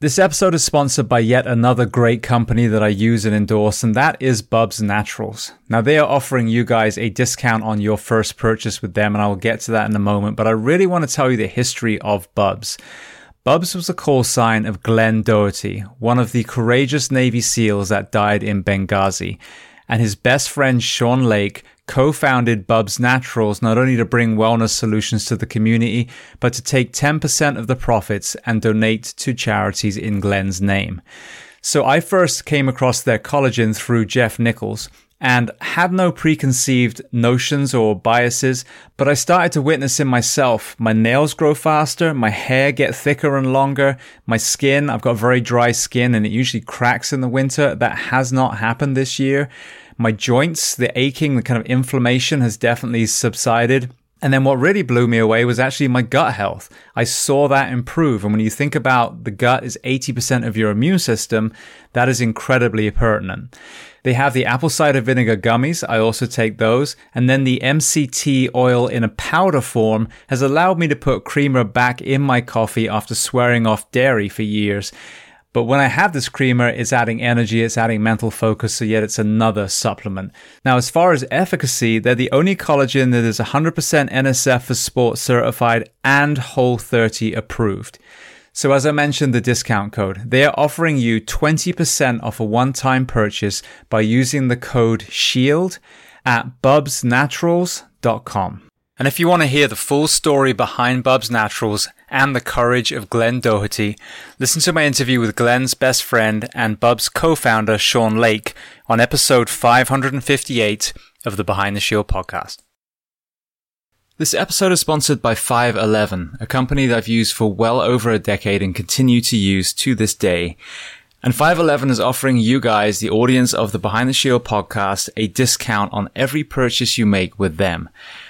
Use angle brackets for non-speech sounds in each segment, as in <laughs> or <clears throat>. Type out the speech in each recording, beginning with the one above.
This episode is sponsored by yet another great company that I use and endorse, and that is Bubs Naturals. Now, they are offering you guys a discount on your first purchase with them, and I will get to that in a moment, but I really want to tell you the history of Bubs. Bubs was the call sign of Glenn Doherty, one of the courageous Navy SEALs that died in Benghazi, and his best friend Sean Lake co-founded Bubs Naturals not only to bring wellness solutions to the community, but to take 10% of the profits and donate to charities in Glenn's name. So I first came across their collagen through Jeff Nichols and had no preconceived notions or biases, but I started to witness in myself. My nails grow faster, my hair get thicker and longer, my skin, I've got very dry skin and it usually cracks in the winter. That has not happened this year. My joints, the aching, the kind of inflammation has definitely subsided. And then what really blew me away was actually my gut health. I saw that improve. And when you think about the gut is 80% of your immune system, that is incredibly pertinent. They have the apple cider vinegar gummies. I also take those. And then the MCT oil in a powder form has allowed me to put creamer back in my coffee after swearing off dairy for years. But when I have this creamer, it's adding energy, it's adding mental focus, so yet it's another supplement. Now, as far as efficacy, they're the only collagen that is 100% NSF for Sport certified and Whole 30 approved. So as I mentioned, the discount code, they are offering you 20% off a one-time purchase by using the code SHIELD at bubsnaturals.com. And if you want to hear the full story behind Bubs Naturals and the courage of Glenn Doherty, listen to my interview with Glenn's best friend and Bubs co-founder Sean Lake on episode 558 of the Behind the Shield podcast. This episode is sponsored by 511, a company that I've used for well over a decade and continue to use to this day. And 511 is offering you guys, the audience of the Behind the Shield podcast, a discount on every purchase you make with them.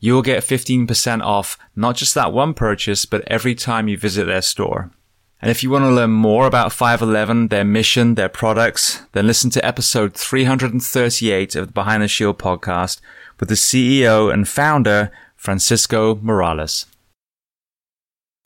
5, you'll get 15% off not just that one purchase, but every time you visit their store. And if you want to learn more about 511, their mission, their products, then listen to episode 338 of the Behind the Shield podcast with the CEO and founder, Francisco Morales.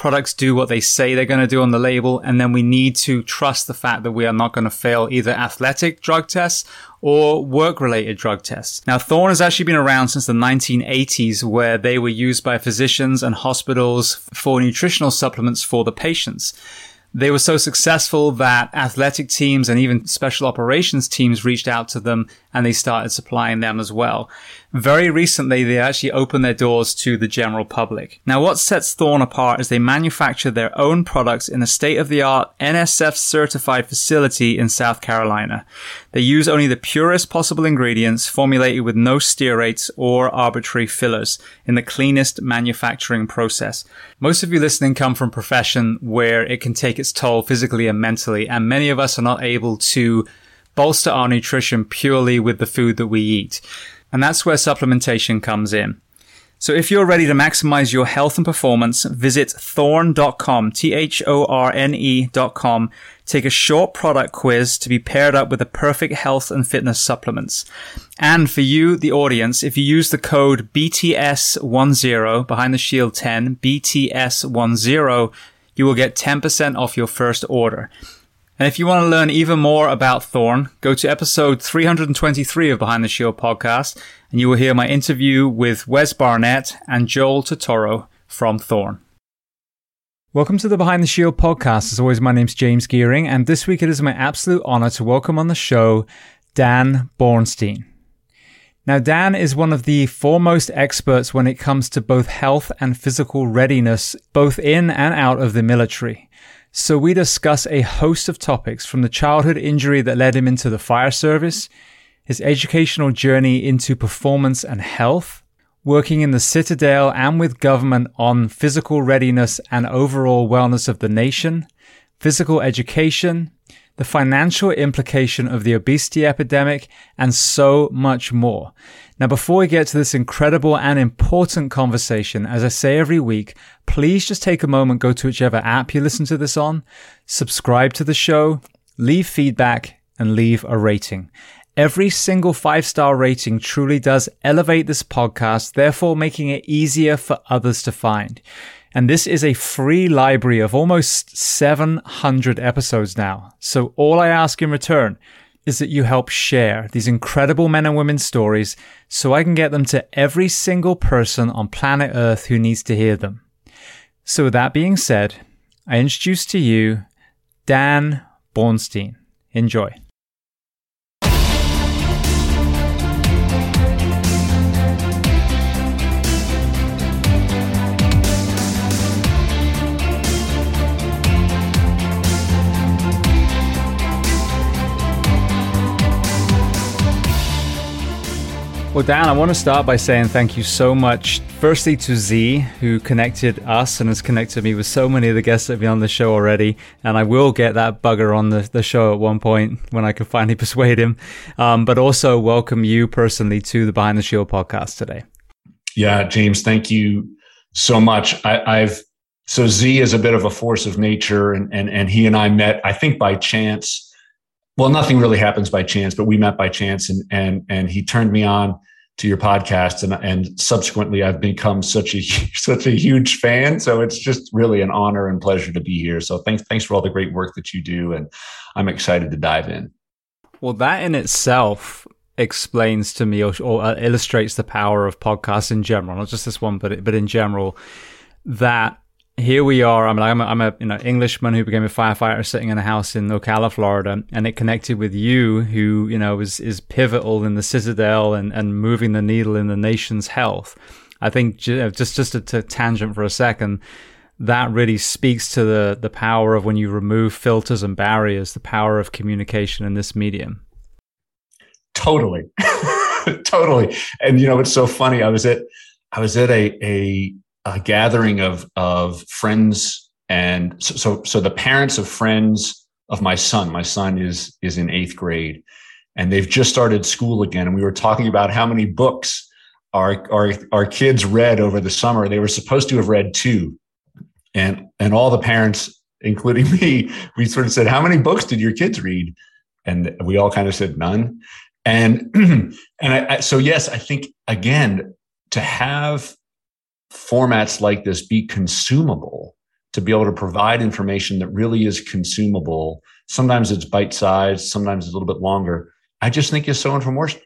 products do what they say they're going to do on the label. And then we need to trust the fact that we are not going to fail either athletic drug tests or work related drug tests. Now, Thorne has actually been around since the 1980s where they were used by physicians and hospitals for nutritional supplements for the patients. They were so successful that athletic teams and even special operations teams reached out to them and they started supplying them as well. Very recently, they actually opened their doors to the general public. Now, what sets Thorne apart is they manufacture their own products in a state of the art NSF certified facility in South Carolina. They use only the purest possible ingredients formulated with no stearates or arbitrary fillers in the cleanest manufacturing process. Most of you listening come from a profession where it can take its toll physically and mentally, and many of us are not able to bolster our nutrition purely with the food that we eat. And that's where supplementation comes in. So if you're ready to maximize your health and performance, visit thorne.com, T-H-O-R-N-E.com. Take a short product quiz to be paired up with the perfect health and fitness supplements. And for you, the audience, if you use the code BTS10, behind the shield 10, BTS10, you will get 10% off your first order. And if you want to learn even more about Thorne, go to episode 323 of Behind the Shield podcast, and you will hear my interview with Wes Barnett and Joel Totoro from Thorne. Welcome to the Behind the Shield podcast. As always, my name's James Geering, and this week it is my absolute honor to welcome on the show Dan Bornstein. Now, Dan is one of the foremost experts when it comes to both health and physical readiness, both in and out of the military. So we discuss a host of topics from the childhood injury that led him into the fire service, his educational journey into performance and health, working in the Citadel and with government on physical readiness and overall wellness of the nation, physical education, the financial implication of the obesity epidemic, and so much more. Now, before we get to this incredible and important conversation, as I say every week, please just take a moment, go to whichever app you listen to this on, subscribe to the show, leave feedback, and leave a rating. Every single five star rating truly does elevate this podcast, therefore making it easier for others to find. And this is a free library of almost 700 episodes now. So all I ask in return is that you help share these incredible men and women's stories so I can get them to every single person on planet Earth who needs to hear them. So with that being said, I introduce to you Dan Bornstein. Enjoy. Well, Dan, I want to start by saying thank you so much. Firstly, to Z, who connected us and has connected me with so many of the guests that have been on the show already. And I will get that bugger on the, the show at one point when I can finally <laughs> persuade him. Um, but also welcome you personally to the Behind the Shield podcast today. Yeah, James, thank you so much. I, I've so Z is a bit of a force of nature, and and and he and I met, I think, by chance well, nothing really happens by chance, but we met by chance and, and, and he turned me on to your podcast and, and subsequently I've become such a, <laughs> such a huge fan. So it's just really an honor and pleasure to be here. So thanks, thanks for all the great work that you do. And I'm excited to dive in. Well, that in itself explains to me or, or uh, illustrates the power of podcasts in general, not just this one, but, but in general, that here we are. I'm like, I'm a, I'm a you know Englishman who became a firefighter sitting in a house in Ocala, Florida, and it connected with you, who you know is is pivotal in the Citadel and and moving the needle in the nation's health. I think uh, just just a, a tangent for a second. That really speaks to the the power of when you remove filters and barriers, the power of communication in this medium. Totally, <laughs> totally. And you know, it's so funny. I was at I was at a a a gathering of of friends and so, so so the parents of friends of my son my son is is in eighth grade and they've just started school again and we were talking about how many books our our our kids read over the summer. They were supposed to have read two and and all the parents including <laughs> me we sort of said how many books did your kids read? And we all kind of said none. And <clears throat> and I, I, so yes i think again to have formats like this be consumable to be able to provide information that really is consumable. Sometimes it's bite sized, sometimes it's a little bit longer. I just think is so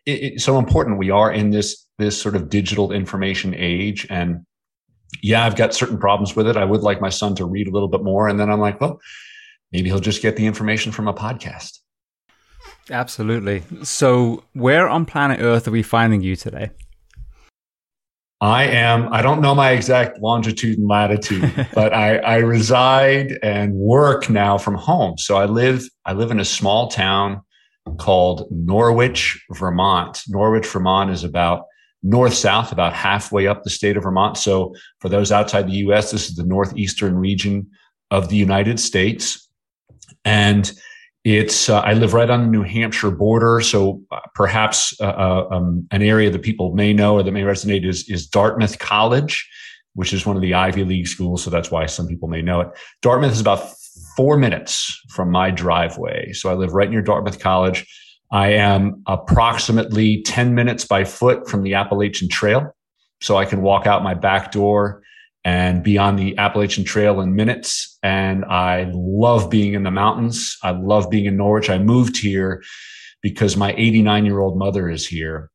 it's so important. We are in this this sort of digital information age, and yeah, I've got certain problems with it. I would like my son to read a little bit more, and then I'm like, well, maybe he'll just get the information from a podcast. Absolutely. So, where on planet Earth are we finding you today? I am, I don't know my exact longitude and latitude, <laughs> but I, I reside and work now from home. So I live, I live in a small town called Norwich, Vermont. Norwich, Vermont is about north south, about halfway up the state of Vermont. So for those outside the US, this is the northeastern region of the United States. And it's uh, I live right on the New Hampshire border, so uh, perhaps uh, uh, um, an area that people may know or that may resonate is is Dartmouth College, which is one of the Ivy League schools. So that's why some people may know it. Dartmouth is about four minutes from my driveway, so I live right near Dartmouth College. I am approximately ten minutes by foot from the Appalachian Trail, so I can walk out my back door and be on the Appalachian Trail in minutes. And I love being in the mountains. I love being in Norwich. I moved here because my 89 year old mother is here.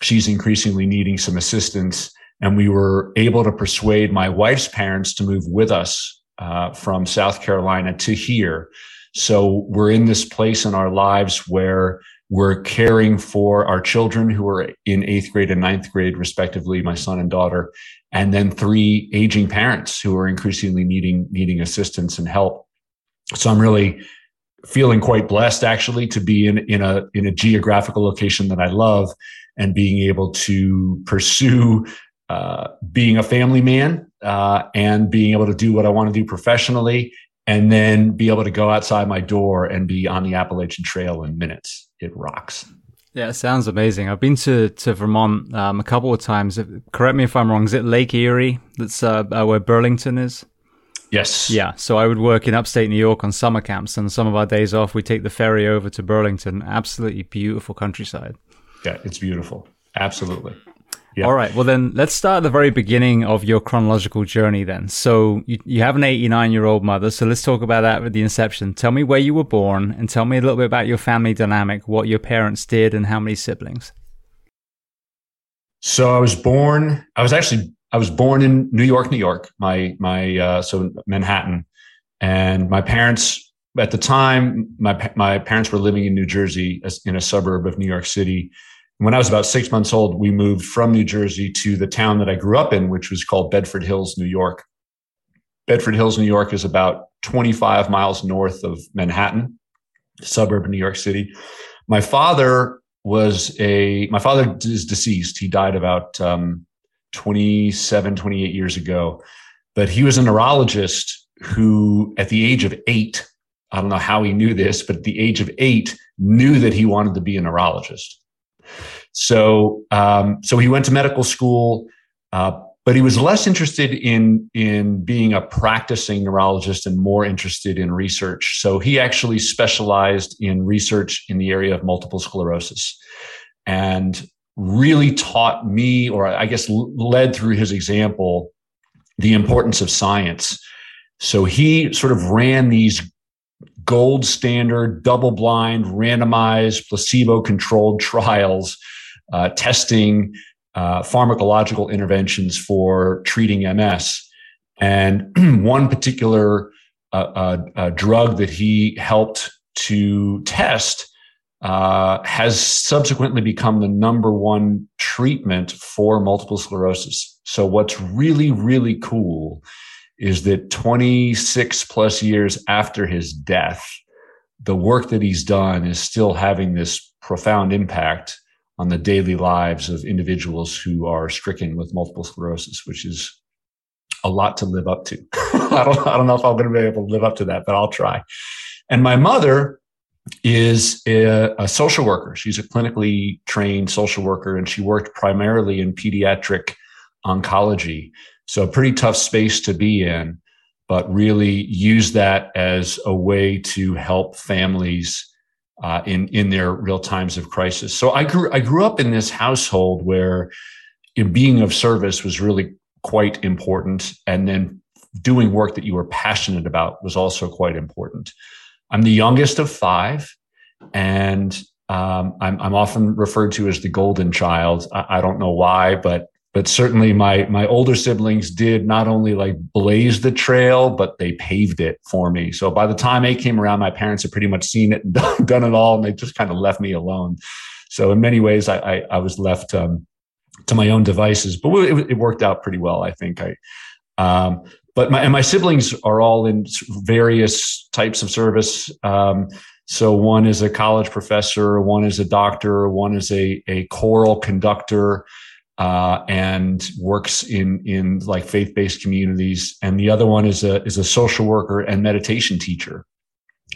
She's increasingly needing some assistance. And we were able to persuade my wife's parents to move with us uh, from South Carolina to here. So we're in this place in our lives where we're caring for our children who are in eighth grade and ninth grade, respectively, my son and daughter, and then three aging parents who are increasingly needing needing assistance and help. So I'm really feeling quite blessed actually to be in in a in a geographical location that I love and being able to pursue uh, being a family man uh, and being able to do what I want to do professionally and then be able to go outside my door and be on the Appalachian Trail in minutes. It rocks. Yeah, it sounds amazing. I've been to, to Vermont um, a couple of times. Correct me if I'm wrong. Is it Lake Erie? That's uh, uh, where Burlington is. Yes. Yeah. So I would work in upstate New York on summer camps, and some of our days off, we take the ferry over to Burlington. Absolutely beautiful countryside. Yeah, it's beautiful. Absolutely. Yeah. All right. Well, then let's start at the very beginning of your chronological journey then. So you, you have an 89 year old mother. So let's talk about that with the inception. Tell me where you were born and tell me a little bit about your family dynamic, what your parents did and how many siblings. So I was born, I was actually, I was born in New York, New York, my, my, uh, so Manhattan and my parents at the time, my, my parents were living in New Jersey in a suburb of New York City when I was about six months old, we moved from New Jersey to the town that I grew up in, which was called Bedford Hills, New York. Bedford Hills, New York is about 25 miles north of Manhattan, suburb of New York City. My father was a, my father is deceased. He died about um, 27, 28 years ago. But he was a neurologist who, at the age of eight, I don't know how he knew this, but at the age of eight, knew that he wanted to be a neurologist. So, um, so he went to medical school, uh, but he was less interested in in being a practicing neurologist and more interested in research. So he actually specialized in research in the area of multiple sclerosis, and really taught me, or I guess led through his example, the importance of science. So he sort of ran these gold standard, double blind, randomized, placebo controlled <laughs> trials uh, testing uh, pharmacological interventions for treating MS. And <clears throat> one particular uh, uh, drug that he helped to test uh, has subsequently become the number one treatment for multiple sclerosis. So, what's really, really cool is that 26 plus years after his death, the work that he's done is still having this profound impact on the daily lives of individuals who are stricken with multiple sclerosis, which is a lot to live up to. <laughs> I don't, I don't know if I'm going to be able to live up to that, but I'll try. And my mother is a, a, social worker. She's a clinically trained social worker, and she worked primarily in pediatric oncology. So, a pretty tough space to be in, but really use that as a way to help families uh, in in their real times of crisis. So, I grew I grew up in this household where being of service was really quite important, and then doing work that you were passionate about was also quite important. I'm the youngest of five, and um, I'm, I'm, often referred to as the golden child. I, I, don't know why, but but certainly my my older siblings did not only like blaze the trail, but they paved it for me. So by the time eight came around, my parents had pretty much seen it and <laughs> done it all, and they just kind of left me alone. So in many ways, I I, I was left um, to my own devices, but it, it, worked out pretty well. I think I. Um, but my and my siblings are all in various types of service. Um, so one is a college professor, one is a doctor, one is a a choral conductor uh, and works in in like faith based communities, and the other one is a is a social worker and meditation teacher.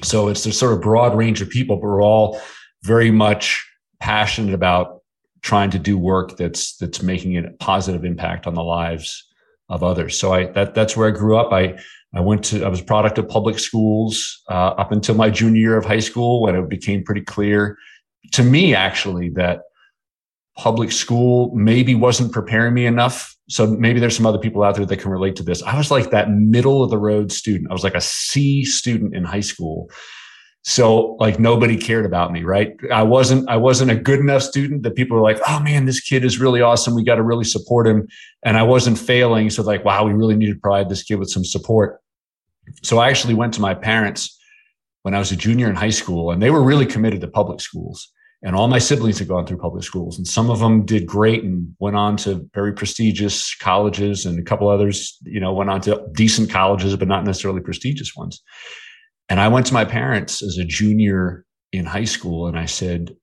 So it's a sort of broad range of people, but we're all very much passionate about trying to do work that's that's making a positive impact on the lives of others. So I that that's where I grew up. I I went to I was product of public schools uh, up until my junior year of high school when it became pretty clear to me actually that public school maybe wasn't preparing me enough. So maybe there's some other people out there that can relate to this. I was like that middle of the road student. I was like a C student in high school. So like nobody cared about me, right? I wasn't I wasn't a good enough student that people were like, "Oh man, this kid is really awesome. We got to really support him." And I wasn't failing, so like, "Wow, we really need to provide this kid with some support." So I actually went to my parents when I was a junior in high school and they were really committed to public schools and all my siblings had gone through public schools and some of them did great and went on to very prestigious colleges and a couple others you know went on to decent colleges but not necessarily prestigious ones. And i went to my parents as a junior in high school and i said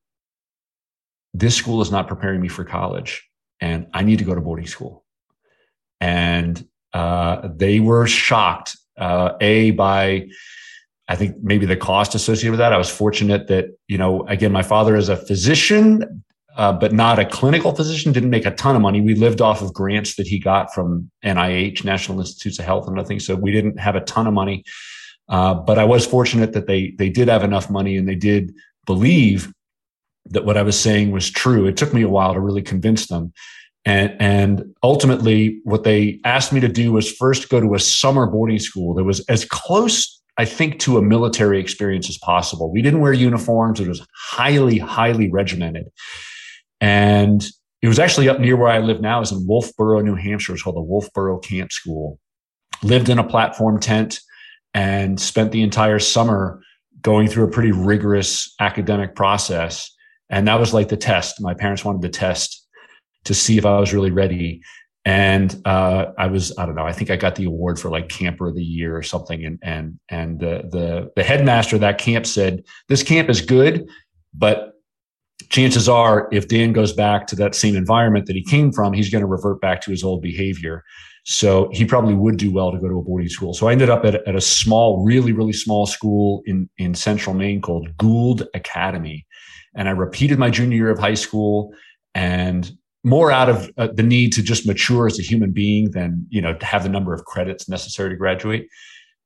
this school is not preparing me for college and i need to go to boarding school. And uh, they were shocked uh, a by I think maybe the cost associated with that. I was fortunate that, you know, again, my father is a physician, uh, but not a clinical physician, didn't make a ton of money. We lived off of grants that he got from NIH, National Institutes of Health, and other things. So we didn't have a ton of money. Uh, but I was fortunate that they they did have enough money and they did believe that what I was saying was true. It took me a while to really convince them. And, and ultimately, what they asked me to do was first go to a summer boarding school that was as close I think, to a military experience as possible. We didn't wear uniforms. It was highly, highly regimented. And it was actually up near where I live now, is in Wolfeboro, New Hampshire. It's called the Wolfeboro Camp School. Lived in a platform tent and spent the entire summer going through a pretty rigorous academic process. And that was like the test. My parents wanted the test to see if I was really ready and uh, I was I don't know I think I got the award for like camper of the year or something and and and the the the headmaster of that camp said this camp is good but chances are if Dan goes back to that same environment that he came from he's going to revert back to his old behavior. So he probably would do well to go to a boarding school. So I ended up at, at a small really really small school in in central Maine called Gould Academy. And I repeated my junior year of high school and more out of uh, the need to just mature as a human being than you know to have the number of credits necessary to graduate.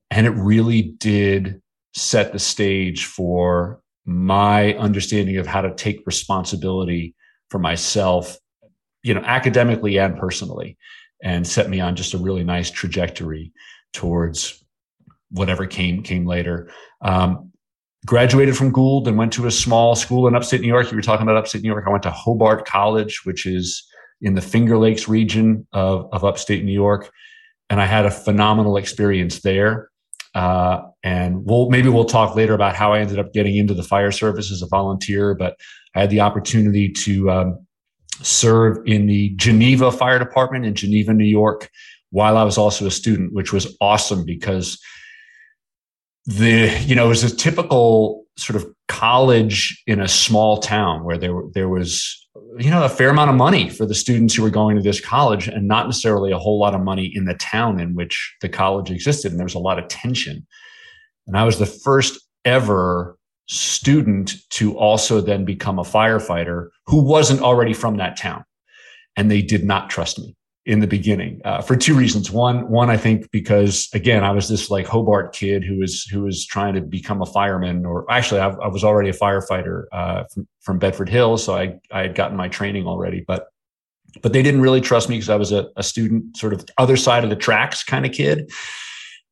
And it really did set the stage for my understanding of how to take responsibility for myself you know academically and personally and set me on just a really nice trajectory towards whatever came came later. Um, graduated from Gould and went to a small school in upstate New York. You were talking about upstate New York. I went to Hobart College, which is in the Finger Lakes region of, of upstate New York. And I had a phenomenal experience there. Uh, and we'll maybe we'll talk later about how I ended up getting into the fire service as a volunteer. But I had the opportunity to um, serve in the Geneva Fire Department in Geneva, New York, while I was also a student, which was awesome because the you know it was a typical sort of college in a small town where there there was you know a fair amount of money for the students who were going to this college and not necessarily a whole lot of money in the town in which the college existed. And there was a lot of tension. And i was the first ever student to also then become a firefighter who wasn't already from that town. And they did not trust me in the beginning uh, for two reasons. One, one I think because again I was this like Hobart kid who was who was trying to become a fireman, or actually I, I was already a firefighter uh, from, from Bedford Hills, so I I had gotten my training already, but but they didn't really trust me because I was a, a student, sort of other side of the tracks kind of kid,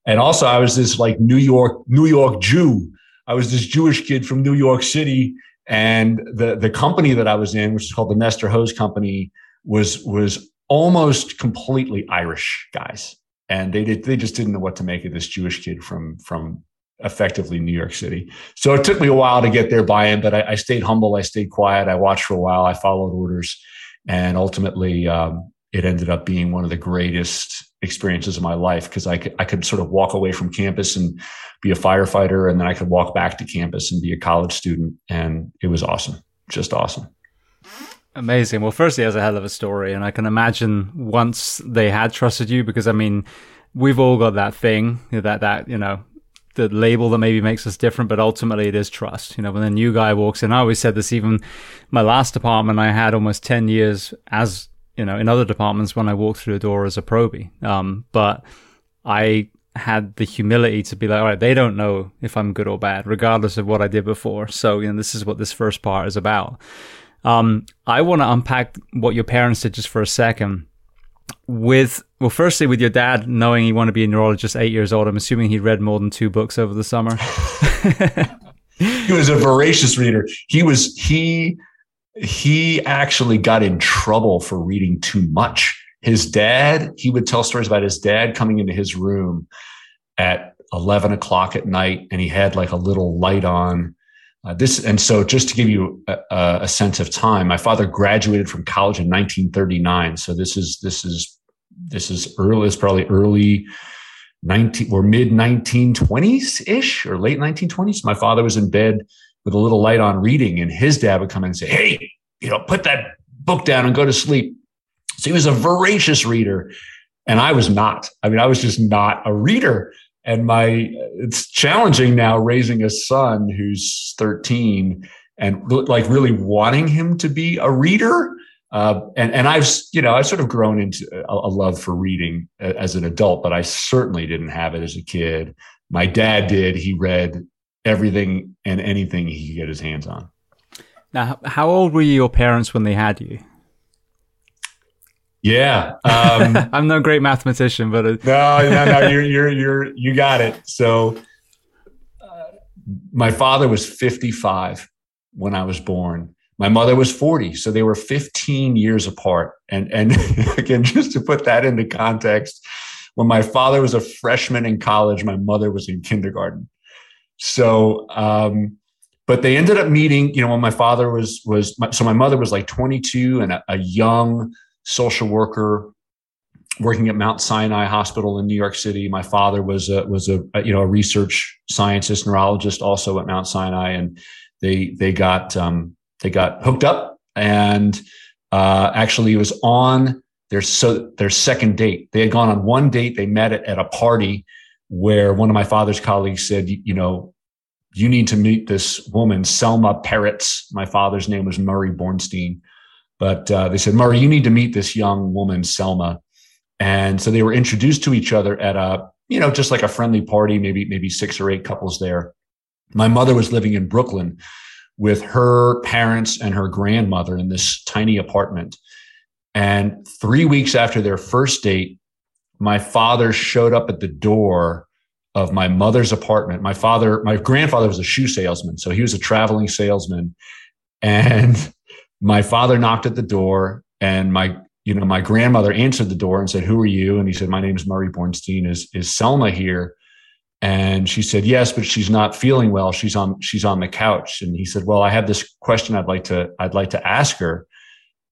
and also I was this like New York New York Jew. I was this Jewish kid from New York City, and the the company that I was in, which is called the Nestor Hose Company, was was almost completely Irish guys, and they did they just didn't know what to make of this Jewish kid from from effectively New York City. So it took me a while to get their buy-in, but I, I stayed humble. I stayed quiet. I watched for a while. I followed orders, and ultimately, um, it ended up being one of the greatest experiences of my life because I could I could sort of walk away from campus and be a firefighter, and then I could walk back to campus and be a college student, and it was awesome, just awesome. Amazing. Well, firstly, as a hell of a story, and I can imagine once they had trusted you, because I mean, we've all got that thing that that you know the label that maybe makes us different, but ultimately it is trust. You know, when a new guy walks in, I always said this. Even my last department, I had almost ten years as you know in other departments when I walked through the door as a probie. Um, but I had the humility to be like, all right, they don't know if I'm good or bad, regardless of what I did before. So you know, this is what this first part is about. Um, I want to unpack what your parents did just for a second. With well, firstly, with your dad knowing he wanted to be a neurologist eight years old, I'm assuming he read more than two books over the summer. <laughs> <laughs> he was a voracious reader. He was he he actually got in trouble for reading too much. His dad, he would tell stories about his dad coming into his room at 11 o'clock at night and he had like a little light on uh, this and so just to give you a, a, sense of time, my father graduated from college in 1939. So this is this is this is early. It's probably early 19 or mid 1920s ish or late 1920s. My father was in bed with a little light on reading, and his dad would come in and say, "Hey, you know, put that book down and go to sleep." So he was a voracious reader, and I was not. I mean, I was just not a reader and my it's challenging now raising a son who's 13 and like really wanting him to be a reader uh, and and I've you know I've sort of grown into a, a, love for reading as an adult, but I certainly didn't have it as a kid. My dad did; he read everything and anything he could get his hands on. Now, how old were your parents when they had you? Yeah, um, <laughs> I'm no great mathematician, but it- no, no, no, you're you're you're you got it. So, uh, my father was 55 when I was born. My mother was 40, so they were 15 years apart. And and <laughs> again, just to put that into context, when my father was a freshman in college, my mother was in kindergarten. So, um, but they ended up meeting. You know, when my father was was so my mother was like 22 and a, a young social worker working at Mount Sinai Hospital in New York City. My father was a, was a, you know a research scientist, neurologist, also at Mount Sinai, and they they got um, they got hooked up, and uh, actually it was on their so their second date. They had gone on one date. They met at, at a party where one of my father's colleagues said, you, you know, you need to meet this woman, Selma Peretz. My father's name was Murray Bornstein. But uh, they said, Murray, you need to meet this young woman, Selma. And so they were introduced to each other at a, you know, just like a friendly party, maybe, maybe six or eight couples there. My mother was living in Brooklyn with her parents and her grandmother in this tiny apartment. And three weeks after their first date, my father showed up at the door of my mother's apartment. My father, my grandfather was a shoe salesman. So he was a traveling salesman. And my father knocked at the door and my you know my grandmother answered the door and said who are you? And he said my name is murray bornstein. Is is selma here? And she said yes but she's not feeling well. She's on she's on the couch. And he said well i have this question i'd like to i'd like to ask her.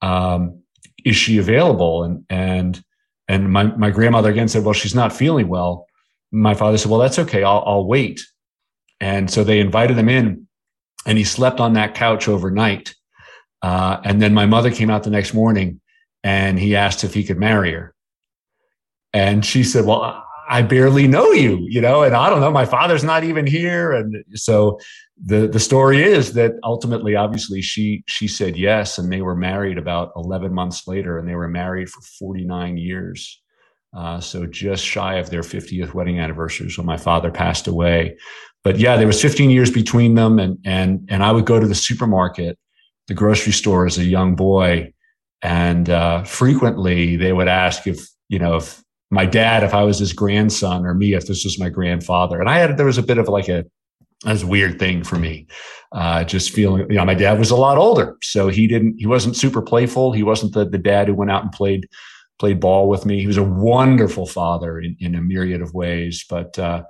Um, is she available? And and and my, my grandmother again said well she's not feeling well. My father said well that's okay. I'll, I'll wait. And so they invited him in and he slept on that couch overnight uh, and then my mother came out the next morning and he asked if he could marry her. And she said, Well, I barely know you, you know, and I don't know, my father's not even here. And so the the story is that ultimately, obviously, she she said yes, and they were married about 11 months later, and they were married for 49 years. Uh, so just shy of their 50th wedding anniversary when my father passed away. But yeah, there was 15 years between them, and and and I would go to the supermarket the grocery store as a young boy, and uh, frequently they would ask if you know if my dad, if I was his grandson, or me if this was my grandfather. And I had there was a bit of like a that was a weird thing for me. Uh, just feeling, you know, my dad was a lot older, so he didn't, he wasn't super playful. He wasn't the the dad who went out and played played ball with me. He was a wonderful father in, in a myriad of ways, but uh,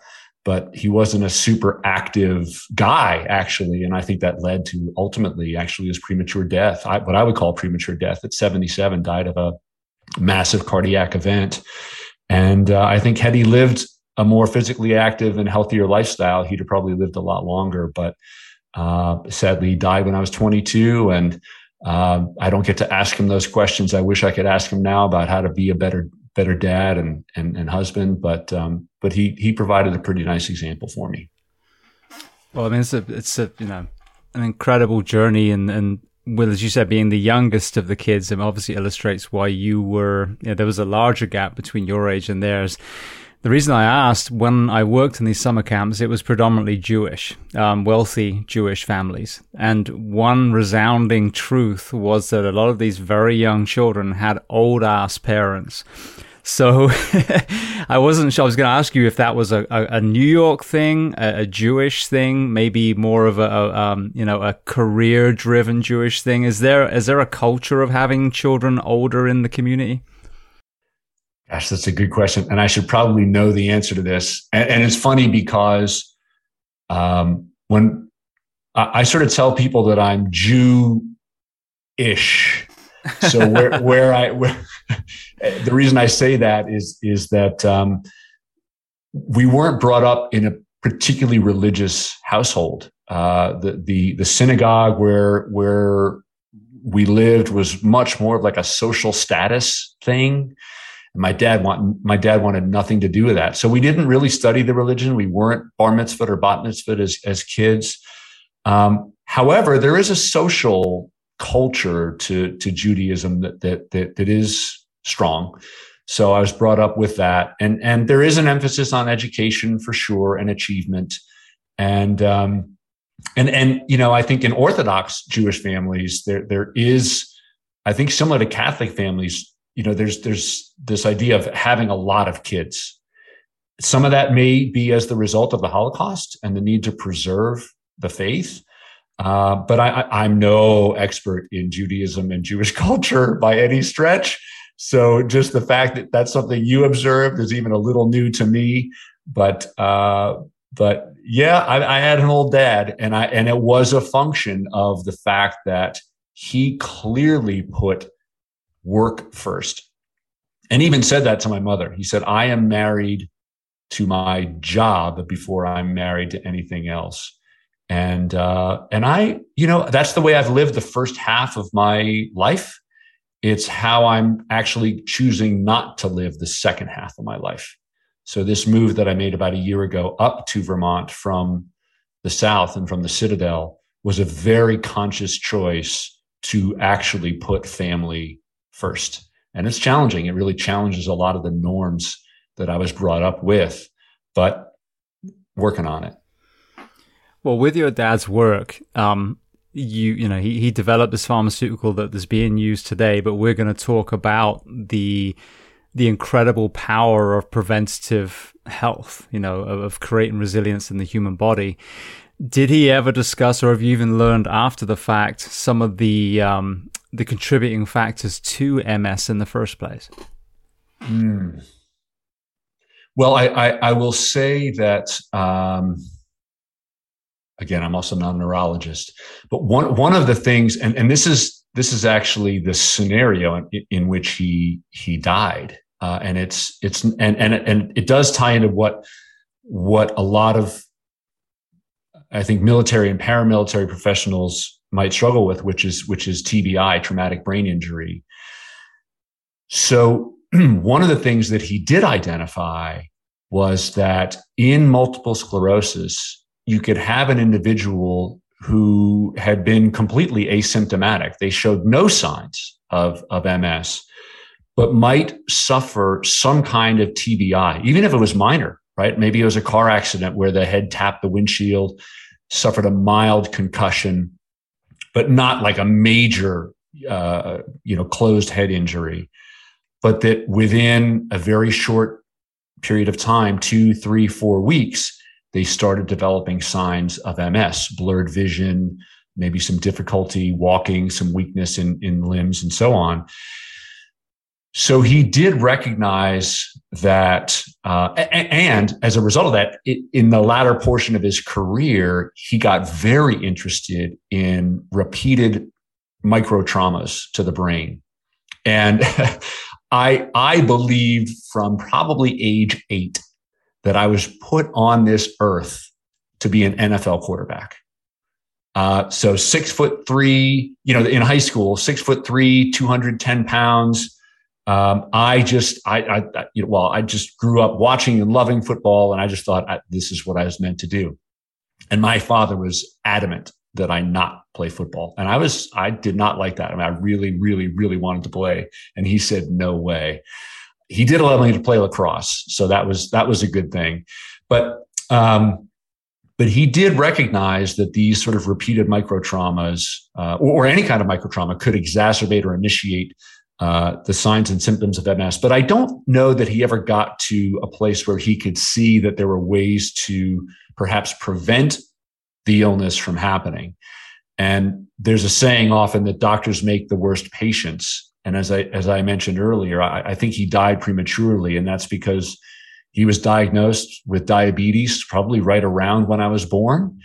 but he wasn't a super active guy actually, and I think that led to ultimately actually his premature death. I, what I would call premature death at 77, died of a massive cardiac event, and uh, I think had he lived a more physically active and healthier lifestyle, he'd have probably lived a lot longer. But uh, sadly, he died when I was 22, and uh, I don't get to ask him those questions. I wish I could ask him now about how to be a better better dad and and, and husband, but um, but he he provided a pretty nice example for me. Well, I mean, it's a it's a you know an incredible journey, and and well, as you said, being the youngest of the kids, it obviously illustrates why you were. You know, there was a larger gap between your age and theirs. The reason I asked, when I worked in these summer camps, it was predominantly Jewish, um, wealthy Jewish families. And one resounding truth was that a lot of these very young children had old ass parents. So <laughs> I wasn't sure. I was going to ask you if that was a, a, a New York thing, a, a, Jewish thing, maybe more of a, a um, you know a career driven Jewish thing. Is there is there a culture of having children older in the community? Gosh, that's a good question. And I should probably know the answer to this. And, and it's funny because um, when I, I, sort of tell people that I'm Jew ish. So <laughs> where, where I, where, <laughs> the reason I say that is, is that um, we weren't brought up in a particularly religious household. Uh, the, the, the synagogue where, where we lived was much more of like a social status thing. And my dad want my dad wanted nothing to do with that. So we didn't really study the religion. We weren't bar mitzvah or bat mitzvah as as kids. Um, however, there is a social culture to to Judaism that that that, that is strong. So I was brought up with that, and and there is an emphasis on education for sure and achievement, and um, and and you know I think in Orthodox Jewish families there there is I think similar to Catholic families you know there's there's this idea of having a lot of kids. Some of that may be as the result of the holocaust and the need to preserve the faith. Uh, but I, am no expert in judaism and jewish <laughs> culture by any stretch. So just the fact that that's something you observed is even a little new to me. But uh, but yeah I, I had an old dad and i and it was a function of the fact that he clearly put work first. And even said that to my mother. He said, I am married to my job before I'm married to anything else. And uh, and I, you know, that's the way I've lived the first half of my life. It's how I'm actually choosing not to live the second half of my life. So this move that I made about a year ago up to Vermont from the South and from the Citadel was a very conscious choice to actually put family first. And it's challenging. It really challenges a lot of the norms that I was brought up with, but working on it. Well, with your dad's work, um, you you know he, he developed this pharmaceutical that is being used today, but we're going to talk about the the incredible power of preventative health, you know, of, of creating resilience in the human body. Did he ever discuss, or have you even learned after the fact, some of the um, the contributing factors to MS in the first place? Mm. Well, I, I, I, will say that um, again, I'm also not a neurologist, but one one of the things, and, and this is this is actually the scenario in, in which he he died, uh, and it's it's and and and it does tie into what what a lot of I think military and paramilitary professionals might struggle with, which is which is TBI, traumatic brain injury. So <clears throat> one of the things that he did identify was that in multiple sclerosis, you could have an individual who had been completely asymptomatic. They showed no signs of, of MS, but might suffer some kind of TBI, even if it was minor, right? Maybe it was a car accident where the head tapped the windshield, suffered a mild concussion, but not like a major, uh, you know, closed head injury, but that within a very short period of time, two, three, four weeks, they started developing signs of MS, blurred vision, maybe some difficulty walking, some weakness in, in limbs, and so on. so he did recognize that, uh, and as a result of that, in the latter portion of his career, he got very interested in repeated micro traumas to the brain. And <laughs> I, I believe from probably age eight that I was put on this earth to be an NFL quarterback. Uh, so six foot three, you know, in high school, six foot three, 210 pounds. Um, I just, I, I, you know, well, I just grew up watching and loving football, and I just thought I, this is what I was meant to do. And my father was adamant that I not play football, and I was, I did not like that. I mean, I really, really, really wanted to play, and he said, "No way." He did allow me to play lacrosse, so that was that was a good thing. But um, but he did recognize that these sort of repeated micro traumas, uh, or, or, any kind of micro trauma, could exacerbate or initiate uh, the signs and symptoms of MS. But I don't know that he ever got to a place where he could see that there were ways to perhaps prevent the illness from happening. And there's a saying often that doctors make the worst patients. And as I as I mentioned earlier, I, I think he died prematurely, and that's because he was diagnosed with diabetes probably right around when I was born,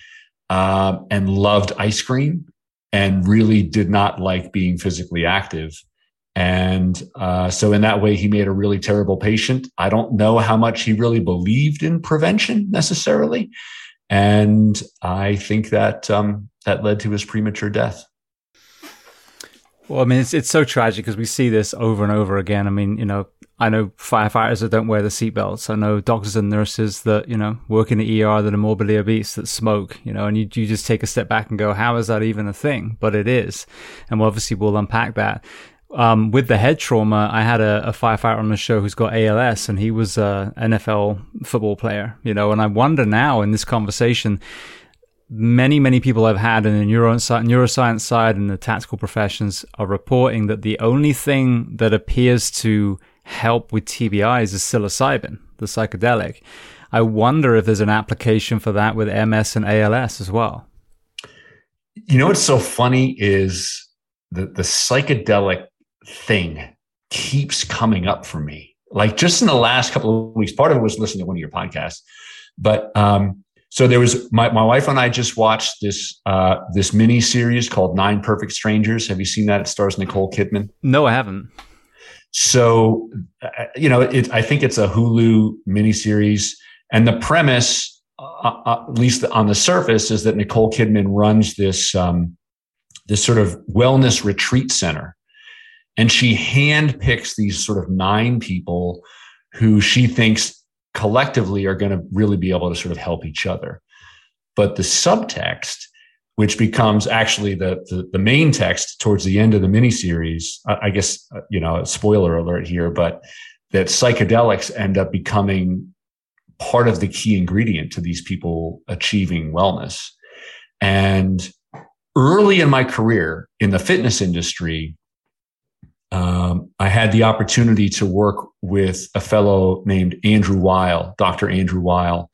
uh, and loved ice cream and really did not like being physically active. And uh, so, in that way, he made a really terrible patient. I don't know how much he really believed in prevention necessarily, and I think that um, that led to his premature death. Well, I mean, it's it's so tragic because we see this over and over again. I mean, you know, I know firefighters that don't wear the seatbelts. I know doctors and nurses that you know work in the ER that are morbidly obese that smoke. You know, and you you just take a step back and go, how is that even a thing? But it is, and obviously we'll unpack that um, with the head trauma, I had a, a, firefighter on the show who's got ALS, and he was a NFL football player. You know, and I wonder now in this conversation, many many people I've had in the neuroscience, neuroscience side and the tactical professions are reporting that the only thing that appears to help with TBIs is psilocybin, the psychedelic. I wonder if there's an application for that with MS and ALS as well. You know what's so funny is the the psychedelic thing keeps coming up for me. Like just in the last couple of weeks, part of it was listening to one of your podcasts, but um, so there was my, my wife and I just watched this uh, this mini series called Nine Perfect Strangers. Have you seen that? It stars Nicole Kidman. No, I haven't. So uh, you know, it, I think it's a Hulu mini series, and the premise, uh, uh, at least on the surface, is that Nicole Kidman runs this um, this sort of wellness retreat center and she handpicks these sort of nine people who she thinks collectively are going to really be able to sort of help each other. But the subtext, which becomes actually the, the, the main text towards the end of the miniseries, I, I guess, uh, you know, spoiler alert here, but that psychedelics end up becoming part of the key ingredient to these people achieving wellness. And early in my career in the fitness industry, um, I had the opportunity to work with a fellow named Andrew Weil, Dr. Andrew Weil.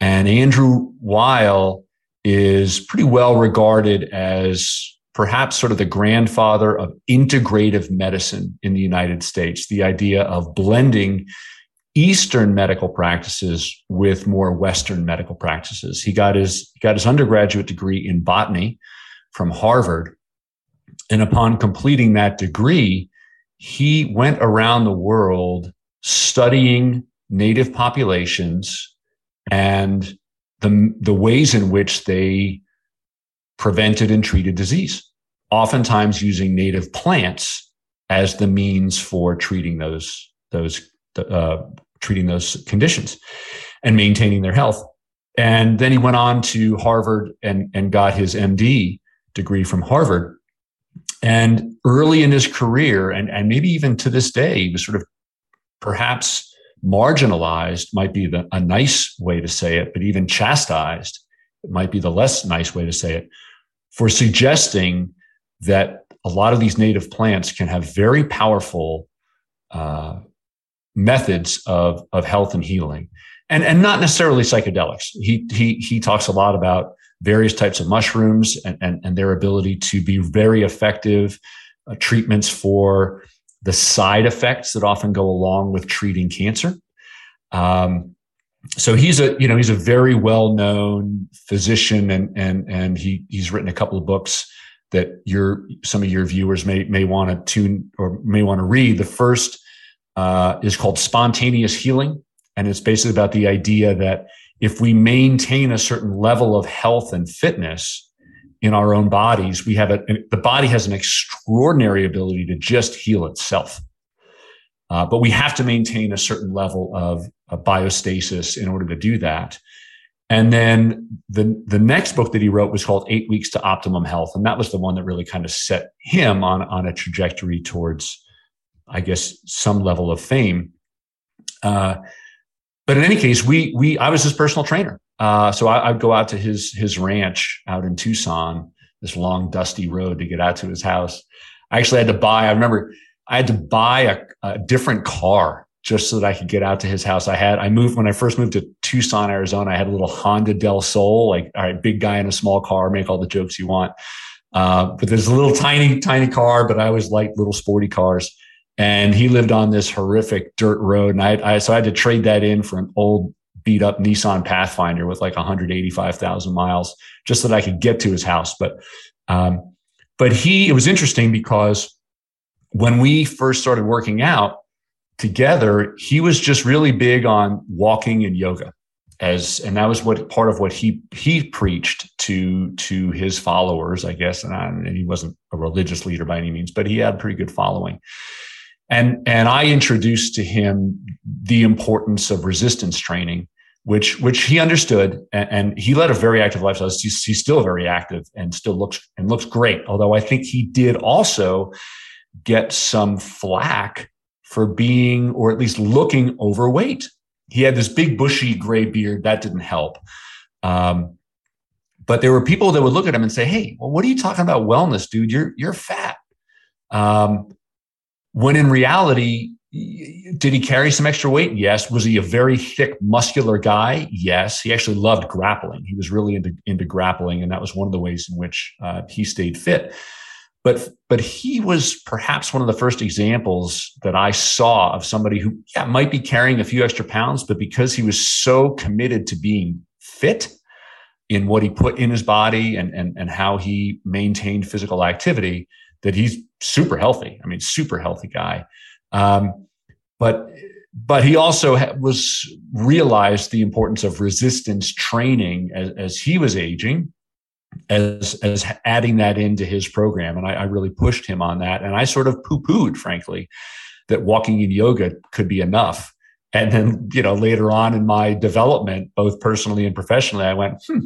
And Andrew Weil is pretty well regarded as perhaps sort of the grandfather of integrative medicine in the United States, the idea of blending Eastern medical practices with more Western medical practices. He got his, got his undergraduate degree in botany from Harvard and upon completing that degree, he went around the world studying native populations and the, the ways in which they prevented and treated disease, oftentimes using native plants as the means for treating those, those, uh, treating those conditions and maintaining their health. And then he went on to Harvard and, and got his MD degree from Harvard. And early in his career, and, and maybe even to this day, he was sort of perhaps marginalized, might be the, a nice way to say it, but even chastised, it might be the less nice way to say it, for suggesting that a lot of these native plants can have very powerful uh, methods of, of health and healing. And, and not necessarily psychedelics. He, he, he talks a lot about various types of mushrooms and, and, and their ability to be very effective uh, treatments for the side effects that often go along with treating cancer. Um, so he's a you know he's a very well known physician and and and he he's written a couple of books that your some of your viewers may may want to tune or may want to read. The first uh, is called Spontaneous Healing, and it's basically about the idea that if we maintain a certain level of health and fitness in our own bodies, we have a the body has an extraordinary ability to just heal itself. Uh, but we have to maintain a certain level of, of biostasis in order to do that. And then the, the next book that he wrote was called Eight Weeks to Optimum Health. And that was the one that really kind of set him on, on a trajectory towards, I guess, some level of fame. Uh, but in any case, we, we, I was his personal trainer. Uh, so I, would go out to his, his ranch out in Tucson, this long, dusty road to get out to his house. I actually had to buy, I remember I had to buy a, a different car just so that I could get out to his house. I had, I moved when I first moved to Tucson, Arizona, I had a little Honda Del Sol, like, all right, big guy in a small car, make all the jokes you want. Uh, but there's a little tiny, tiny car, but I always liked little sporty cars. And he lived on this horrific dirt road. And I, I so I had to trade that in for an old beat up Nissan Pathfinder with like 185,000 miles just so that I could get to his house. But, um, but he, it was interesting because when we first started working out, together, he was just really big on walking and yoga as and that was what part of what he he preached to to his followers i guess and, I, and he wasn't a religious leader by any means but he had a pretty good following and and i introduced to him the importance of resistance training which which he understood and, and he led a very active lifestyle he's, he's still very active and still looks and looks great although i think he did also get some flack for being, or at least looking overweight. He had this big bushy gray beard. That didn't help. Um, but there were people that would look at him and say, Hey, well, what are you talking about wellness, dude? You're, you're fat. Um, when in reality, did he carry some extra weight? Yes. Was he a very thick, muscular guy? Yes. He actually loved grappling. He was really into, into grappling. And that was one of the ways in which uh, he stayed fit. But but he was perhaps one of the first examples that I saw of somebody who yeah, might be carrying a few extra pounds, but because he was so committed to being fit in what he put in his body and and and how he maintained physical activity, that he's super healthy. I mean, super healthy guy. Um, but but he also was realized the importance of resistance training as, as he was aging as as adding that into his program and I, I, really pushed him on that and i sort of poo-pooed frankly that walking in yoga could be enough and then you know later on in my development both personally and professionally i went hmm,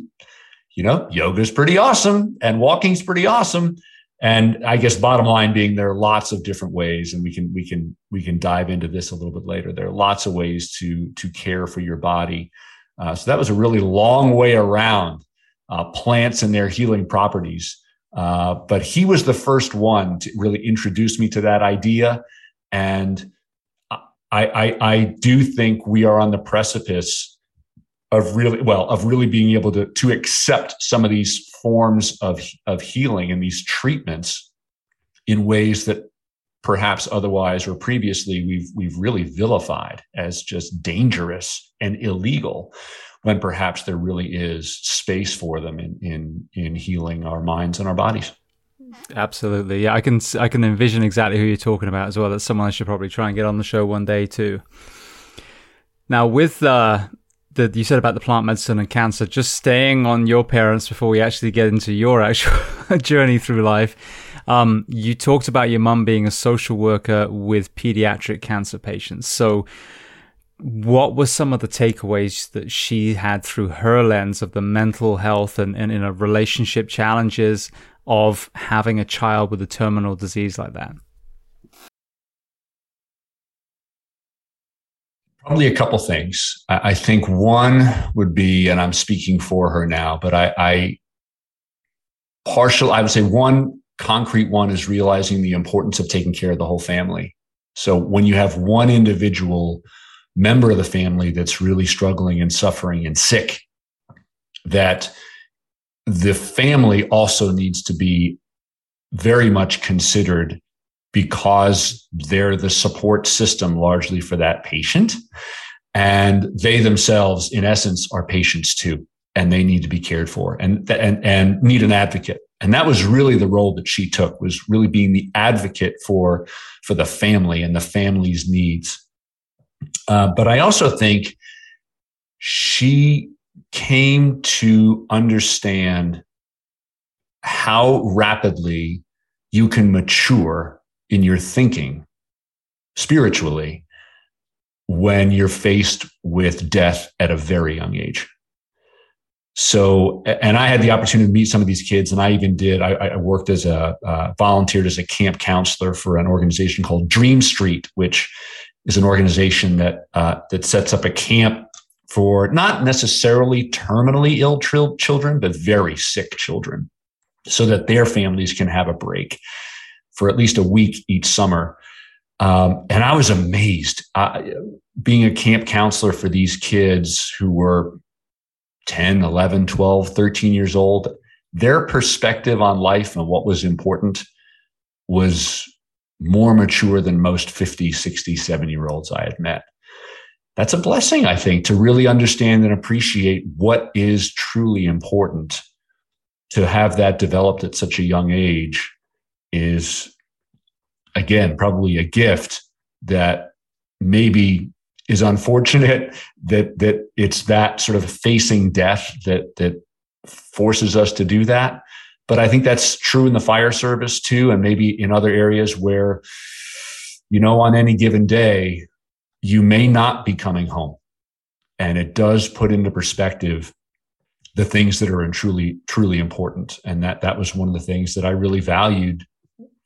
you know yoga's pretty awesome and walking's pretty awesome and i guess bottom line being there are lots of different ways and we can we can we can dive into this a little bit later there are lots of ways to to care for your body uh, so that was a really long way around uh, plants and their healing properties. Uh, but he was the first one to really introduce me to that idea. And I, I, I do think we are on the precipice of really, well, of really being able to, to accept some of these forms of, of healing and these treatments in ways that perhaps otherwise or previously we've, we've really vilified as just dangerous and illegal when perhaps there really is space for them in in in healing our minds and our bodies. Absolutely, yeah. I can I can envision exactly who you're talking about as well. That's someone I should probably try and get on the show one day too. Now, with uh, the you said about the plant medicine and cancer, just staying on your parents before we actually get into your <laughs> actual journey through life. Um, you talked about your mum being a social worker with pediatric cancer patients. So, what were some of the takeaways that she had through her lens of the mental health and, and in a relationship challenges of having a child with a terminal disease like that? Probably a couple things. I, I think one would be, and I'm speaking for her now, but I, I partial, I would say one concrete one is realizing the importance of taking care of the whole family. So when you have one individual member of the family that's really struggling and suffering and sick, that the family also needs to be very much considered because they're the support system largely for that patient. And they themselves, in essence, are patients too, and they need to be cared for and, and, and need an advocate. And that was really the role that she took was really being the advocate for, for the family and the family's needs. Uh, but I also think she came to understand how rapidly you can mature in your thinking spiritually when you're faced with death at a very young age. So, and I had the opportunity to meet some of these kids, and I even did. I, I worked as a uh, volunteered as a camp counselor for an organization called Dream Street, which is an organization that uh, that sets up a camp for not necessarily terminally ill children, but very sick children, so that their families can have a break for at least a week each summer. Um, and I was amazed uh, being a camp counselor for these kids who were 10, 11, 12, 13 years old. Their perspective on life and what was important was more mature than most 50, 60, 70 year olds I had met. That's a blessing, I think, to really understand and appreciate what is truly important. To have that developed at such a young age is again, probably a gift that maybe is unfortunate <laughs> that that it's that sort of facing death that that forces us to do that. But I think that's true in the fire service too, and maybe in other areas where, you know, on any given day, you may not be coming home. And it does put into perspective the things that are truly, truly important. And that that was one of the things that I really valued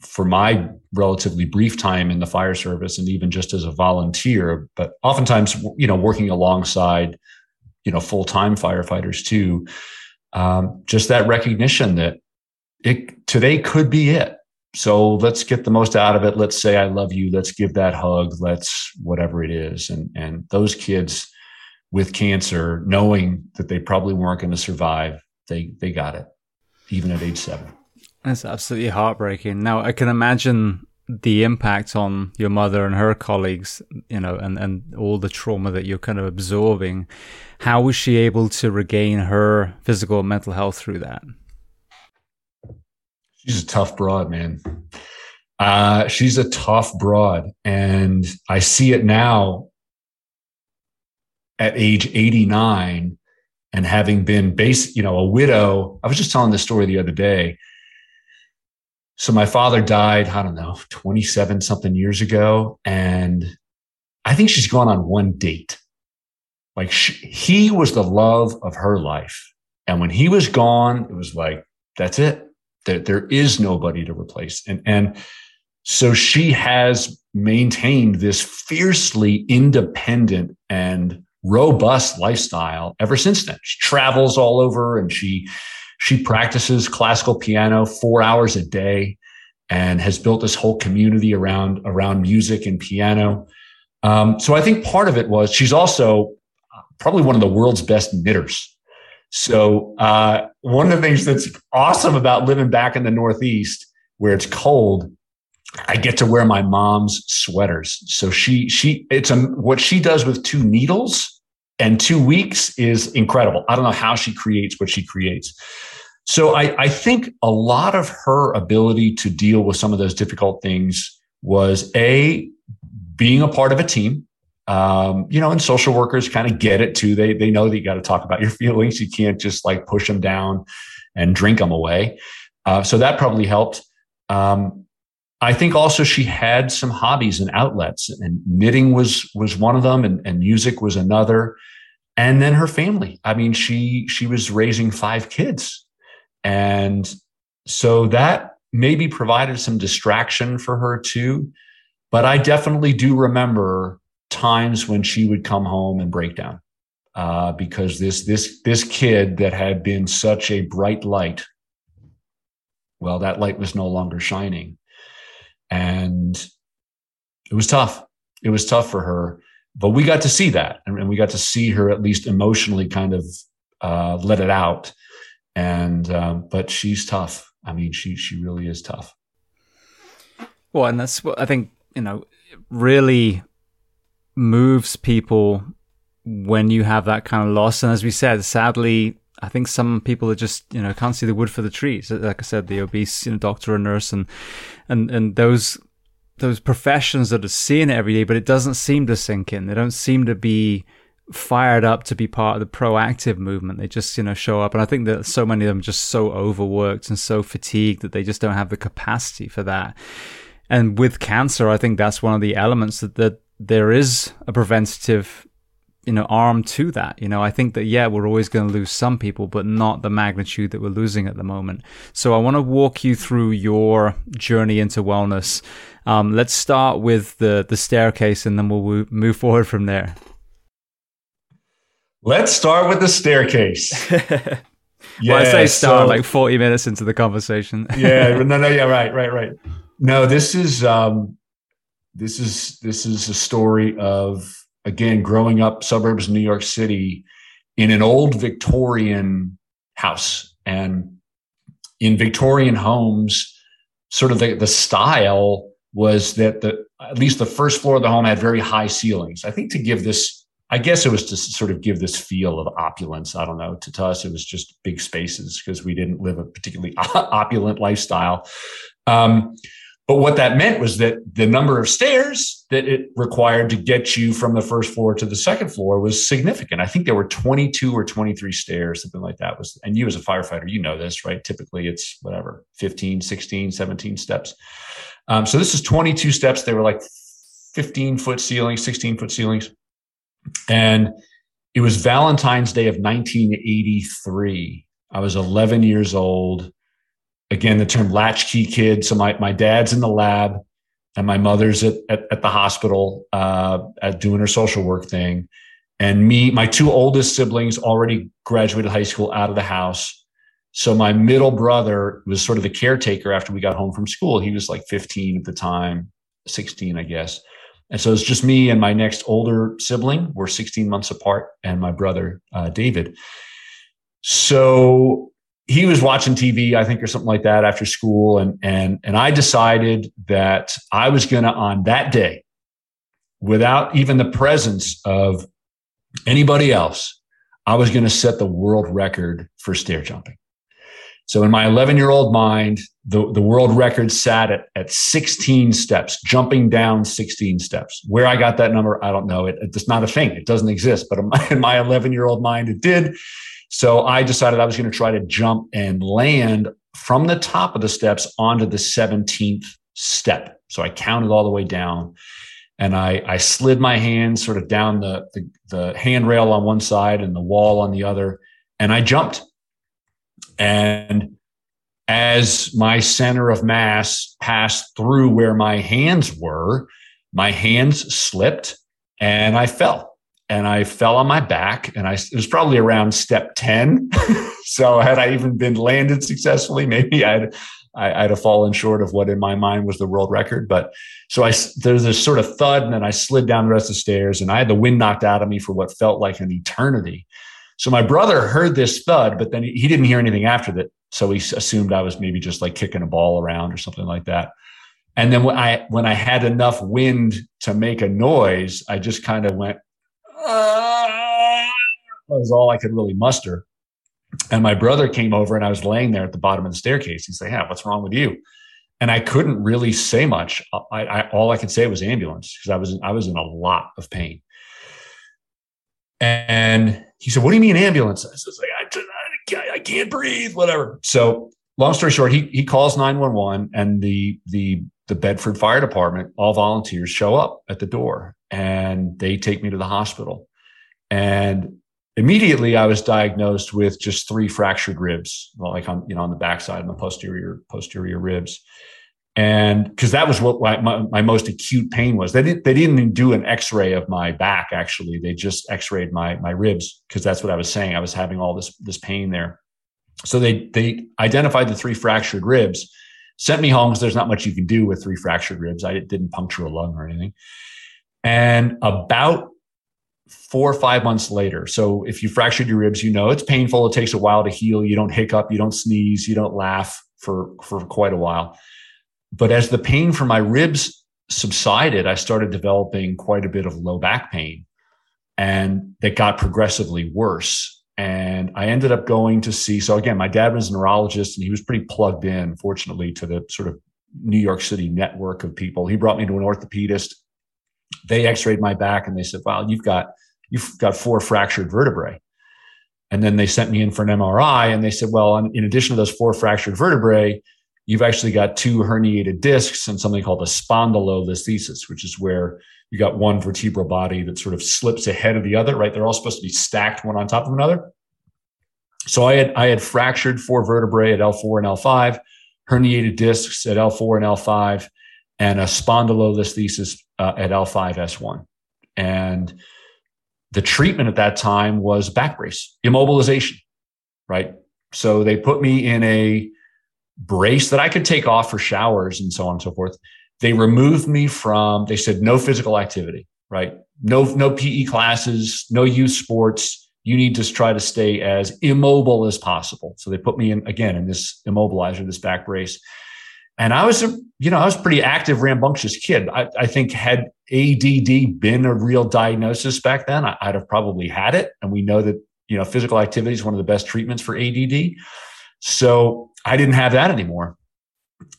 for my relatively brief time in the fire service and even just as a volunteer, but oftentimes, you know, working alongside, you know, full time firefighters too. Um, just that recognition that it today could be it. So let's get the most out of it. Let's say I love you. Let's give that hug. Let's whatever it is. And and those kids with cancer, knowing that they probably weren't going to survive, they they got it, even at age seven. That's absolutely heartbreaking. Now, I can imagine the impact on your mother and her colleagues, you know, and, and all the trauma that you're kind of absorbing. How was she able to regain her physical and mental health through that? She's a tough broad, man. Uh, she's a tough broad. And I see it now at age 89 and having been base, you know, a widow. I was just telling this story the other day so my father died, I don't know, 27 something years ago. And I think she's gone on one date. Like she, he was the love of her life. And when he was gone, it was like, that's it. There, there is nobody to replace. And, and so she has maintained this fiercely independent and robust lifestyle ever since then. She travels all over and she, she practices classical piano four hours a day and has built this whole community around around music and piano. Um, so I think part of it was she's also probably one of the world's best knitters. So uh, one of the things that's awesome about living back in the Northeast, where it's cold, I get to wear my mom's sweaters. So she she it's a, what she does with two needles and two weeks is incredible. I don't know how she creates what she creates. So I, I think a lot of her ability to deal with some of those difficult things was a being a part of a team. Um, you know, and social workers kind of get it too. They they know that you got to talk about your <laughs> feelings. You can't just like push them down and drink them away. Uh, so that probably helped. Um, I think also she had some hobbies and outlets, and knitting was was one of them, and, and music was another. And then her family. I mean, she she was raising five kids, and so that maybe provided some distraction for her too. But I definitely do remember times when she would come home and break down uh, because this this this kid that had been such a bright light, well, that light was no longer shining, and it was tough. It was tough for her, but we got to see that, and, we got to see her at least emotionally kind of uh, let it out and um, but she's tough. I mean, she she really is tough. Well, and that's what I think, you know, really moves people when you have that kind of loss. And as we said, sadly, I think some people are just, you know, can't see the wood for the trees. Like I said, the obese, you know, doctor or nurse and, and, and those, those professions that are seeing it every day, but it doesn't seem to sink in. They don't seem to be fired up to be part of the proactive movement. They just, you know, show up. And I think that so many of them are just so overworked and so fatigued that they just don't have the capacity for that. And with cancer, I think that's one of the elements that, that there is a preventative you know arm to that you know i think that yeah we're always going to lose some people but not the magnitude that we're losing at the moment so i want to walk you through your journey into wellness um, let's start with the the staircase and then we'll move forward from there Let's start with the staircase. <laughs> yeah, well, I say start so, like 40 minutes into the conversation. <laughs> yeah, no, no, yeah, right, right, right. No, this is um, this is this is a story of again growing up suburbs of New York City in an old Victorian house, and in Victorian homes, sort of the, the style was that the at least the first floor of the home had very high ceilings. I think to give this I guess it was to sort of give this feel of opulence. I don't know. To, to us, it was just big spaces because we didn't live a particularly <laughs> opulent lifestyle. Um, but what that meant was that the number of stairs that it required to get you from the first floor to the second floor was significant. I think there were 22 or 23 stairs, something like that was. And you as a firefighter, you know this, right? Typically it's whatever, 15, 16, 17 steps. Um, so this is 22 steps. They were like 15 foot ceilings, 16 foot ceilings. And it was Valentine's Day of 1983. I was 11 years old. Again, the term latchkey kid. So my, my dad's in the lab and my mother's at, at, at the hospital uh, at doing her social work thing. And me, my two oldest siblings already graduated high school out of the house. So my middle brother was sort of the caretaker after we got home from school. He was like 15 at the time, 16, I guess. And so it's just me and my next older sibling. We're 16 months apart, and my brother, uh, David. So he was watching TV, I think, or something like that after school. And, and, and I decided that I was going to, on that day, without even the presence of anybody else, I was going to set the world record for stair jumping. So in my 11 year old mind, the, the world record sat at, at 16 steps, jumping down 16 steps. Where I got that number, I don't know. It, it's not a thing. It doesn't exist. But in my <laughs> 11 year old mind, it did. So I decided I was going to try to jump and land from the top of the steps onto the 17th step. So I counted all the way down and I, I slid my hands sort of down the, the, the handrail on one side and the wall on the other. And I jumped. And as my center of mass passed through where my hands were, my hands slipped and I fell. And I fell on my back, and I it was probably around step ten. <laughs> so had I even been landed successfully, maybe I'd I, would have fallen short of what in my mind was the world record. But so I there's this sort of thud, and then I slid down the rest of the stairs, and I had the wind knocked out of me for what felt like an eternity. So my brother heard this thud, but then he didn't hear anything after that. So he assumed I was maybe just like kicking a ball around or something like that. And then when I when I had enough wind to make a noise, I just kind of went. Ah! That was all I could really muster. And my brother came over, and I was laying there at the bottom of the staircase. He said, "Yeah, what's wrong with you?" And I couldn't really say much. I, I all I could say was ambulance because I was I was in a lot of pain. And he said, "What do you mean ambulance?" I was like, I, I can't breathe, whatever. So long story short, he he calls 911 and the the the Bedford Fire Department, all volunteers show up at the door and they take me to the hospital. And immediately I was diagnosed with just three fractured ribs, like on, you know, on the backside and the posterior, posterior ribs. And because that was what my, my, most acute pain was. They didn't, they didn't do an x-ray of my back. Actually, they just x-rayed my, my ribs. Cause that's what I was saying. I was having all this, this pain there. So they, they identified the three fractured ribs, sent me home because there's not much you can do with three fractured ribs. I didn't puncture a lung or anything. And about four or five months later. So if you fractured your ribs, you know it's painful. It takes a while to heal. You don't hiccup, you don't sneeze, you don't laugh for for quite a while. But as the pain from my ribs subsided, I started developing quite a bit of low back pain and that got progressively worse. And I ended up going to see. So again, my dad was a neurologist and he was pretty plugged in, fortunately, to the sort of New York City network of people. He brought me to an orthopedist. They x-rayed my back and they said, "Well, you've got you've got four fractured vertebrae." And then they sent me in for an MRI and they said, "Well, in addition to those four fractured vertebrae, you've actually got two herniated discs and something called a spondylolisthesis, which is where you got one vertebral body that sort of slips ahead of the other, right? They're all supposed to be stacked one on top of another. So I had I had fractured four vertebrae at L4 and L5, herniated discs at L4 and L5, and a spondylolisthesis uh, at L5 S1. And the treatment at that time was back brace, immobilization, right? So they put me in a brace that I could take off for showers and so on and so forth. They removed me from, they said no physical activity, right? No, no PE classes, no youth sports. You need to try to stay as immobile as possible. So they put me in again in this immobilizer, this back brace. And I was a, you know, I was a pretty active, rambunctious kid. I, I think had ADD been a real diagnosis back then, I, I'd have probably had it. And we know that, you know, physical activity is one of the best treatments for ADD. So I didn't have that anymore.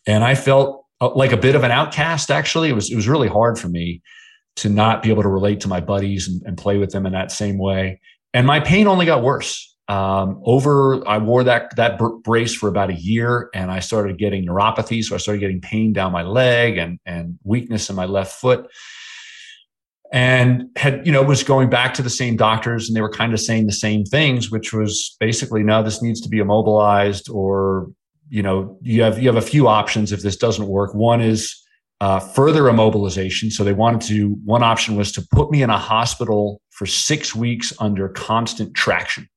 And I felt uh, like a bit of an outcast, actually. It was, it was really hard for me to not be able to relate to my buddies and, and play with them in that same way. And my pain only got worse. Um, over, I wore that, that brace for about a year and I started getting neuropathy. So I started getting pain down my leg and, and weakness in my left foot and had you know was going back to the same doctors and they were kind of saying the same things which was basically no this needs to be immobilized or you know you have you have a few options if this doesn't work. One is uh, further immobilization. So they wanted to one option was to put me in a hospital for six weeks under constant traction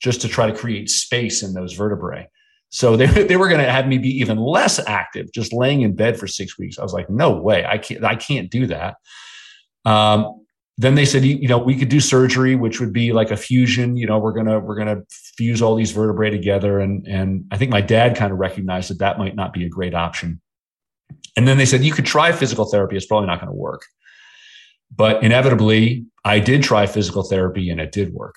just to try to create space in those vertebrae. So they, <laughs> they were going to have me be even less active just laying in bed for six weeks. I was like no way. I can't i can't do that um, then they said, you know, we could do surgery, which would be like a fusion. You know, we're gonna we're gonna fuse all these vertebrae together, and and I think my dad kind of recognized that that might not be a great option. And then they said you could try physical therapy. It's probably not going to work. But inevitably, I did try physical therapy, and it did work.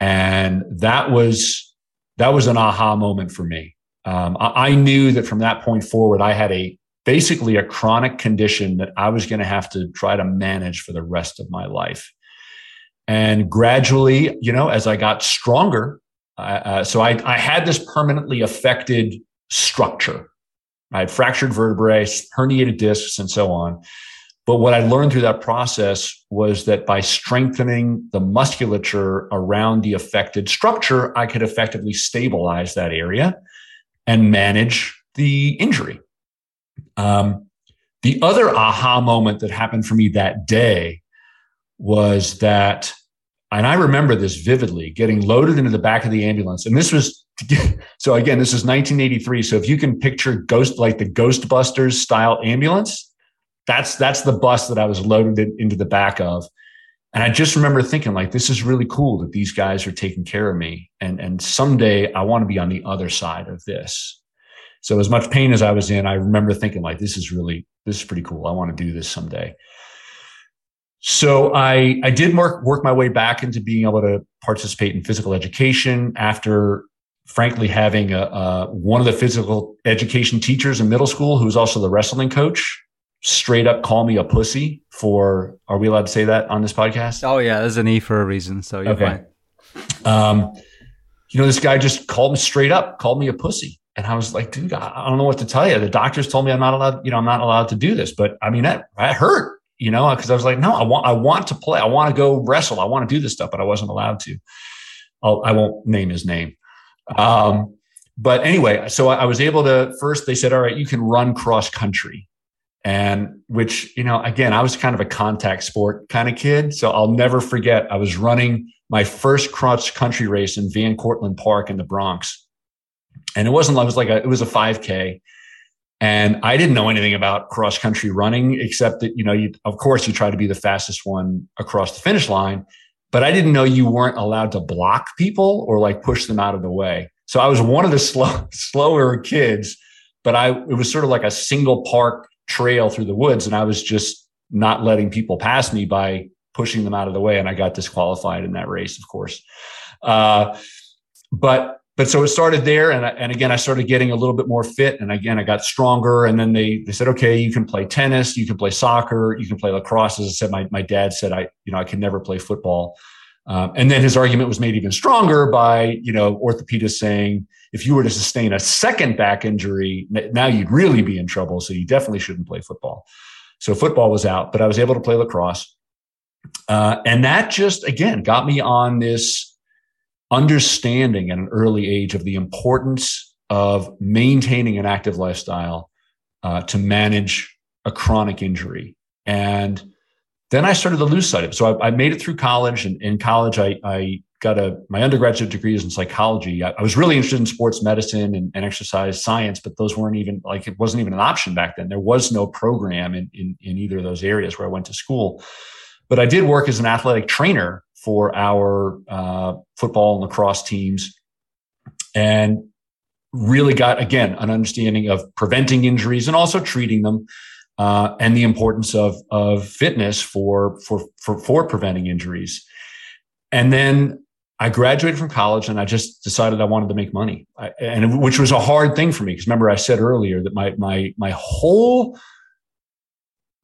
And that was that was an aha moment for me. Um, I, I knew that from that point forward, I had a basically a chronic condition that I was going to have to try to manage for the rest of my life. And gradually, you know, as I got stronger, uh, so I, I had this permanently affected structure. I had fractured vertebrae, herniated discs, and so on. But what I learned through that process was that by strengthening the musculature around the affected structure, I could effectively stabilize that area and manage the injury. Um, the other aha moment that happened for me that day was that, and I remember this vividly, getting loaded into the back of the ambulance. And this was, <laughs> so again, this is 1983. So if you can picture ghost, like the Ghostbusters style ambulance, that's, that's the bus that I was loaded into the back of. And I just remember thinking like, this is really cool that these guys are taking care of me. And, and someday I want to be on the other side of this. So as much pain as I was in, I remember thinking like, this is really, this is pretty cool. I want to do this someday. So I, I did work, work my way back into being able to participate in physical education after frankly having a, a, one of the physical education teachers in middle school who's also the wrestling coach straight up call me a pussy for are we allowed to say that on this podcast oh yeah there's an e for a reason so you're okay. fine um you know this guy just called me straight up called me a pussy and I was like, dude, I don't know what to tell you. The doctors told me I'm not allowed, you know, I'm not allowed to do this. But I mean, that, that hurt, you know, because I was like, no, I want, I want to play. I want to go wrestle. I want to do this stuff, but I wasn't allowed to. I'll, I won't name his name. Um, but anyway, so I was able to first, they said, all right, you can run cross country. And which, you know, again, I was kind of a contact sport kind of kid. So I'll never forget, I was running my first cross country race in Van Cortlandt Park in the Bronx and it wasn't it was like a it was a 5k and i didn't know anything about cross country running except that you know you of course you try to be the fastest one across the finish line but i didn't know you weren't allowed to block people or like push them out of the way so i was one of the <laughs> slow slower kids but I it was sort of like a single park trail through the woods, and I was just not letting people pass me by pushing them out of the way, and I got disqualified in that race, of course. Uh, but but so it started there, and I, and again, I started getting a little bit more fit, and again, I got stronger. And then they they said, okay, you can play tennis, you can play soccer, you can play lacrosse. As I said, my my dad said I you know I could never play football. Um, and then his argument was made even stronger by, you know, orthopedists saying if you were to sustain a second back injury, now you'd really be in trouble. So you definitely shouldn't play football. So football was out, but I was able to play lacrosse. Uh, and that just, again, got me on this understanding at an early age of the importance of maintaining an active lifestyle uh, to manage a chronic injury. And then I started to lose sight of it. So I, I made it through college, and in college, I, I, got a my undergraduate degree is in psychology. I, I was really interested in sports medicine and, and, exercise science, but those weren't even like it wasn't even an option back then. There was no program in, in, in either of those areas where I went to school. But I did work as an athletic trainer for our uh, football and lacrosse teams, and really got again an understanding of preventing injuries and also treating them uh, and the importance of of fitness for for for for preventing injuries. And then I graduated from college and I just decided I wanted to make money, I, and which was a hard thing for me because remember I said earlier that my my my whole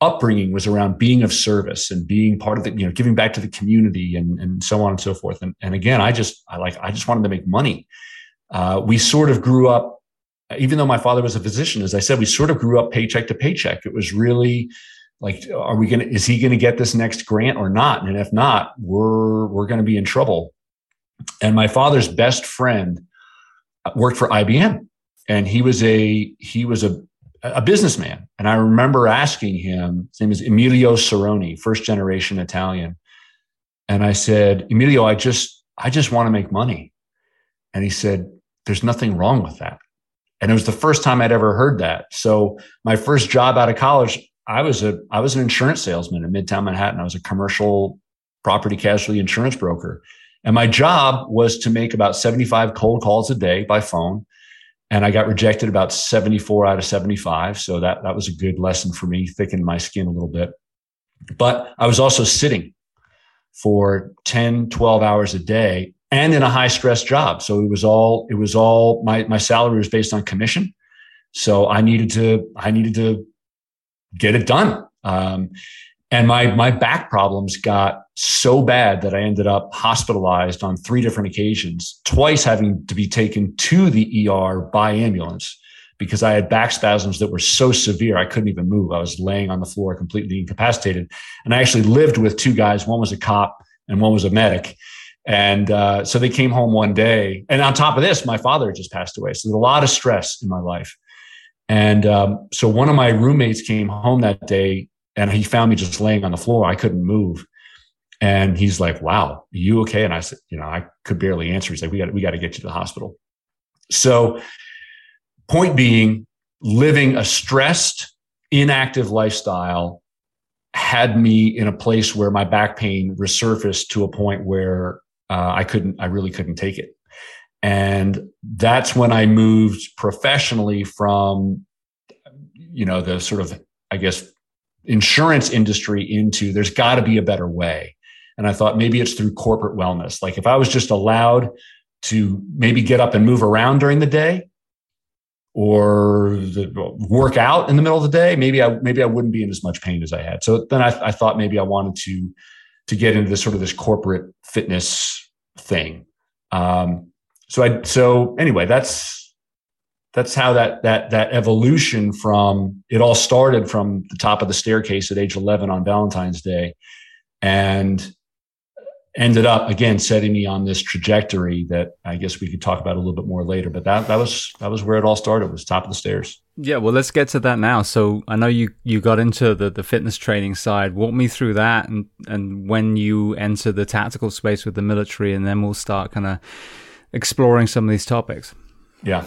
upbringing was around being of service and being part of the you know giving back to the community and and so on and so forth. And and again, I just I like I just wanted to make money. Uh, we sort of grew up even though my father was a physician, as I said, we sort of grew up paycheck to paycheck. It was really like, are we to, is he to get this next grant or not? And if not, we're, we're to be in trouble. And my father's best friend worked for IBM and he was a, he was a, a businessman. And I remember asking him, his name is Emilio Cerrone, first generation Italian. And I said, Emilio, I just, I just want to make money. And he said, there's nothing wrong with that. And it was the first time I'd ever heard that. So my first job out of college, I was a I was an insurance salesman in Midtown Manhattan. I was a commercial property casualty insurance broker. And my job was to make about 75 cold calls a day by phone. And I got rejected about 74 out of 75. So that, that was a good lesson for me, thickened my skin a little bit. But I was also sitting for 10, 12 hours a day and in a high stress job. So it was all, it was all my, my salary was based on commission. So I needed to, I needed to get it done. Um, and my, my back problems got so bad that I ended up hospitalized on three different occasions, twice having to be taken to the ER by ambulance because I had back spasms that were so severe I couldn't even move. I was laying on the floor completely incapacitated. And I actually lived with two guys. One was a cop and one was a medic. And uh, so they came home one day. And on top of this, my father just passed away. So there's a lot of stress in my life. And um, so one of my roommates came home that day and he found me just laying on the floor. I couldn't move. And he's like, wow, you okay? And I said, you know, I could barely answer. He's like, we got, we got to get you to the hospital. So point being, living a stressed, inactive lifestyle had me in a place where my back pain resurfaced to a point where uh, I couldn't, I really couldn't take it. And that's when I moved professionally from, you know, the sort of, I guess, insurance industry into there's got to be a better way. And I thought maybe it's through corporate wellness. Like if I was just allowed to maybe get up and move around during the day or the, work out in the middle of the day, maybe I maybe I wouldn't be in as much pain as I had. So then I, I thought maybe I wanted to to get into this sort of this corporate fitness thing. Um, so I so anyway, that's that's how that that that evolution from it all started from the top of the staircase at age 11 on Valentine's Day, and ended up again setting me on this trajectory that I guess we could talk about a little bit more later. But that that was that was where it all started. Was top of the stairs. Yeah, well, let's get to that now. So I know you you got into the the fitness training side. Walk me through that, and and when you enter the tactical space with the military, and then we'll start kind of exploring some of these topics. Yeah.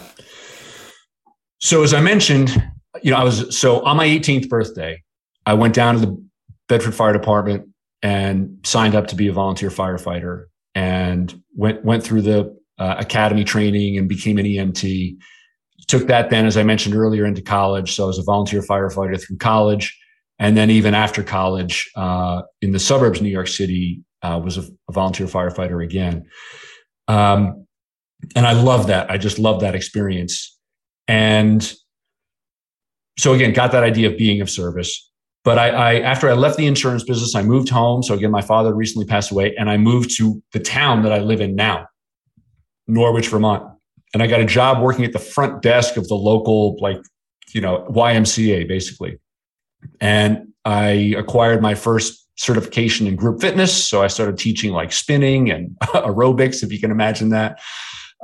So as I mentioned, you know, I was so on my 18th birthday, I went down to the Bedford Fire Department and signed up to be a volunteer firefighter and went went through the uh, academy training and became an EMT. took that then, as I mentioned earlier, into college. So I was a volunteer firefighter through college. And then even after college, uh, in the suburbs of New York City, uh, was a, a, volunteer firefighter again. Um, and I love that. I just love that experience. And so again, got that idea of being of service. But I, I, after I left the insurance business, I moved home. So again, my father recently passed away, and I moved to the town that I live in now, Norwich, Vermont. And I got a job working at the front desk of the local, like, you know, YMCA, basically. And I acquired my first certification in group fitness. So I started teaching like spinning and <laughs> aerobics, if you can imagine that.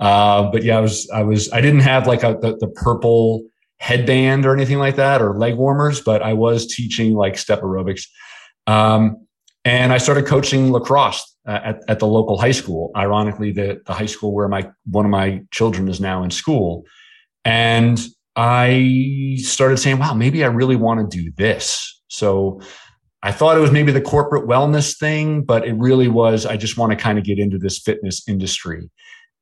Uh, but yeah, I was, I was, I didn't have like a, the, the purple headband or anything like that or leg warmers, but I was teaching like step aerobics. Um, and I started coaching lacrosse uh, at, at the local high school. Ironically, the, the high school where my one of my children is now in school. And I started saying, wow, maybe I really want to do this. So I thought it was maybe the corporate wellness thing, but it really was, I just want to kind of get into this fitness industry.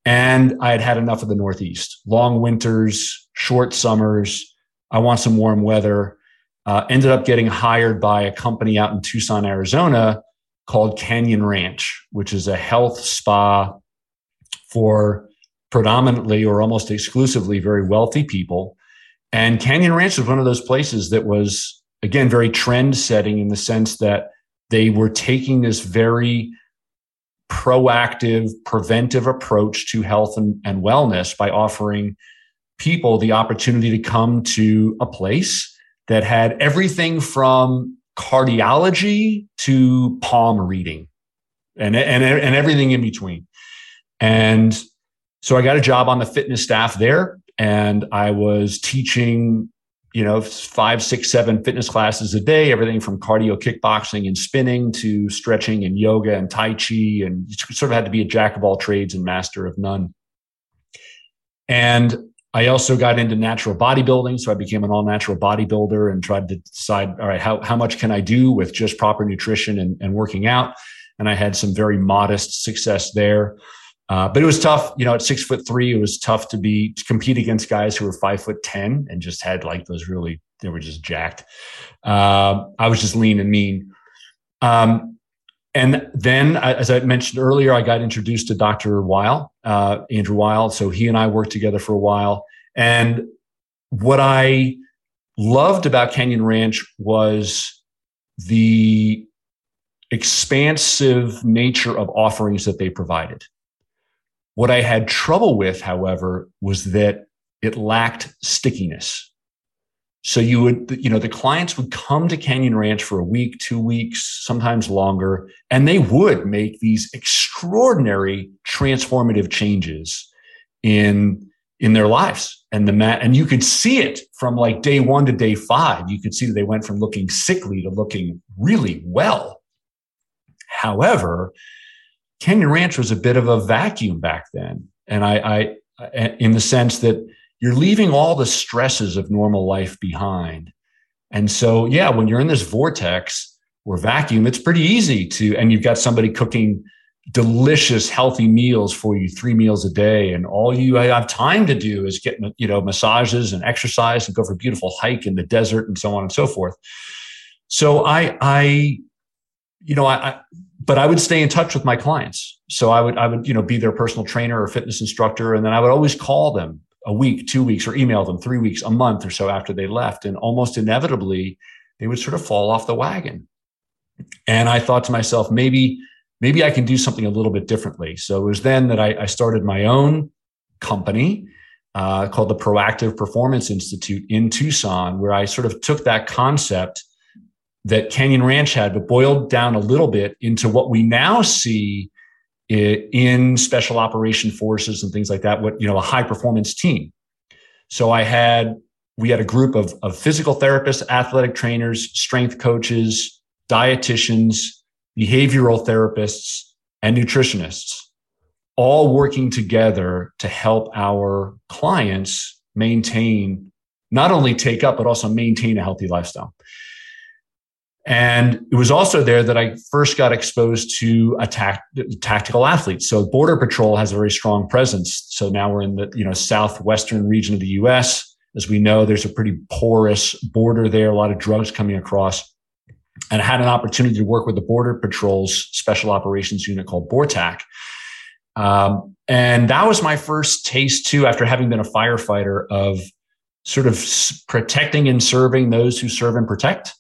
And I had had enough of the Northeast long winters, short summers. I want some warm weather. Uh, ended up getting hired by a company out in Tucson, Arizona called Canyon Ranch, which is a health spa for predominantly or almost exclusively very wealthy people. And Canyon Ranch was one of those places that was, again, very trend setting in the sense that they were taking this very proactive, preventive approach to health and, and wellness by offering people the opportunity to come to a place that had everything from cardiology to palm reading and, and, and everything in between. And so I got a job on the fitness staff there and I was teaching you know, five, six, seven fitness classes a day, everything from cardio kickboxing and spinning to stretching and yoga and Tai Chi. And sort of had to be a jack of all trades and master of none. And I also got into natural bodybuilding. So I became an all natural bodybuilder and tried to decide, all right, how, how much can I do with just proper nutrition and, and working out? And I had some very modest success there. Uh, but it was tough, you know, at six foot three, it was tough to be to compete against guys who were five foot 10 and just had like those really, they were just jacked. Uh, I was just lean and mean. Um, and then, as I mentioned earlier, I got introduced to Dr. Weil, uh, Andrew Weil. So he and I worked together for a while. And what I loved about Canyon Ranch was the expansive nature of offerings that they provided. What I had trouble with, however, was that it lacked stickiness. So you would, you know, the clients would come to Canyon Ranch for a week, two weeks, sometimes longer, and they would make these extraordinary transformative changes in in their lives. And the mat and you could see it from like day one to day five. You could see that they went from looking sickly to looking really well. However Canyon Ranch was a bit of a vacuum back then. And I, I, in the sense that you're leaving all the stresses of normal life behind. And so, yeah, when you're in this vortex or vacuum, it's pretty easy to, and you've got somebody cooking delicious, healthy meals for you, three meals a day. And all you have time to do is get, you know, massages and exercise and go for a beautiful hike in the desert and so on and so forth. So I, I, you know, I, I but I would stay in touch with my clients. So I would, I would, you know, be their personal trainer or fitness instructor. And then I would always call them a week, two weeks, or email them three weeks, a month or so after they left. And almost inevitably, they would sort of fall off the wagon. And I thought to myself, maybe, maybe I can do something a little bit differently. So it was then that I, I started my own company uh, called the Proactive Performance Institute in Tucson, where I sort of took that concept that Canyon Ranch had, but boiled down a little bit into what we now see in special operation forces and things like that. What you know, a high performance team. So I had we had a group of, of physical therapists, athletic trainers, strength coaches, dietitians, behavioral therapists, and nutritionists, all working together to help our clients maintain not only take up but also maintain a healthy lifestyle And it was also there that I first got exposed to a tactical athletes. So Border Patrol has a very strong presence. So now we're in the you know southwestern region of the U.S. As we know, there's a pretty porous border there, a lot of drugs coming across. And I had an opportunity to work with the Border Patrol's special operations unit called BORTAC. Um, and that was my first taste too, after having been a firefighter, of sort of protecting and serving those who serve and protect.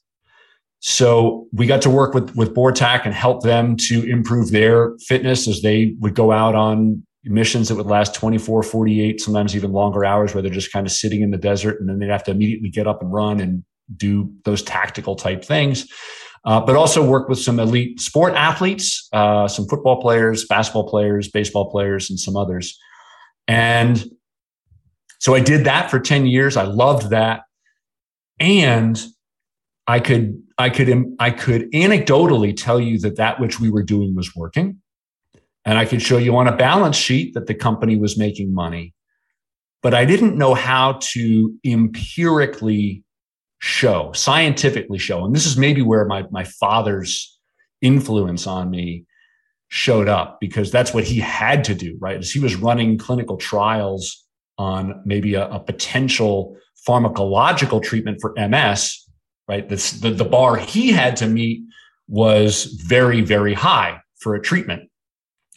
So we got to work with with BORTAC and help them to improve their fitness as they would go out on missions that would last 24, 48, sometimes even longer hours where they're just kind of sitting in the desert and then they'd have to immediately get up and run and do those tactical type things. Uh, but also work with some elite sport athletes, uh, some football players, basketball players, baseball players, and some others. And so I did that for 10 years. I loved that. And I could, I could, um, I could anecdotally tell you that that which we were doing was working. And I could show you on a balance sheet that the company was making money. But I didn't know how to empirically show, scientifically show. And this is maybe where my, my father's influence on me showed up because that's what he had to do, right? As he was running clinical trials on maybe a, a potential pharmacological treatment for MS, right? This, the, the bar he had to meet was very, very high for a treatment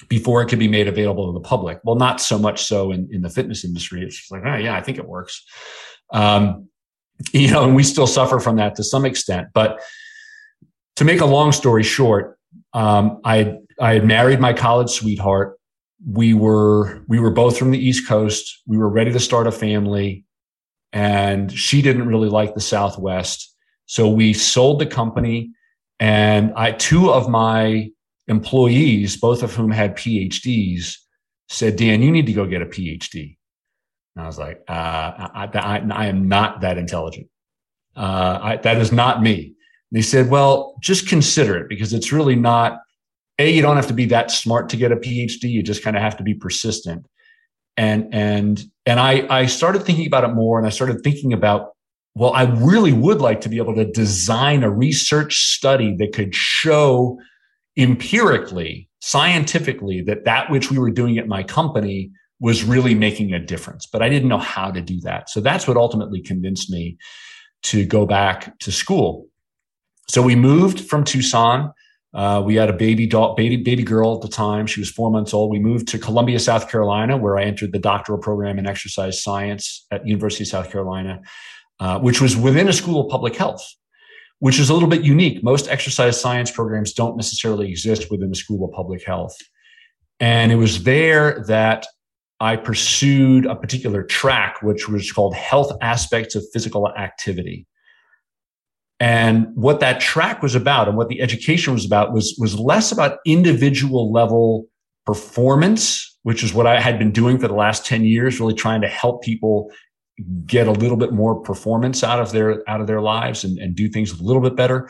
before it could be made available to the public. Well, not so much so in, in the fitness industry. It's like, oh, yeah, I think it works. Um, you know, and we still suffer from that to some extent. But to make a long story short, um, I I had married my college sweetheart. We were we were both from the East Coast. We were ready to start a family, and she didn't really like the Southwest. So we sold the company, and I two of my employees, both of whom had PhDs, said, "Dan, you need to go get a PhD." And I was like, uh, I, I, I, am not that intelligent. Uh, I, that is not me. And they said, well, just consider it because it's really not, A, you don't have to be that smart to get a PhD. You just kind of have to be persistent. And, and, and I, I started thinking about it more and I started thinking about, well, I really would like to be able to design a research study that could show empirically, scientifically, that that which we were doing at my company was really making a difference, but I didn't know how to do that. So that's what ultimately convinced me to go back to school. So we moved from Tucson. Uh, we had a baby, baby, baby girl at the time. She was four months old. We moved to Columbia, South Carolina, where I entered the doctoral program in exercise science at University of South Carolina, uh, which was within a school of public health, which is a little bit unique. Most exercise science programs don't necessarily exist within the school of public health. And it was there that I pursued a particular track, which was called Health Aspects of Physical Activity. And what that track was about and what the education was about was, was less about individual level performance, which is what I had been doing for the last 10 years, really trying to help people get a little bit more performance out of their out of their lives and, and do things a little bit better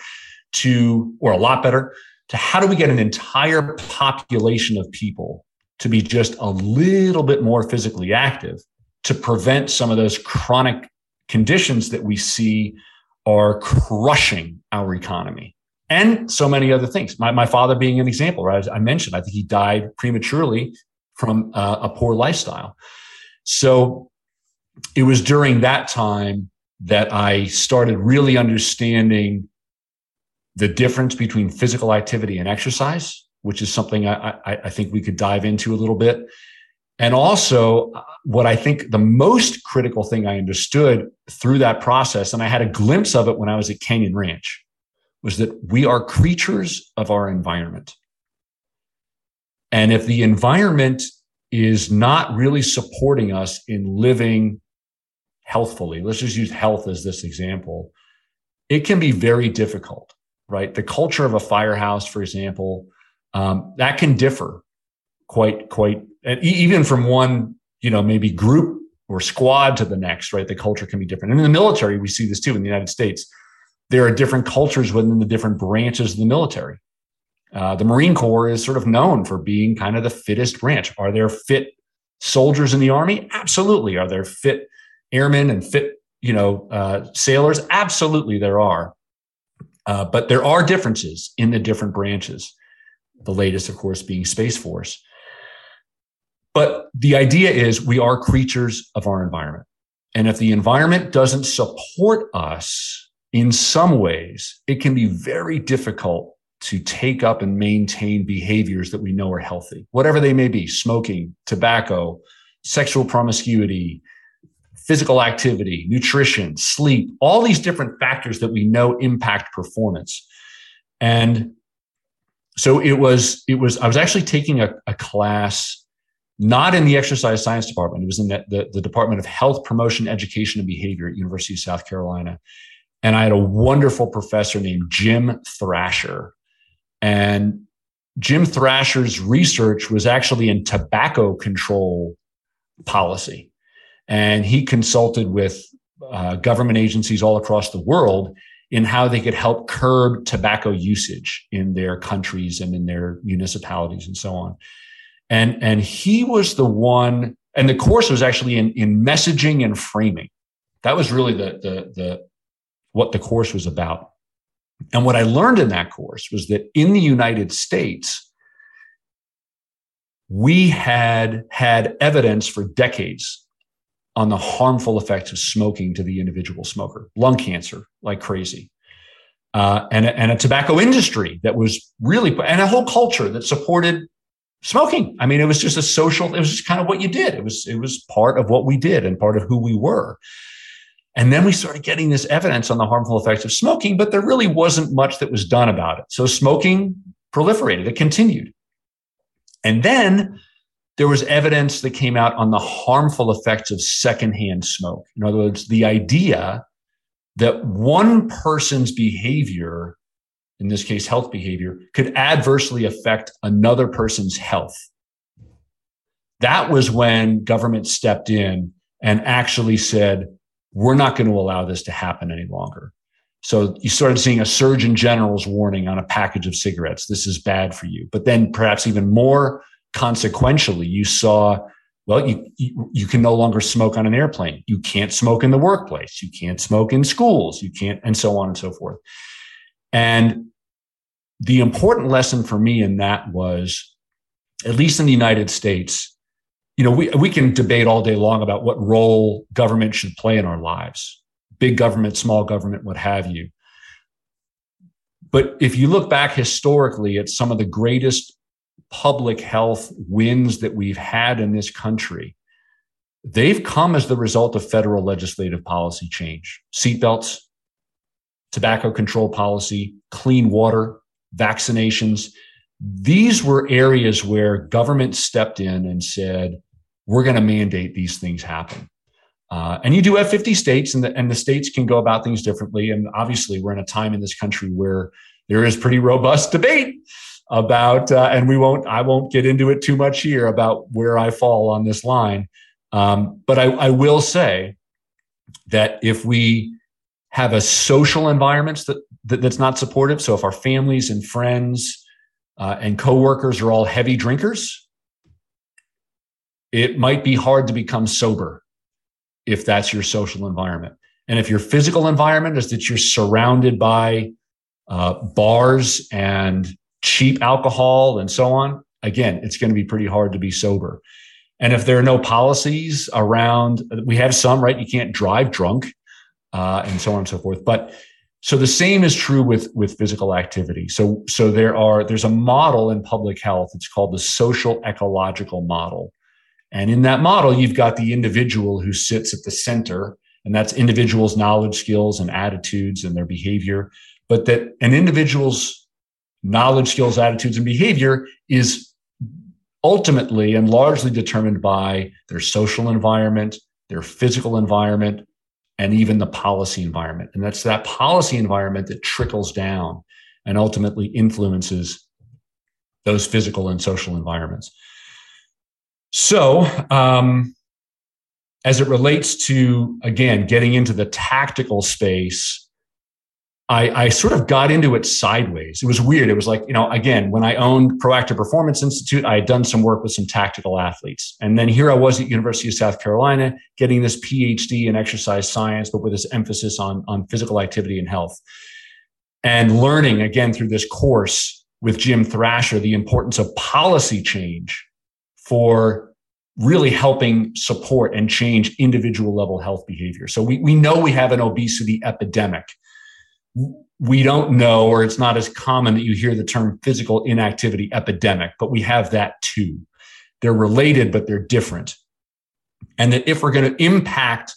to or a lot better to how do we get an entire population of people to be just a little bit more physically active to prevent some of those chronic conditions that we see are crushing our economy and so many other things. My, my father being an example, right? As I mentioned, I think he died prematurely from uh, a poor lifestyle. So it was during that time that I started really understanding the difference between physical activity and exercise which is something I, I, I think we could dive into a little bit. And also, uh, what I think the most critical thing I understood through that process, and I had a glimpse of it when I was at Canyon Ranch, was that we are creatures of our environment. And if the environment is not really supporting us in living healthfully, let's just use health as this example, it can be very difficult, right? The culture of a firehouse, for example, um, that can differ quite quite and even from one you know maybe group or squad to the next right? The culture can be different. And in the military we see this too in the united states. There are different cultures within the different branches of the military. Uh, the marine corps is sort of known for being kind of the fittest branch. Are there fit soldiers in the army? Absolutely. Are there fit airmen and fit you know uh, sailors absolutely there are Uh, but there are differences in the different branches. The latest, of course, being Space Force. But the idea is we are creatures of our environment. And if the environment doesn't support us in some ways, it can be very difficult to take up and maintain behaviors that we know are healthy, whatever they may be smoking, tobacco, sexual promiscuity, physical activity, nutrition, sleep, all these different factors that we know impact performance. And so it was, it was, I was actually taking a, a class not in the exercise science department. It was in the, the, the, Department of Health Promotion, Education, and Behavior at University of South Carolina. And I had a wonderful professor named Jim Thrasher. And Jim Thrasher's research was actually in tobacco control policy. And he consulted with uh, government agencies all across the world in how they could help curb tobacco usage in their countries and in their municipalities and so on. And, and he was the one, and the course was actually in, in messaging and framing. That was really the, the, the, what the course was about. And what I learned in that course was that in the United States, we had had evidence for decades on the harmful effects of smoking to the individual smoker, lung cancer like crazy, uh, and, and a tobacco industry that was really, and a whole culture that supported smoking. I mean, it was just a social, it was just kind of what you did. It was, it was part of what we did and part of who we were. And then we started getting this evidence on the harmful effects of smoking, but there really wasn't much that was done about it. So smoking proliferated, it continued. And then there was evidence that came out on the harmful effects of secondhand smoke. In other words, the idea that one person's behavior in this case, health behavior, could adversely affect another person's health. That was when government stepped in and actually said, we're not going to allow this to happen any longer. So you started seeing a Surgeon General's warning on a package of cigarettes. This is bad for you. But then perhaps even more consequentially, you saw, well, you, you, you, can no longer smoke on an airplane. You can't smoke in the workplace. You can't smoke in schools. You can't, and so on and so forth. And the important lesson for me in that was, at least in the United States, you know, we, we can debate all day long about what role government should play in our lives, big government, small government, what have you. But if you look back historically at some of the greatest public health wins that we've had in this country, they've come as the result of federal legislative policy change. Seatbelts, tobacco control policy, clean water, vaccinations. These were areas where government stepped in and said, we're going to mandate these things happen. Uh, and you do have 50 states, and the, and the states can go about things differently. And obviously, we're in a time in this country where there is pretty robust debate about, uh, and we won't, I won't get into it too much here about where I fall on this line. Um, but I, I will say that if we have a social environment that, that, that's not supportive. So if our families and friends uh, and coworkers are all heavy drinkers, it might be hard to become sober if that's your social environment. And if your physical environment is that you're surrounded by uh, bars and cheap alcohol and so on, again, it's going to be pretty hard to be sober. And if there are no policies around, we have some, right? You can't drive drunk uh, and so on and so forth. But so the same is true with with physical activity. So so there are there's a model in public health. It's called the social ecological model, and in that model, you've got the individual who sits at the center, and that's individuals' knowledge, skills, and attitudes and their behavior. But that an individual's knowledge, skills, attitudes, and behavior is ultimately and largely determined by their social environment, their physical environment, and even the policy environment. And that's that policy environment that trickles down and ultimately influences those physical and social environments. So, um, as it relates to, again, getting into the tactical space, I, I, sort of got into it sideways. It was weird. It was like, you know, again, when I owned Proactive Performance Institute, I had done some work with some tactical athletes. And then here I was at University of South Carolina getting this PhD in exercise science, but with this emphasis on, on physical activity and health. and learning again through this course with Jim Thrasher the importance of policy change for really helping support and change individual level health behavior. So we, we know we have an obesity epidemic. We don't know, or it's not as common that you hear the term physical inactivity epidemic, but we have that too. They're related, but they're different. And that if we're going to impact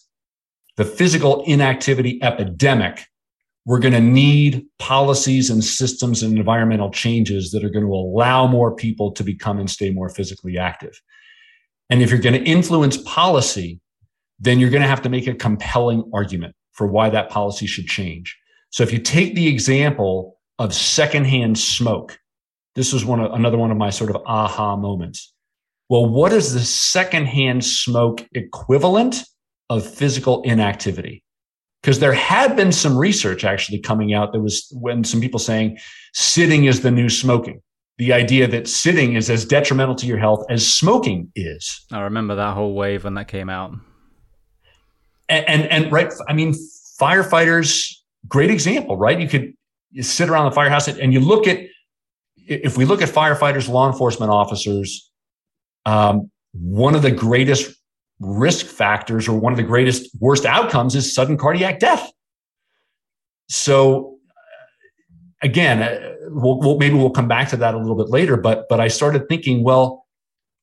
the physical inactivity epidemic, we're going to need policies and systems and environmental changes that are going to allow more people to become and stay more physically active. And if you're going to influence policy, then you're going to have to make a compelling argument for why that policy should change. So if you take the example of secondhand smoke, this was one of, another one of my sort of aha moments. Well, what is the secondhand smoke equivalent of physical inactivity? because there had been some research actually coming out. that was when some people saying sitting is the new smoking. The idea that sitting is as detrimental to your health as smoking is. I remember that whole wave when that came out. And and, and right, I mean, firefighters, great example, right? You could you sit around the firehouse and you look at if we look at firefighters, law enforcement officers, um, one of the greatest risk factors or one of the greatest worst outcomes is sudden cardiac death. So again, uh, we'll, we'll, maybe we'll come back to that a little bit later. But but I started thinking, well,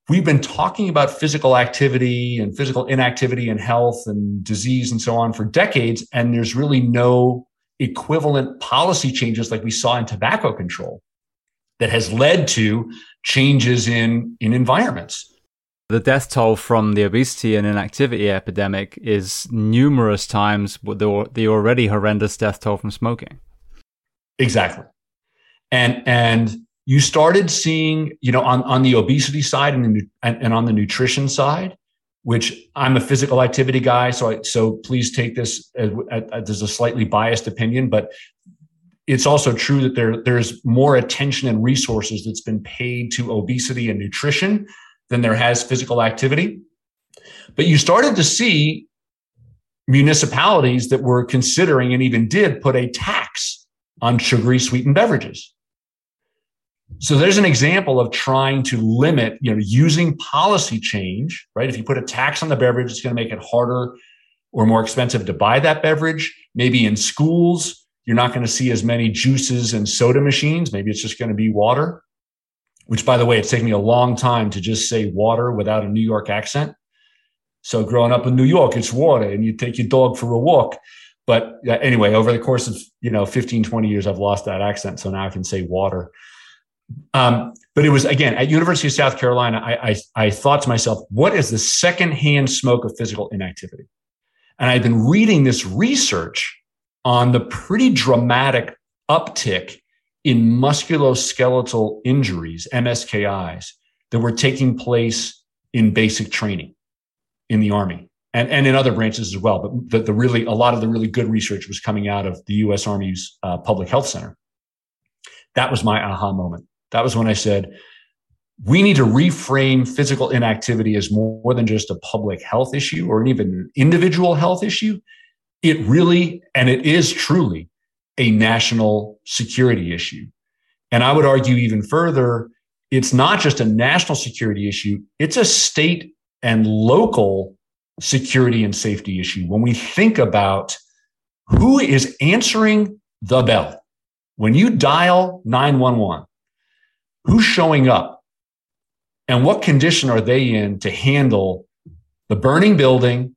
we've been talking about physical activity and physical inactivity and health and disease and so on for decades, and there's really no equivalent policy changes like we saw in tobacco control that has led to changes in in environments. The death toll from the obesity and inactivity epidemic is numerous times the, the already horrendous death toll from smoking. Exactly. And, and you started seeing, you know, on, on the obesity side and, the, and, and on the nutrition side, which I'm a physical activity guy. So I, so please take this as, as a slightly biased opinion, but it's also true that there, there's more attention and resources that's been paid to obesity and nutrition than there has physical activity. But you started to see municipalities that were considering and even did put a tax on sugary sweetened beverages. So there's an example of trying to limit, you know, using policy change, right? If you put a tax on the beverage, it's going to make it harder or more expensive to buy that beverage. Maybe in schools, you're not going to see as many juices and soda machines. Maybe it's just going to be water which by the way, it's taken me a long time to just say water without a New York accent. So growing up in New York, it's water and you take your dog for a walk. But anyway, over the course of, you know, 15, 20 years, I've lost that accent. So now I can say water. Um, but it was again at University of South Carolina. I, I, I thought to myself, what is the secondhand smoke of physical inactivity? And I've been reading this research on the pretty dramatic uptick in musculoskeletal injuries, MSKIs, that were taking place in basic training in the Army and, and in other branches as well. But the, the really, a lot of the really good research was coming out of the US Army's uh, Public Health Center. That was my aha moment. That was when I said, we need to reframe physical inactivity as more than just a public health issue or even an individual health issue. It really, and it is truly a national security issue. And I would argue even further, it's not just a national security issue, it's a state and local security and safety issue. When we think about who is answering the bell, when you dial 911, who's showing up and what condition are they in to handle the burning building,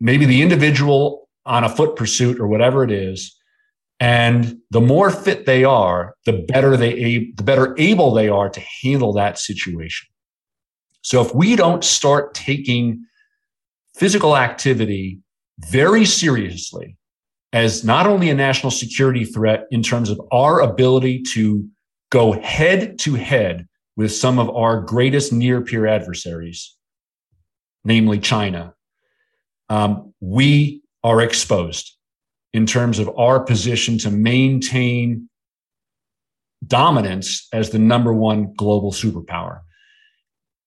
maybe the individual on a foot pursuit or whatever it is. And the more fit they are, the better they the better able they are to handle that situation. So if we don't start taking physical activity very seriously as not only a national security threat in terms of our ability to go head to head with some of our greatest near peer adversaries, namely China, um, we are exposed in terms of our position to maintain dominance as the number one global superpower.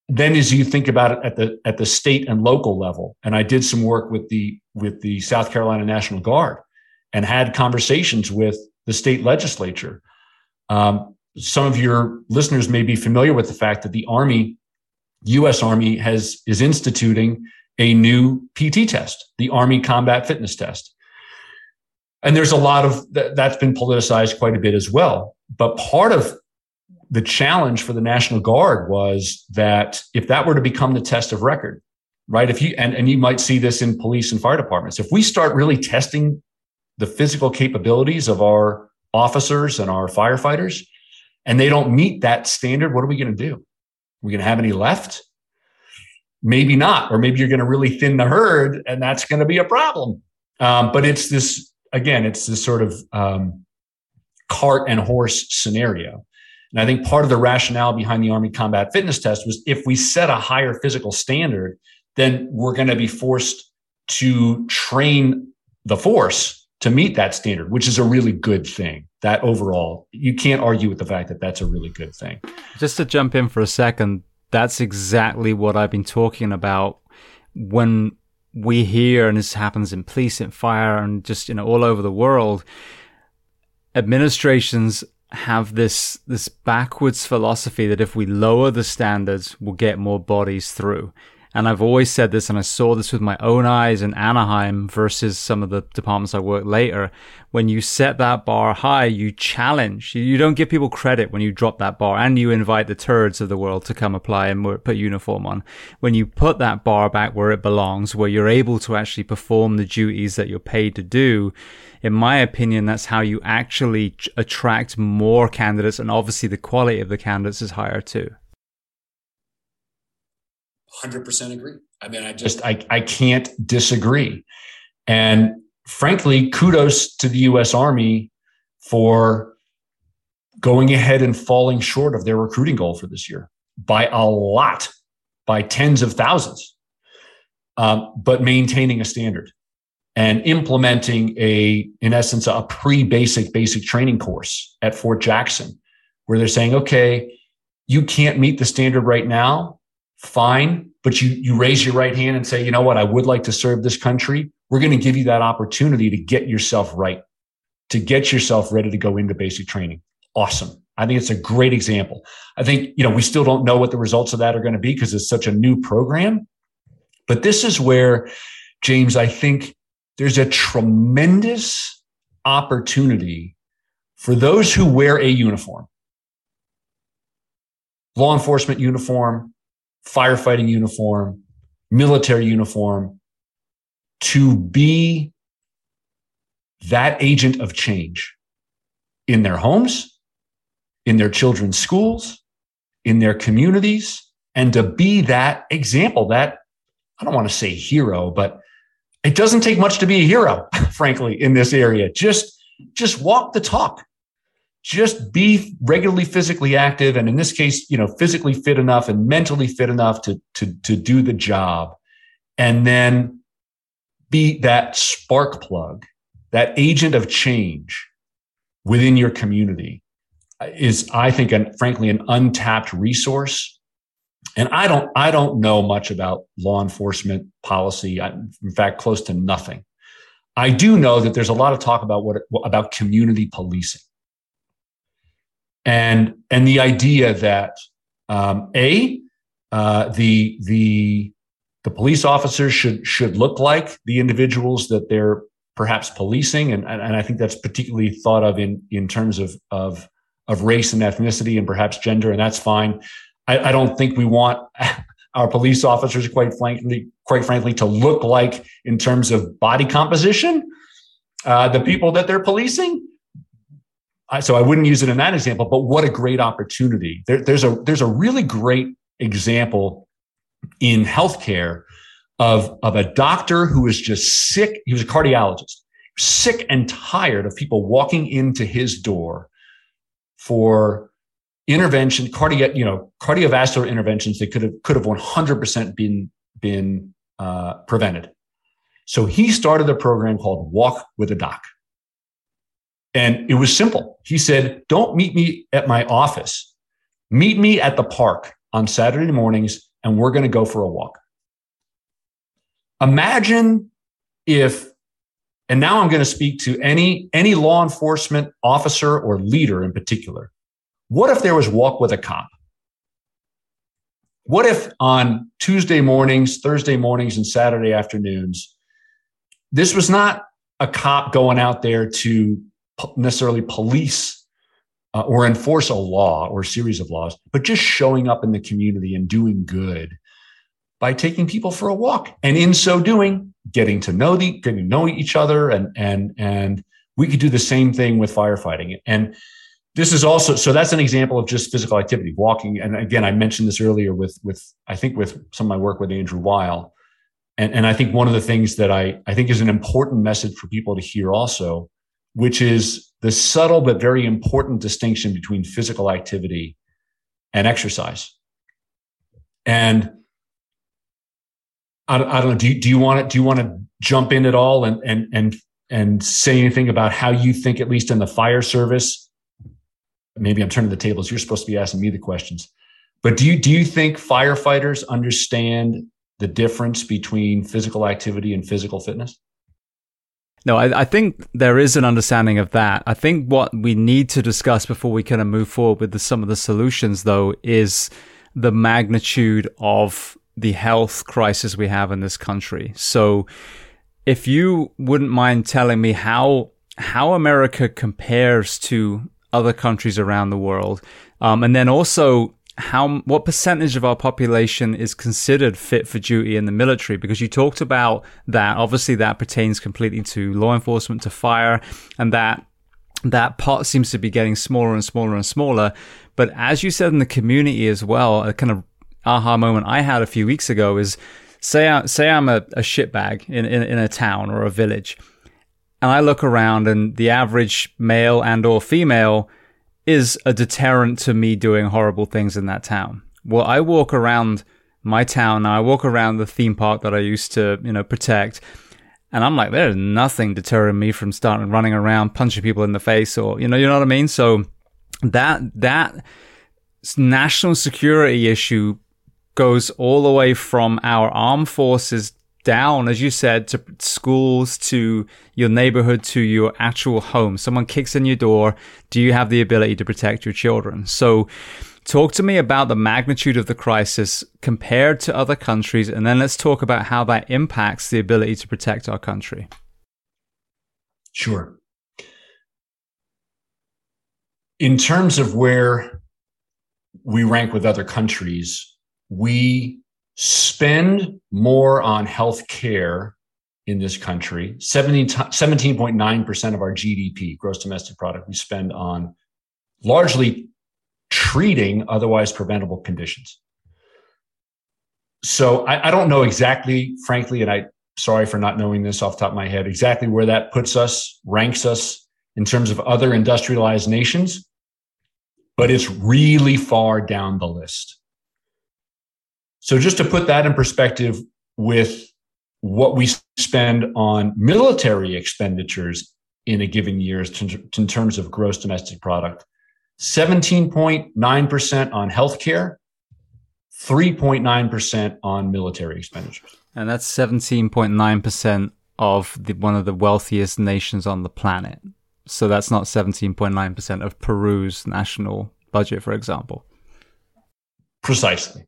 Then as you think about it at the at the state and local level, and I did some work with the with the South Carolina National Guard, and had conversations with the state legislature. Um, some of your listeners may be familiar with the fact that the Army, U.S. Army, has is instituting a new PT test, the Army Combat Fitness Test. And there's a lot of that's been politicized quite a bit as well. But part of the challenge for the National Guard was that if that were to become the test of record, right? If you and, and you might see this in police and fire departments, if we start really testing the physical capabilities of our officers and our firefighters, and they don't meet that standard, what are we going to do? Are we going to have any left? Maybe not, or maybe you're going to really thin the herd, and that's going to be a problem. Um, but it's this again, it's this sort of um, cart and horse scenario. And I think part of the rationale behind the Army Combat Fitness Test was if we set a higher physical standard, then we're going to be forced to train the force to meet that standard, which is a really good thing. That overall, you can't argue with the fact that that's a really good thing. Just to jump in for a second, that's exactly what I've been talking about when we hear, and this happens in police and fire and just, you know, all over the world, administrations have this this backwards philosophy that if we lower the standards, we'll get more bodies through. And I've always said this, and I saw this with my own eyes in Anaheim versus some of the departments I worked later. When you set that bar high, you challenge. You don't give people credit when you drop that bar and you invite the turds of the world to come apply and put uniform on. When you put that bar back where it belongs, where you're able to actually perform the duties that you're paid to do, in my opinion, that's how you actually attract more candidates. And obviously the quality of the candidates is higher too. 100% agree. I mean, I just, I, I can't disagree. And frankly, kudos to the US Army for going ahead and falling short of their recruiting goal for this year by a lot, by tens of thousands, um, but maintaining a standard and implementing a, in essence, a pre basic basic training course at Fort Jackson, where they're saying, okay, you can't meet the standard right now fine, but you you raise your right hand and say, you know what, I would like to serve this country. We're going to give you that opportunity to get yourself right, to get yourself ready to go into basic training. Awesome. I think it's a great example. I think, you know, we still don't know what the results of that are going to be because it's such a new program. But this is where, James, I think there's a tremendous opportunity for those who wear a uniform, law enforcement uniform, firefighting uniform, military uniform, to be that agent of change in their homes, in their children's schools, in their communities, and to be that example, that I don't want to say hero, but it doesn't take much to be a hero, <laughs> frankly, in this area. Just, just walk the talk just be regularly physically active and in this case you know physically fit enough and mentally fit enough to to to do the job. And then be that spark plug that agent of change within your community uh, is i think and frankly an untapped resource. And i don't i don't know much about law enforcement policy. In fact close to nothing. I do know that there's a lot of talk about what about community policing and and the idea that um, a uh, the the the police officers should should look like the individuals that they're perhaps policing, and and I think that's particularly thought of in in terms of of of race and ethnicity and perhaps gender, and that's fine. I, I don't think we want <laughs> our police officers, quite frankly, quite frankly, to look like in terms of body composition, uh, the people that they're policing so I wouldn't use it in that example, but what a great opportunity. There, there's a there's a really great example in healthcare of, of a doctor who was just sick. He was a cardiologist, sick and tired of people walking into his door for intervention, cardiac, you know, cardiovascular interventions that could have could have 100% been been uh, prevented. So he started a program called Walk with a Doc. And it was simple. He said, Don't meet me at my office. Meet me at the park on Saturday mornings, and we're going to go for a walk. Imagine if And now I'm going to speak to any, any law enforcement officer or leader in particular. What if there was walk with a cop? What if on Tuesday mornings, Thursday mornings, and Saturday afternoons, this was not a cop going out there to necessarily police uh, or enforce a law or a series of laws, but just showing up in the community and doing good by taking people for a walk, and in so doing, getting to know the getting to know each other, and and and we could do the same thing with firefighting. And this is also so that's an example of just physical activity, walking. And again, I mentioned this earlier with with I think with some of my work with Andrew Weil. And, and I think one of the things that I, I think is an important message for people to hear also, which is the subtle but very important distinction between physical activity and exercise. And I, I don't know. Do you, do you want to do you want to jump in at all and and and and say anything about how you think, at least in the fire service? Maybe I'm turning the tables. You're supposed to be asking me the questions, but do you do you think firefighters understand the difference between physical activity and physical fitness? No, I, I, think there is an understanding of that. I think what we need to discuss before we kind of move forward with the, some of the solutions, though, is the magnitude of the health crisis we have in this country. So, if you wouldn't mind telling me how how America compares to other countries around the world, um, and then also how what percentage of our population is considered fit for duty in the military? Because you talked about that. Obviously that pertains completely to law enforcement to fire and that that pot seems to be getting smaller and smaller and smaller. But as you said in the community as well a kind of aha moment i had a few weeks ago is say I, say i'm a, a shitbag in, in, in a town or a village and i look around and the average male and or female is a deterrent to me doing horrible things in that town. Well, I walk around my town. I walk around the theme park that I used to, you know, protect. And I'm like, there's nothing deterring me from starting running around, punching people in the face or, you know, you know what I mean? So that, that national security issue goes all the way from our armed forces down, as you said, to schools, to your neighborhood, to your actual home. Someone kicks in your door. Do you have the ability to protect your children? So, talk to me about the magnitude of the crisis compared to other countries, and then let's talk about how that impacts the ability to protect our country. Sure. In terms of where we rank with other countries, we spend more on health care in this country. 17.9% of our gdp gross domestic product we spend on largely treating otherwise preventable conditions. So I, I, don't know exactly frankly and i sorry for not knowing this off the top of my head exactly where that puts us ranks us in terms of other industrialized nations but it's really far down the list so just to put that in perspective with what we spend on military expenditures in a given year in terms of gross domestic product 17.9% on healthcare 3.9% on military expenditures. And that's 17.9% of the, one of the wealthiest nations on the planet. So that's not 17.9% of peru's national budget for example. Precisely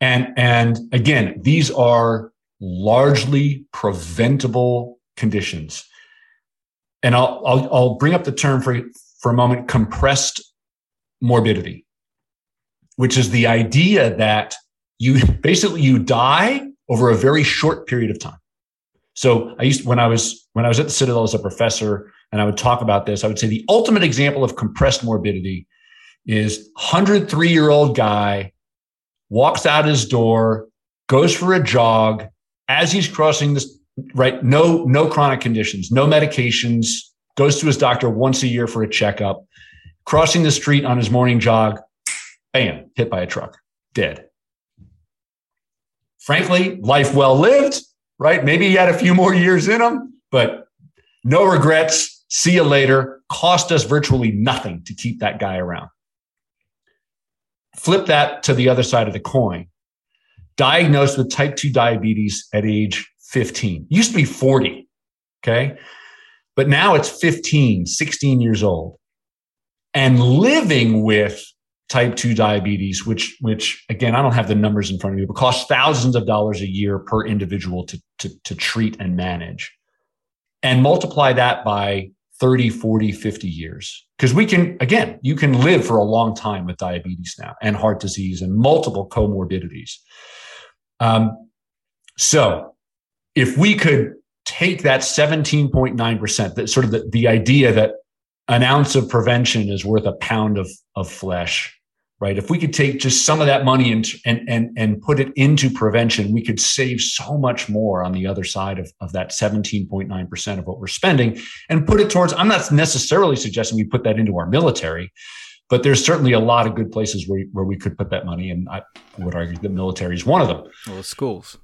and, and again, these are largely preventable conditions. And I'll, I'll, I'll bring up the term for, for a moment compressed morbidity, which is the idea that you <laughs> basically you die over a very short period of time. So I used when I was when I was at the Citadel as a professor and I would talk about this, I would say the ultimate example of compressed morbidity is 103 year old guy walks out his door, goes for a jog. As he's crossing this, right? No, no chronic conditions, no medications, goes to his doctor once a year for a checkup, crossing the street on his morning jog, bam, hit by a truck, dead. Frankly, life well lived, right? Maybe he had a few more years in him, but no regrets. See you later. Cost us virtually nothing to keep that guy around. Flip that to the other side of the coin. Diagnosed with type 2 diabetes at age 15. Used to be 40. Okay. but now it's 15, 16 years old and living with type 2 diabetes which which again i don't have the numbers in front of me but costs thousands of dollars a year per individual to, to, to treat and manage and multiply that by 30 40 50 years. Because we can again you can live for a long time with diabetes now and heart disease and multiple comorbidities. Um, so if we could take that 17.9% that sort of the, the idea that an ounce of prevention is worth a pound of, of flesh right? If we could take just some of that money and and and, and put it into prevention we could save so much more on the other side of, of that 17.9% of what we're spending and put it towards i'm not necessarily suggesting we put that into our military but there's certainly a lot of good places where, where we could put that money and i would argue the military is one of them. Well the schools.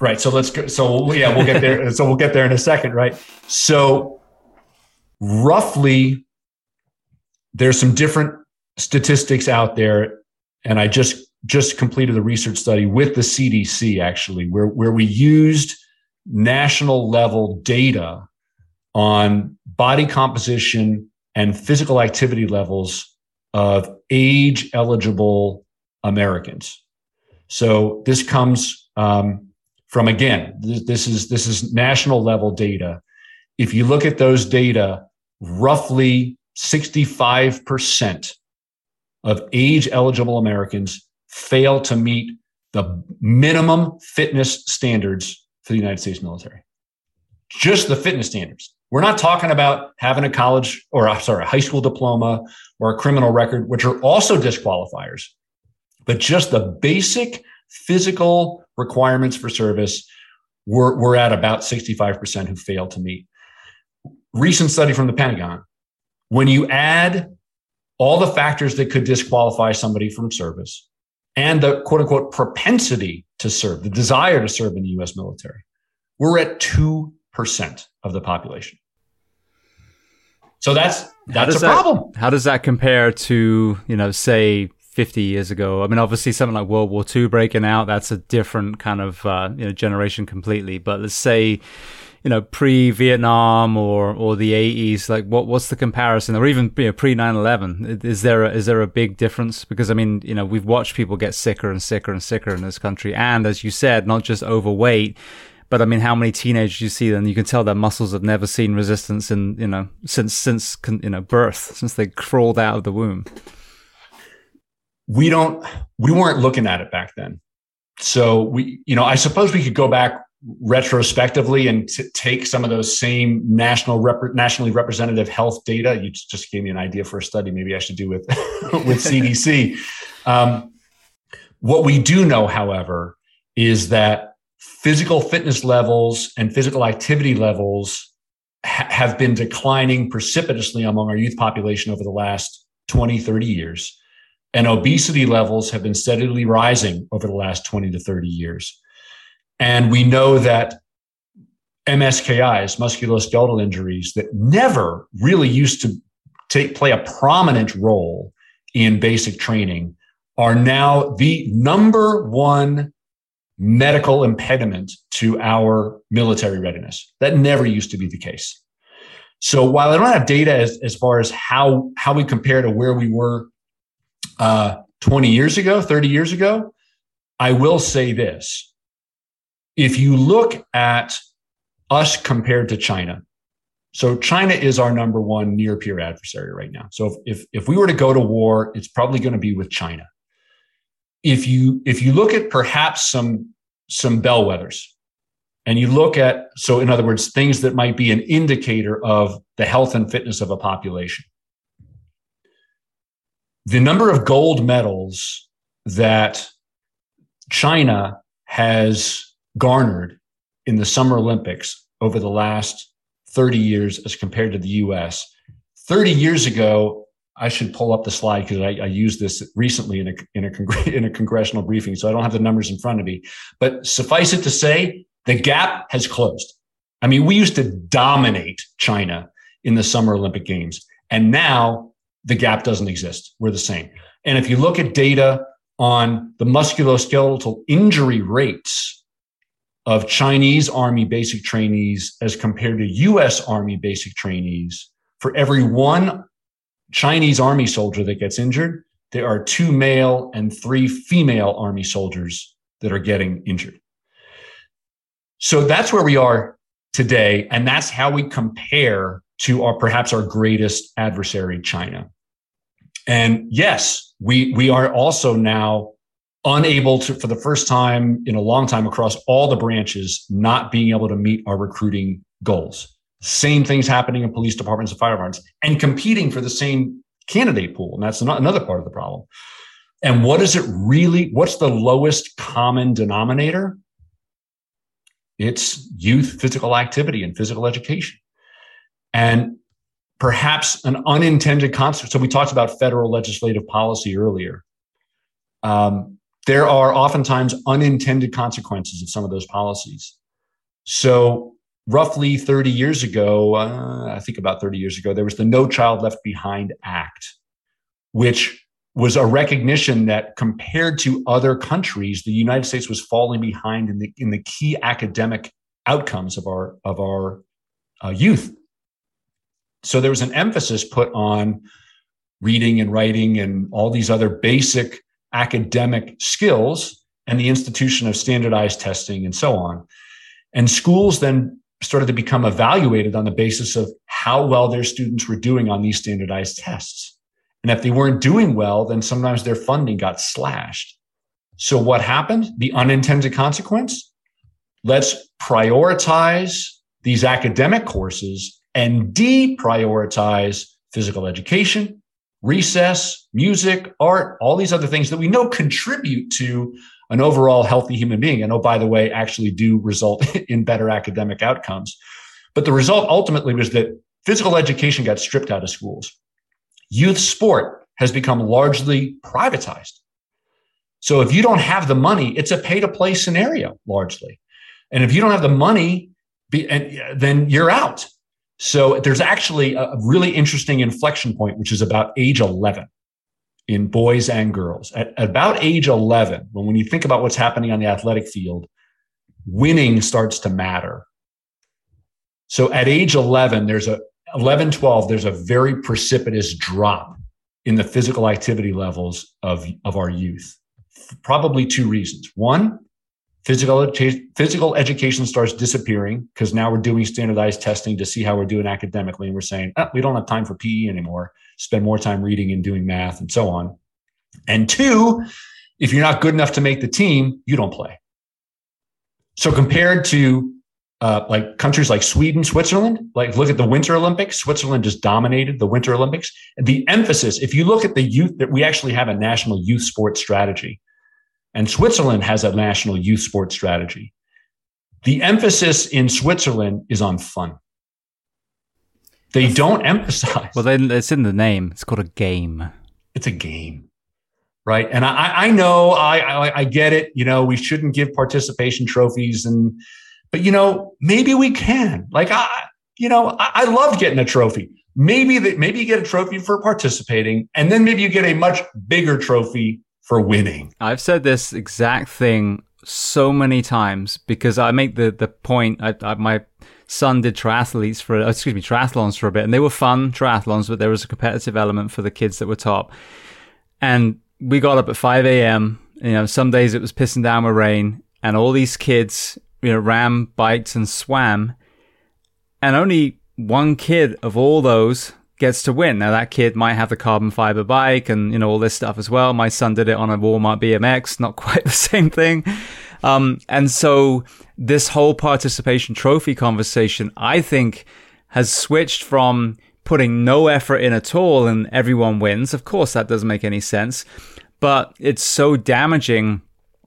Right so let's go so yeah we'll get there so we'll get there in a second right? So roughly there's some different statistics out there, and I just just completed a research study with the CDC actually, where where we used national level data on body composition and physical activity levels of age eligible Americans. So this comes um, from again, this, this is this is national level data. If you look at those data, roughly 65% of age eligible Americans fail to meet the minimum fitness standards for the United States military. Just the fitness standards. We're not talking about having a college or uh, sorry, a high school diploma or a criminal record, which are also disqualifiers, but just the basic physical requirements for service. We're, we're at about 65% who fail to meet. Recent study from the Pentagon when you add all the factors that could disqualify somebody from service and the quote unquote propensity to serve, the desire to serve in the US military, we're at 2% of the population. So that's that's a that, problem. How does that compare to, you know, say 50 years ago? I mean, obviously something like World War II breaking out, that's a different kind of, uh, you know, generation completely. But let's say, you know, pre-Vietnam or or the 80s? Like, what what's the comparison, or even you know, pre 9/11? Is there a, is there a big difference? Because I mean, you know, we've watched people get sicker and sicker and sicker in this country, and as you said, not just overweight. But I mean, how many teenagers you see? Then you can tell their muscles have never seen resistance in you know since since you know birth, since they crawled out of the womb. We don't. We weren't looking at it back then. So we, you know, I suppose we could go back retrospectively and t- take some of those same national rep- nationally representative health data. You just gave me an idea for a study. Maybe I should do with <laughs> with <laughs> CDC. Um, what we do know, however, is that physical fitness levels and physical activity levels ha- have been declining precipitously among our youth population over the last 20, 30 years. And obesity levels have been steadily rising over the last 20 to 30 years. And we know that MSKIs, musculoskeletal injuries, that never really used to take play a prominent role in basic training, are now the number one medical impediment to our military readiness. That never used to be the case. So while I don't have data as, as far as how, how we compare to where we were uh, 20 years ago, 30 years ago, I will say this if you look at us compared to China, so China is our number one near peer adversary right now. So if, if, if we were to go to war, it's probably going to be with China. If you if you look at perhaps some some bellwethers, and you look at so in other words things that might be an indicator of the health and fitness of a population, the number of gold medals that China has garnered in the Summer Olympics over the last 30 years as compared to the US. 30 years ago, I should pull up the slide because I, I, used this recently in a, in, a congr- <laughs> in a congressional briefing, so I don't have the numbers in front of me. But suffice it to say, the gap has closed. I mean, we used to dominate China in the Summer Olympic Games, and now the gap doesn't exist. We're the same. And if you look at data on the musculoskeletal injury rates of Chinese Army basic trainees as compared to US Army basic trainees, for every one Chinese Army soldier that gets injured, there are two male and three female Army soldiers that are getting injured. So that's where we are today. And that's how we compare to our perhaps our greatest adversary, China. And yes, we, we are also now unable to, for the first time in a long time across all the branches, not being able to meet our recruiting goals. Same things happening in police departments and fire departments and competing for the same candidate pool. And that's another part of the problem. And what is it really? What's the lowest common denominator? It's youth physical activity and physical education. And perhaps an unintended consequence. So we talked about federal legislative policy earlier. Um, there are oftentimes unintended consequences of some of those policies. So, roughly 30 years ago, uh, I think about 30 years ago, there was the No Child Left Behind Act, which was a recognition that compared to other countries, the United States was falling behind in the in the key academic outcomes of our of our uh, youth. So there was an emphasis put on reading and writing and all these other basic academic skills and the institution of standardized testing and so on. And schools then started to become evaluated on the basis of how well their students were doing on these standardized tests. And if they weren't doing well, then sometimes their funding got slashed. So what happened? The unintended consequence? Let's prioritize these academic courses and deprioritize physical education, recess, music, art, all these other things that we know contribute to an overall healthy human being. And oh, by the way, actually do result <laughs> in better academic outcomes. But the result ultimately was that physical education got stripped out of schools. Youth sport has become largely privatized. So if you don't have the money, it's a pay to play scenario largely. And if you don't have the money, be, and, then you're out. So there's actually a really interesting inflection point, which is about age 11 in boys and girls. At, about age 11, when, when you think about what's happening on the athletic field, winning starts to matter. So at age 11, there's a 11, 12, there's a very precipitous drop in the physical activity levels of, of our youth. Probably two reasons. One, Physical, physical education starts disappearing because now we're doing standardized testing to see how we're doing academically. And we're saying, oh, we don't have time for PE anymore. Spend more time reading and doing math and so on. And two, if you're not good enough to make the team, you don't play. So compared to uh, like countries like Sweden, Switzerland, like look at the Winter Olympics. Switzerland just dominated the Winter Olympics. The emphasis, if you look at the youth, that we actually have a national youth sports strategy. And Switzerland has a national youth sports strategy. The emphasis in Switzerland is on fun. They don't emphasize. Well, then it's in the name. It's called a game. It's a game, right? And I, I know, I, I, I get it. You know, we shouldn't give participation trophies, and but you know, maybe we can. Like I, you know, I, I love getting a trophy. Maybe that, maybe you get a trophy for participating, and then maybe you get a much bigger trophy for winning. I've said this exact thing so many times because I make the the point. I, I, my son did triathletes for oh, excuse me triathlons for a bit, and they were fun triathlons, but there was a competitive element for the kids that were top. And we got up at five a.m. You know, some days it was pissing down with rain, and all these kids, you know, ran, biked, and swam, and only one kid of all those gets to win. Now that kid might have the carbon fiber bike and you know all this stuff as well. My son did it on a Walmart BMX, not <laughs> quite the same thing. Um, and so this whole participation trophy conversation, I think, has switched from putting no effort in at all and everyone wins. Of course, that doesn't make any sense, but it's so damaging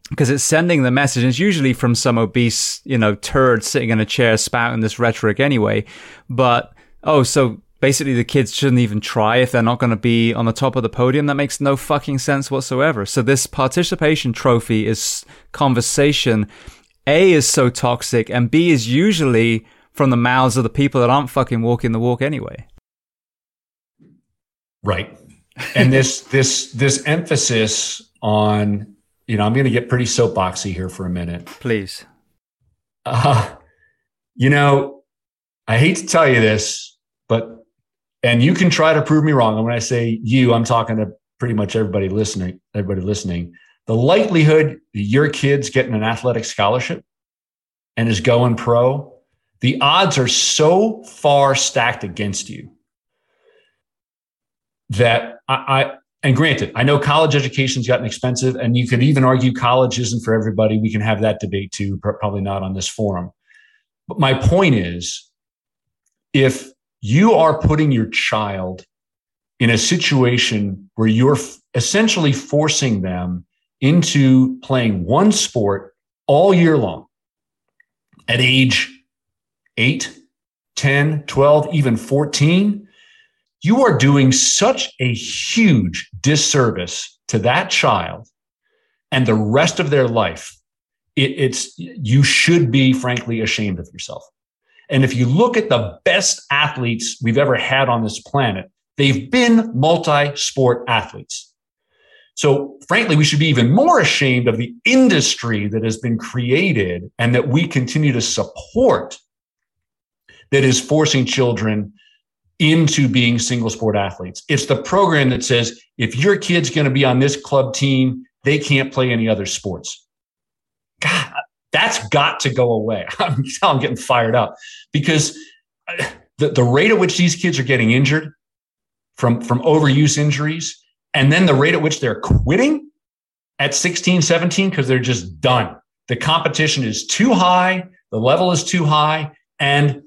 because it's sending the message. And it's usually from some obese, you know, turd sitting in a chair spouting this rhetoric anyway. But oh, so basically the kids shouldn't even try if they're not going to be on the top of the podium. That makes no fucking sense whatsoever. So this participation trophy is conversation. A is so toxic and B is usually from the mouths of the people that aren't fucking walking the walk anyway. Right. And this <laughs> this this emphasis on, you know, I'm going to get pretty soapboxy here for a minute. Please. Uh, you know, I hate to tell you this, but, and you can try to prove me wrong. And when I say you, I'm talking to pretty much everybody listening, everybody listening. The likelihood your kid's getting an athletic scholarship and is going pro, the odds are so far stacked against you that I, I and granted, I know college education's gotten expensive, and you could even argue college isn't for everybody. We can have that debate too, probably not on this forum. But my point is if you are putting your child in a situation where you're essentially forcing them into playing one sport all year long at age 8, 10, 12, even 14, you are doing such a huge disservice to that child and the rest of their life. It, it's you should be frankly ashamed of yourself. And if you look at the best athletes we've ever had on this planet, they've been multi-sport athletes. So frankly, we should be even more ashamed of the industry that has been created and that we continue to support that is forcing children into being single sport athletes. It's the program that says if your kid's going to be on this club team, they can't play any other sports. God, that's got to go away. <laughs> I'm, I'm getting fired up because uh, the, the rate at which these kids are getting injured from, from overuse injuries, and then the rate at which they're quitting at 16, 17, because they're just done. The competition is too high, the level is too high, and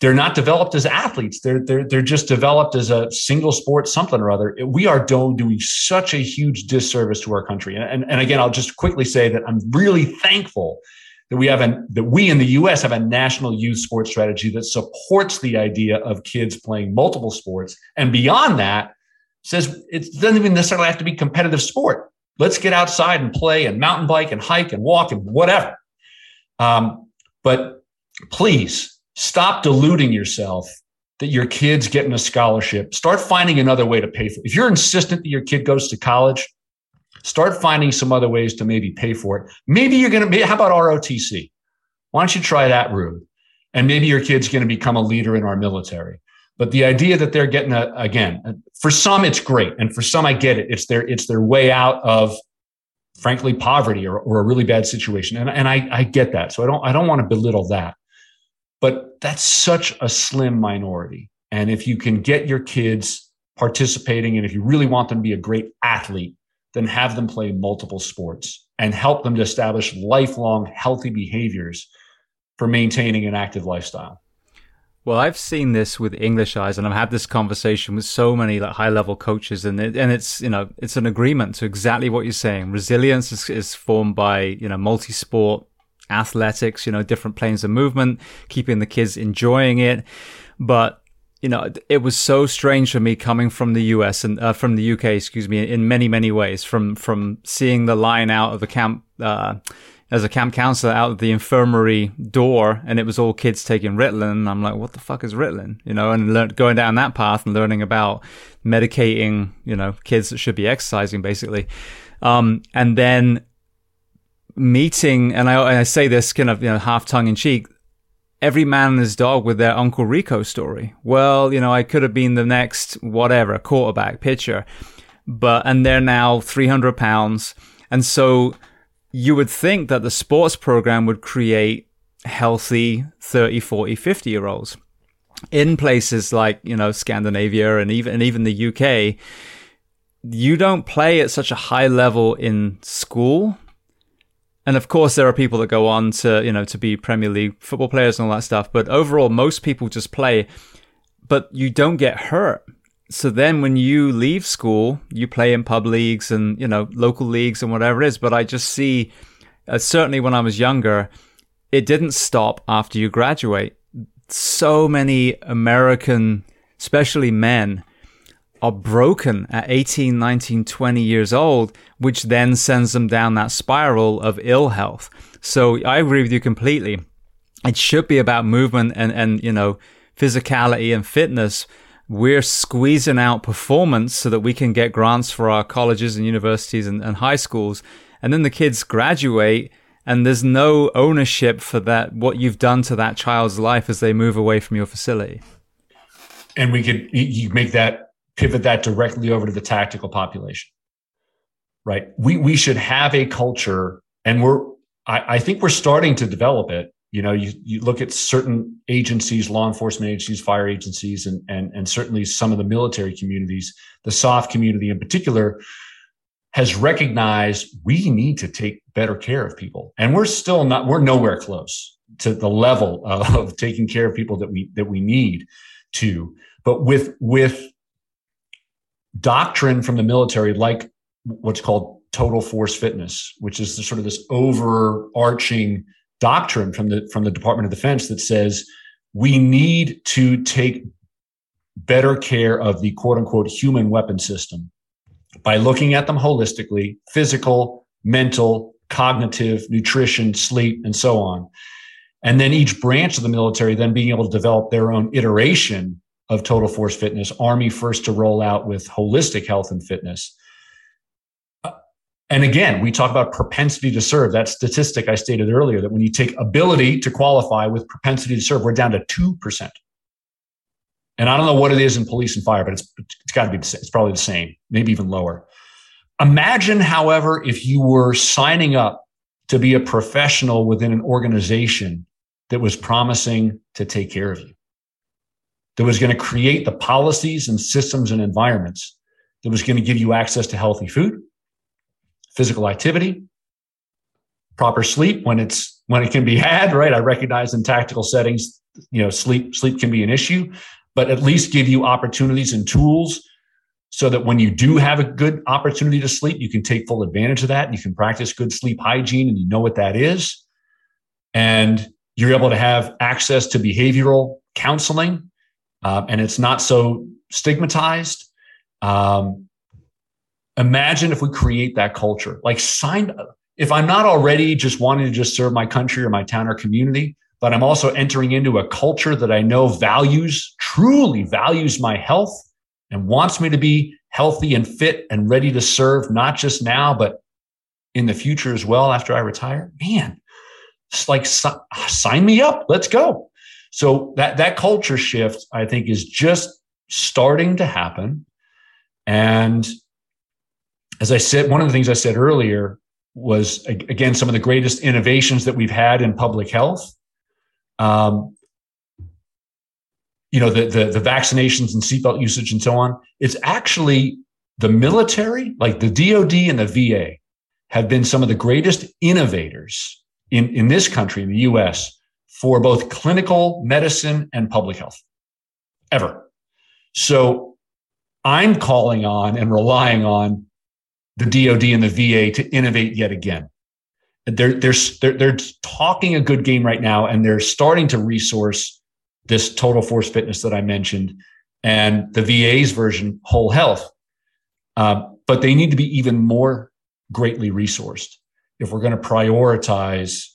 they're not developed as athletes. They're, they're, they're just developed as a single sport something or other. We are doing such a huge disservice to our country. And, and, and again, I'll just quickly say that I'm really thankful that we have an, that we in the U.S. have a national youth sports strategy that supports the idea of kids playing multiple sports. And beyond that, says it doesn't even necessarily have to be competitive sport. Let's get outside and play and mountain bike and hike and walk and whatever. Um, but please stop deluding yourself that your kid's getting a scholarship. Start finding another way to pay for it. If you're insistent that your kid goes to college, start finding some other ways to maybe pay for it. Maybe you're going to be, how about ROTC? Why don't you try that route? And maybe your kid's going to become a leader in our military. But the idea that they're getting a, again, for some, it's great. And for some, I get it. It's their, it's their way out of, frankly, poverty or, or a really bad situation. And, and I, I get that. So I don't, I don't want to belittle that. But that's such a slim minority. And if you can get your kids participating, and if you really want them to be a great athlete, then have them play multiple sports and help them to establish lifelong healthy behaviors for maintaining an active lifestyle. Well, I've seen this with English eyes, and I've had this conversation with so many like high level coaches, and it, and it's you know it's an agreement to exactly what you're saying. Resilience is, is formed by you know multi sport athletics, you know, different planes of movement, keeping the kids enjoying it. But you know, it was so strange for me coming from the US and uh, from the UK, excuse me, in many, many ways. From from seeing the line out of the camp uh, as a camp counselor out of the infirmary door, and it was all kids taking Ritalin. And I'm like, what the fuck is Ritalin? You know, and learn, going down that path and learning about medicating, you know, kids that should be exercising, basically. Um, and then meeting, and I, I say this kind of you know half tongue in cheek. Every man and his dog with their Uncle Rico story. Well, you know, I could have been the next whatever quarterback, pitcher, but and they're now 300 pounds, and so you would think that the sports program would create healthy 30, 40, 50 year olds in places like you know Scandinavia and even and even the UK. You don't play at such a high level in school and of course, there are people that go on to, you know, to be Premier League football players and all that stuff. But overall, most people just play, but you don't get hurt. So then when you leave school, you play in pub leagues and, you know, local leagues and whatever it is. But I just see, uh, certainly when I was younger, it didn't stop after you graduate. So many American, especially men, are broken at 18, 19, 20 years old, which then sends them down that spiral of ill health. So I agree with you completely. It should be about movement and, and, you know, physicality and fitness. We're squeezing out performance so that we can get grants for our colleges and universities and, and high schools. And then the kids graduate and there's no ownership for that what you've done to that child's life as they move away from your facility and we could you make that pivot that directly over to the tactical population right? We we should have a culture and we're i, I think we're starting to develop it. You know you, you look at certain agencies law enforcement agencies fire agencies and, and and certainly some of the military communities the soft community in particular has recognized we need to take better care of people. And we're still not we're nowhere close to the level <laughs> of taking care of people that we that we need to. But with with doctrine from the military like what's called total force fitness which is the, sort of this overarching doctrine from the from the department of defense that says we need to take better care of the quote unquote human weapon system by looking at them holistically physical, mental, cognitive, nutrition, sleep, and so on. And then each branch of the military then being able to develop their own iteration of total force fitness. Army first to roll out with holistic health and fitness. And again, we talk about propensity to serve. That statistic I stated earlier that when you take ability to qualify with propensity to serve, we're down to 2%. And I don't know what it is in police and fire, but it's, it's got to be the same. It's probably the same, maybe even lower. Imagine, however, if you were signing up to be a professional within an organization that was promising to take care of you, that was going to create the policies and systems and environments that was going to give you access to healthy food, physical activity, proper sleep when it's when it can be had, right? I recognize in tactical settings, you know, sleep sleep can be an issue, but at least give you opportunities and tools so that when you do have a good opportunity to sleep, you can take full advantage of that. You can practice good sleep hygiene and you know what that is. And you're able to have access to behavioral counseling uh, and it's not so stigmatized. Um, imagine if we create that culture, like sign, up. if I'm not already just wanting to just serve my country or my town or community, but I'm also entering into a culture that I know values, truly values my health and wants me to be healthy and fit and ready to serve, not just now, but in the future as well after I retire. Man, it's like sign me up. Let's go. So that that culture shift, I think, is just starting to happen. And as I said, one of the things I said earlier was again some of the greatest innovations that we've had in public health um, you know, the, the, the vaccinations and seatbelt usage and so on. It's actually the military, like the DOD and the VA, have been some of the greatest innovators in, in this country, in the US, for both clinical medicine and public health ever. So I'm calling on and relying on the DOD and the VA to innovate yet again they're, they're, they're, they're talking a good game right now and they're starting to resource this total force fitness that I mentioned and the VA's version, whole health. Uh, but they need to be even more greatly resourced if we're going to prioritize,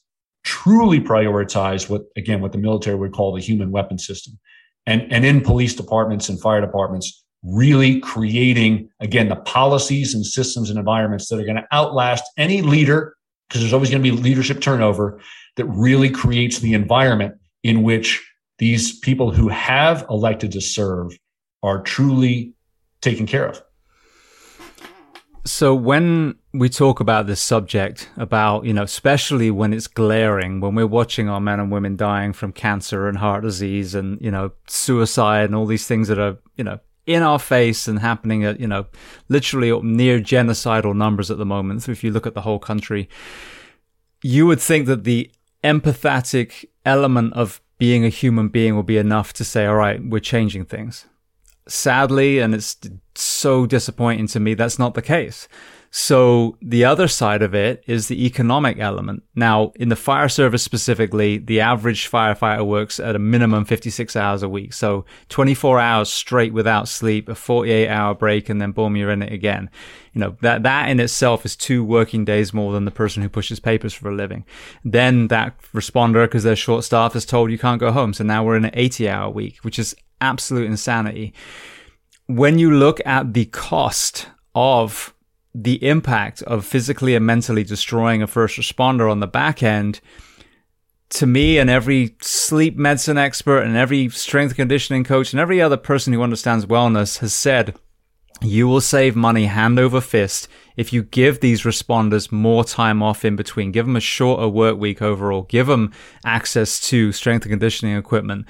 truly prioritize what, again, what the military would call the human weapon system. And, and in police departments and fire departments, really creating, again, the policies and systems and environments that are going to outlast any leader because there's always going to be leadership turnover that really creates the environment in which these people who have elected to serve are truly taken care of. So when we talk about this subject about, you know, especially when it's glaring, when we're watching our men and women dying from cancer and heart disease and, you know, suicide and all these things that are, you know, in our face and happening at, you know, literally near genocidal numbers at the moment. So if you look at the whole country, you would think that the empathetic element of being a human being will be enough to say, all right, we're changing things. Sadly, and it's so disappointing to me, that's not the case. So the other side of it is the economic element. Now, in the fire service specifically, the average firefighter works at a minimum 56 hours a week. So 24 hours straight without sleep, a 48 hour break, and then boom, you're in it again. You know, that, that in itself is two working days more than the person who pushes papers for a living. Then that responder, because they're short staffed, is told you can't go home. So now we're in an 80 hour week, which is absolute insanity. When you look at the cost of the impact of physically and mentally destroying a first responder on the back end to me and every sleep medicine expert and every strength conditioning coach and every other person who understands wellness has said you will save money hand over fist if you give these responders more time off in between. Give them a shorter work week overall. Give them access to strength and conditioning equipment.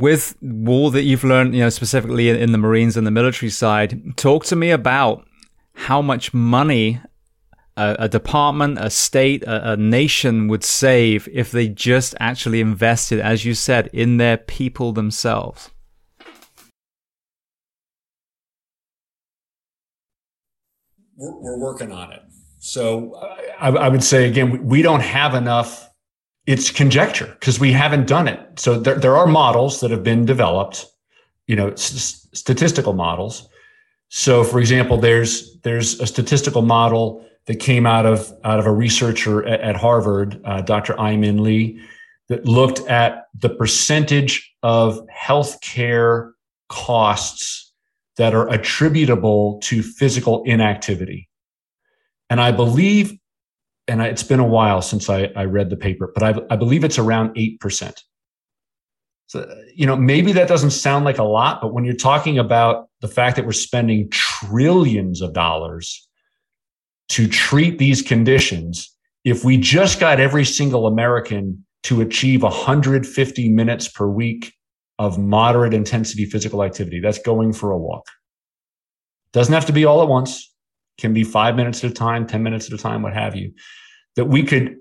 With all that you've learned, you know, specifically in the Marines and the military side, talk to me about how much money a, a department, a state, a, a nation would save if they just actually invested, as you said, in their people themselves. we're, we're working on it. So I, I, would say again, we don't have enough. It's conjecture because we haven't done it. So there, there are models that have been developed, you know, s- statistical models. So, for example, there's there's a statistical model that came out of out of a researcher at, at Harvard, uh, Dr. I-Min Lee, that looked at the percentage of healthcare costs that are attributable to physical inactivity. And I believe, and it's been a while since I, I read the paper, but I, I believe it's around 8%. So, you know, maybe that doesn't sound like a lot, but when you're talking about the fact that we're spending trillions of dollars to treat these conditions, if we just got every single American to achieve 150 minutes per week of moderate intensity physical activity. That's going for a walk. Doesn't have to be all at once, can be five minutes at a time, 10 minutes at a time, what have you. That we could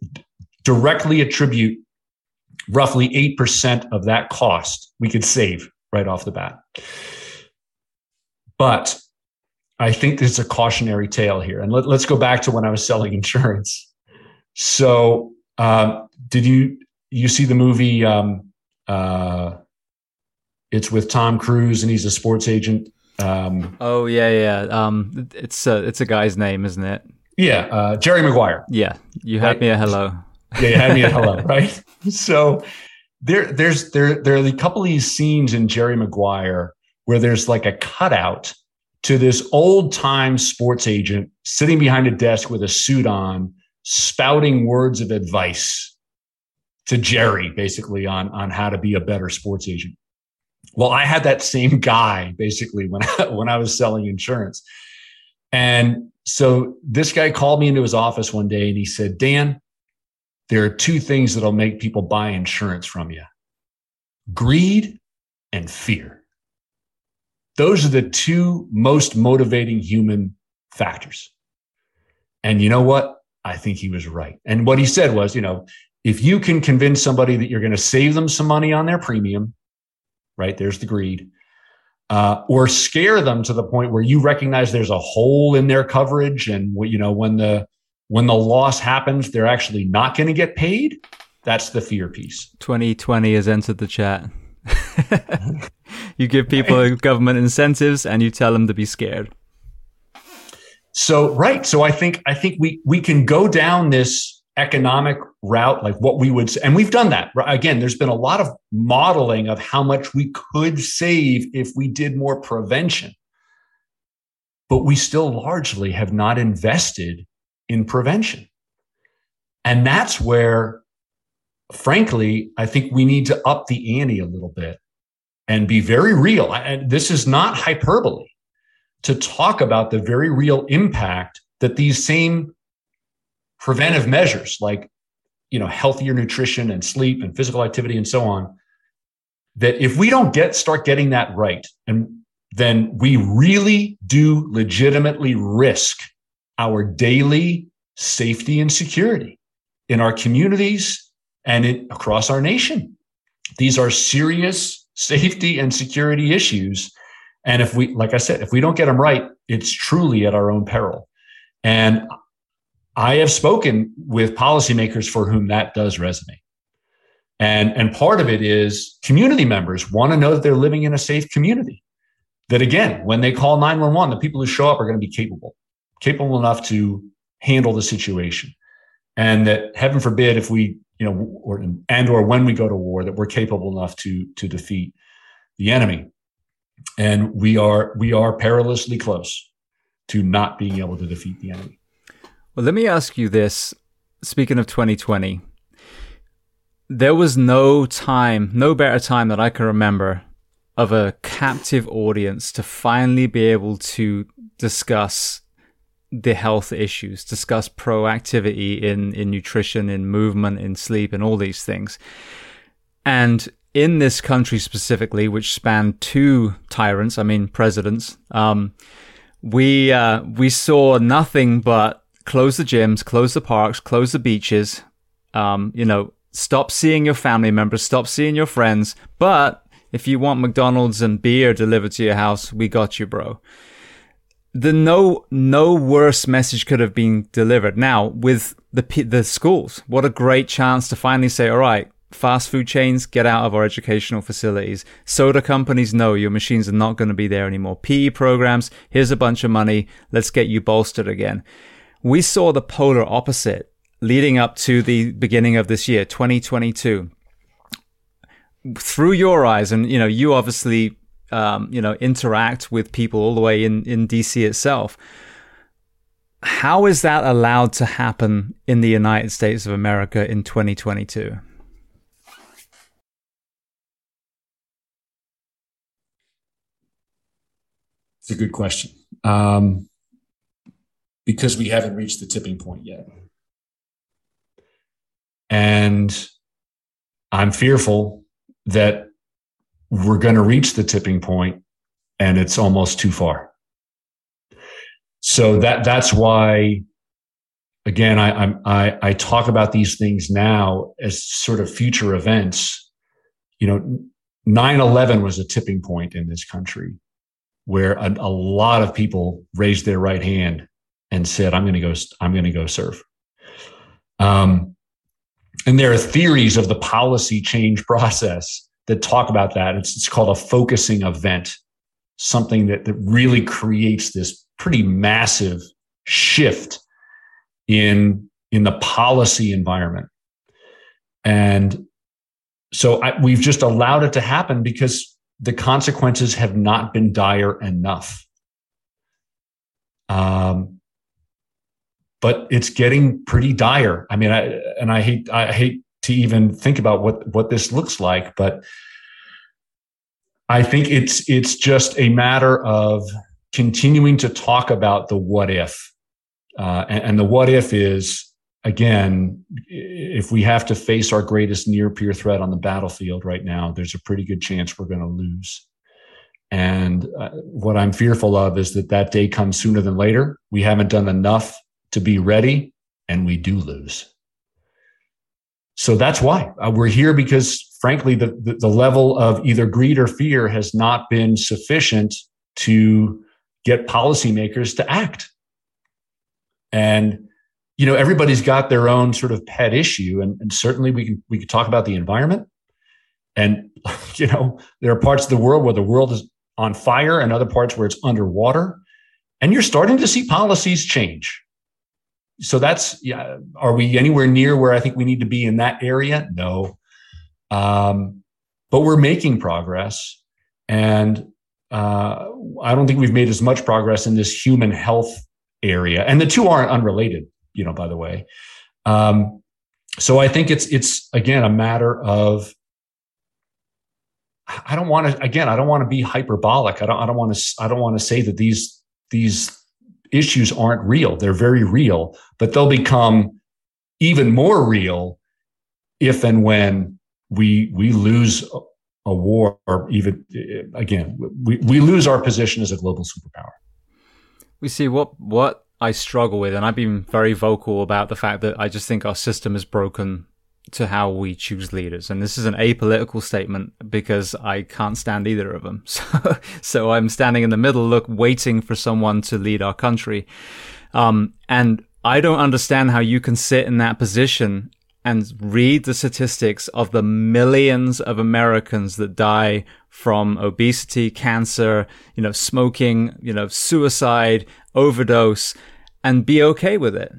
directly attribute roughly 8% of that cost we could save right off the bat. But I think there's a cautionary tale here. And let, us go back to when I was selling <laughs> insurance. So, um, did you you see the movie um, uh, it's with Tom Cruise, and he's a sports agent. Um, oh yeah, yeah. Um, it's a it's a guy's name, isn't it? Yeah, uh, Jerry Maguire. Yeah, you had right? me at hello. Yeah, you had me at <laughs> hello, right? So there, there's there there are a couple of these scenes in Jerry Maguire where there's like a cutout to this old time sports agent sitting behind a desk with a suit on, spouting words of advice to Jerry, basically on on how to be a better sports agent. Well, I had that same <laughs> guy basically when I, when I was selling insurance. And so this guy called me into his office one day and he said, Dan, there are two things that'll make people buy insurance from you greed and fear. Those are the two most motivating human factors. And you know what? I think he was right. And what he said was, you know, if you can convince somebody that you're going to save them some money on their premium right? There's the greed. Uh, or scare them to the point where you recognize there's a hole in their coverage, and you know when the when the loss happens, they're actually not going to get paid. That's the fear piece. 2020 has entered the chat. <laughs> you give people government incentives, and you tell them to be scared. So right, so I think I think we we can go down this economic route, like what we would, and we've done that. Again, there's been a lot of modeling of how much we could save if we did more prevention. But we still largely have not invested in prevention. And that's where, frankly, I think we need to up the ante a little bit and be very real. And this is not hyperbole to talk about the very real impact that these same preventive measures like you know healthier nutrition and sleep and physical activity and so on that if we don't get start getting that right and then we really do legitimately risk our daily safety and security in our communities and across our nation. These are serious safety and security issues. And if we like i said if we don't get them right it's truly at our own peril. And I have spoken with policymakers for whom that does resonate. And, and part of it is community members want to know that they're living in a safe community. That again, when they call 911, the people who show up are going to be capable, capable enough to handle the situation. And that heaven forbid if we, you know, or, and or when we go to war, that we're capable enough to, to defeat the enemy. And we are, we are perilously close to not being able to defeat the enemy. Well, let me ask you this. Speaking of 2020, there was no time, no better time that I can remember of a captive audience to finally be able to discuss the health issues, discuss proactivity in, in nutrition, in movement, in sleep, and all these things. And in this country specifically, which spanned two tyrants, I mean presidents, um, we uh, we saw nothing but close the gyms, close the parks, close the beaches. Um, you know, stop seeing your family members, stop seeing your friends. But if you want McDonald's and beer delivered to your house, we got you, bro. The no no worse message could have been delivered. Now with the the schools, what a great chance to finally say, all right, fast food chains get out of our educational facilities. Soda companies know your machines are not going to be there anymore. PE programs, here's a bunch of money. Let's get you bolstered again. We saw the polar opposite leading up to the beginning of this year, 2022. Through your eyes, and you know, you obviously, um, you know, interact with people all the way in, in DC itself. How is that allowed to happen in the United States of America in 2022? It's a good question. Um, because we haven't reached the tipping point yet. And I'm fearful that we're going to reach the tipping point and it's almost too far. So that that's why again I I I talk about these things now as sort of future events. You know, 9/11 was a tipping point in this country where a, a lot of people raised their right hand and said, "I'm going to go. I'm going to go serve." Um, and there are theories of the policy change process that talk about that. It's, it's called a focusing event, something that, that really creates this pretty massive shift in in the policy environment. And so I, we've just allowed it to happen because the consequences have not been dire enough. Um, but it's getting pretty dire. I mean, I, and I hate, I hate to even think about what, what this looks like, but I think it's, it's just a matter of continuing to talk about the what if. Uh, and, and the what if is, again, if we have to face our greatest near peer threat on the battlefield right now, there's a pretty good chance we're going to lose. And uh, what I'm fearful of is that that day comes sooner than later. We haven't done enough to be ready, and we do lose. So that's why uh, we're here because, frankly, the, the, the level of either greed or fear has not been sufficient to get policymakers to act. And you know everybody's got their own sort of pet issue and, and certainly we can we can talk about the environment and <laughs> you know there are parts of the world where the world is on fire and other parts where it's underwater and you're starting to see policies change so that's yeah are we anywhere near where i think we need to be in that area? No. Um, but we're making progress. And uh, i don't think we've made as much progress in this human health area. And the two aren't unrelated you know by the way. Um, so i think it's it's again a matter of i don't want to again i don't want to be hyperbolic. I don't i don't want to i don't want to say that these these issues aren't real. They're very real, but they'll become even more real if and when we we lose a war or even again we, we lose our position as a global superpower. We see what what I struggle with, and I've been very vocal about the fact that I just think our system is broken to how we choose leaders. And this is an apolitical statement because I can't stand either of them. <laughs> So, so I'm standing in the middle, look, waiting for someone to lead our country. Um, and I don't understand how you can sit in that position and read the statistics of the millions of Americans that die from obesity, cancer, you know, smoking, you know, suicide, overdose, and be okay with it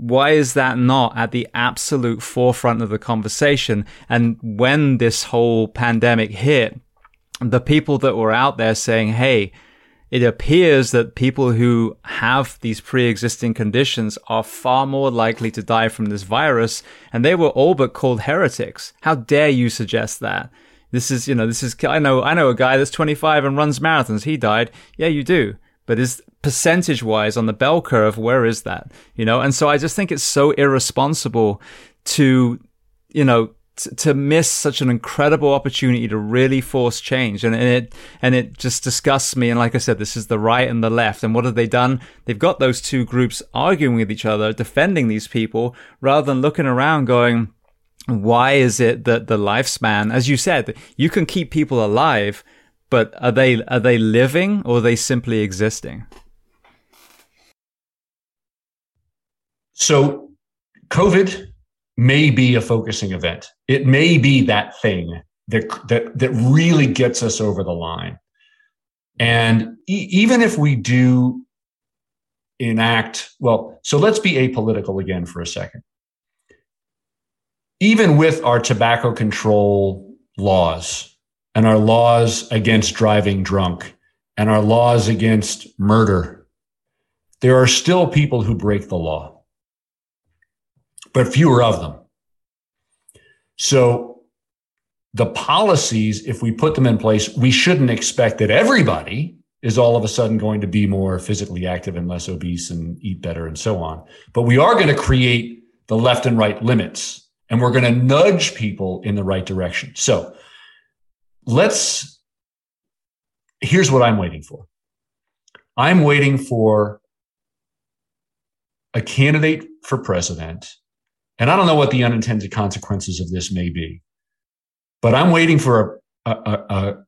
why is that not at the absolute forefront of the conversation? And when this whole pandemic hit, the people that were out there saying, Hey, it appears that people who have these pre-existing conditions are far more likely to die from this virus, and they were all but called heretics. How dare you suggest that? This is, you know, this is, I know, I know a guy that's 25 and runs marathons. He died. Yeah, you do. But is percentage wise on the bell curve, where is that? You know, and so I just think it's so irresponsible to, you know, to miss such an incredible opportunity to really force change. And, and, it and it just disgusts me. And like i said this is the right and the left. And what have they done? They've got those two groups arguing with each other defending these people rather than looking around going why is it that the lifespan as you said you can keep people alive but are they are they living or are they simply existing so covid may be a focusing event. It may be that thing that that that really gets us over the line. And e- even if we do enact, well, so let's be apolitical again for a second. Even with our tobacco control laws and our laws against driving drunk and our laws against murder, there are still people who break the law but fewer of them. So the policies, if we put them in place, we shouldn't expect that everybody is all of a sudden going to be more physically active and less obese and eat better and so on. But we are going to create the left and right limits and we're going to nudge people in the right direction. So let's, here's what I'm waiting for. I'm waiting for a candidate for president and I don't know what the unintended consequences of this may be, but I'm waiting for a, a, a,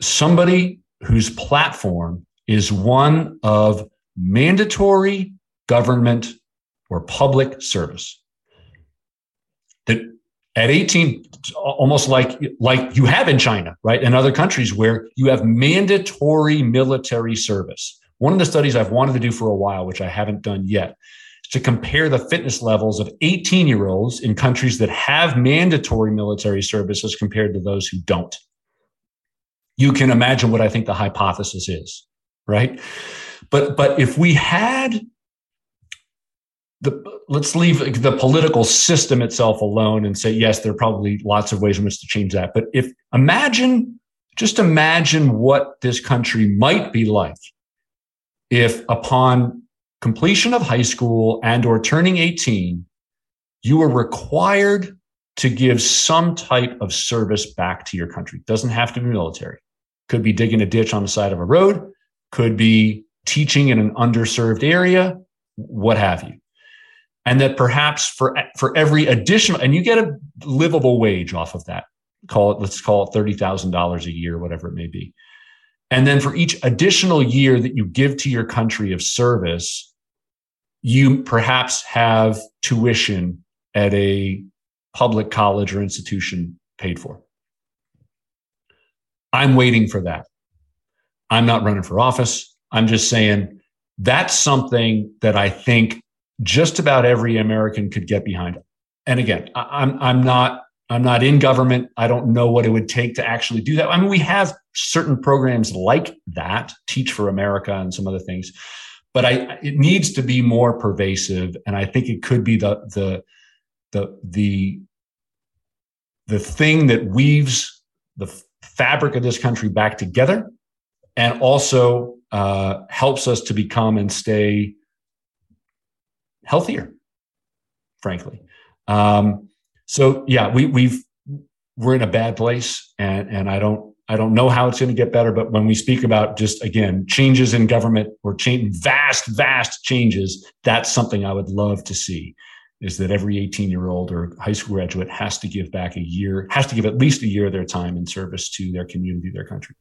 somebody whose platform is one of mandatory government or public service. That at 18, almost like, like you have in China, right? And other countries where you have mandatory military service. One of the studies I've wanted to do for a while, which I haven't done yet, to compare the fitness levels of 18 year olds in countries that have mandatory military service as compared to those who don't. You can imagine what I think the hypothesis is, right? But, but if we had the, let's leave the political system itself alone and say, yes, there are probably lots of ways in which to change that. But if imagine, just imagine what this country might be like if upon completion of high school and or turning 18, you are required to give some type of service back to your country. Doesn't have to be military. Could be digging a ditch on the side of a road, could be teaching in an underserved area, what have you. And that perhaps for, for every additional, and you get a livable wage off of that. Call it, let's call it $30,000 a year, whatever it may be. And then for each additional year that you give to your country of service, you perhaps have tuition at a public college or institution paid for. I'm waiting for that. I'm not running for office. I'm just saying that's something that I think just about every American could get behind. And again, I'm I'm not I'm not in government. I don't know what it would take to actually do that. I mean, we have certain programs like that, Teach for America and some other things but I it needs to be more pervasive, and I think it could be the the the the the thing that weaves the fabric of this country back together, and also uh, helps us to become and stay healthier. Frankly, um, so yeah, we we've we're in a bad place, and and I don't I don't know how it's going to get better, but when we speak about just again changes in government or change, vast, vast changes, that's something I would love to see. Is that every 18 year old or high school graduate has to give back a year, has to give at least a year of their time in service to their community, their country.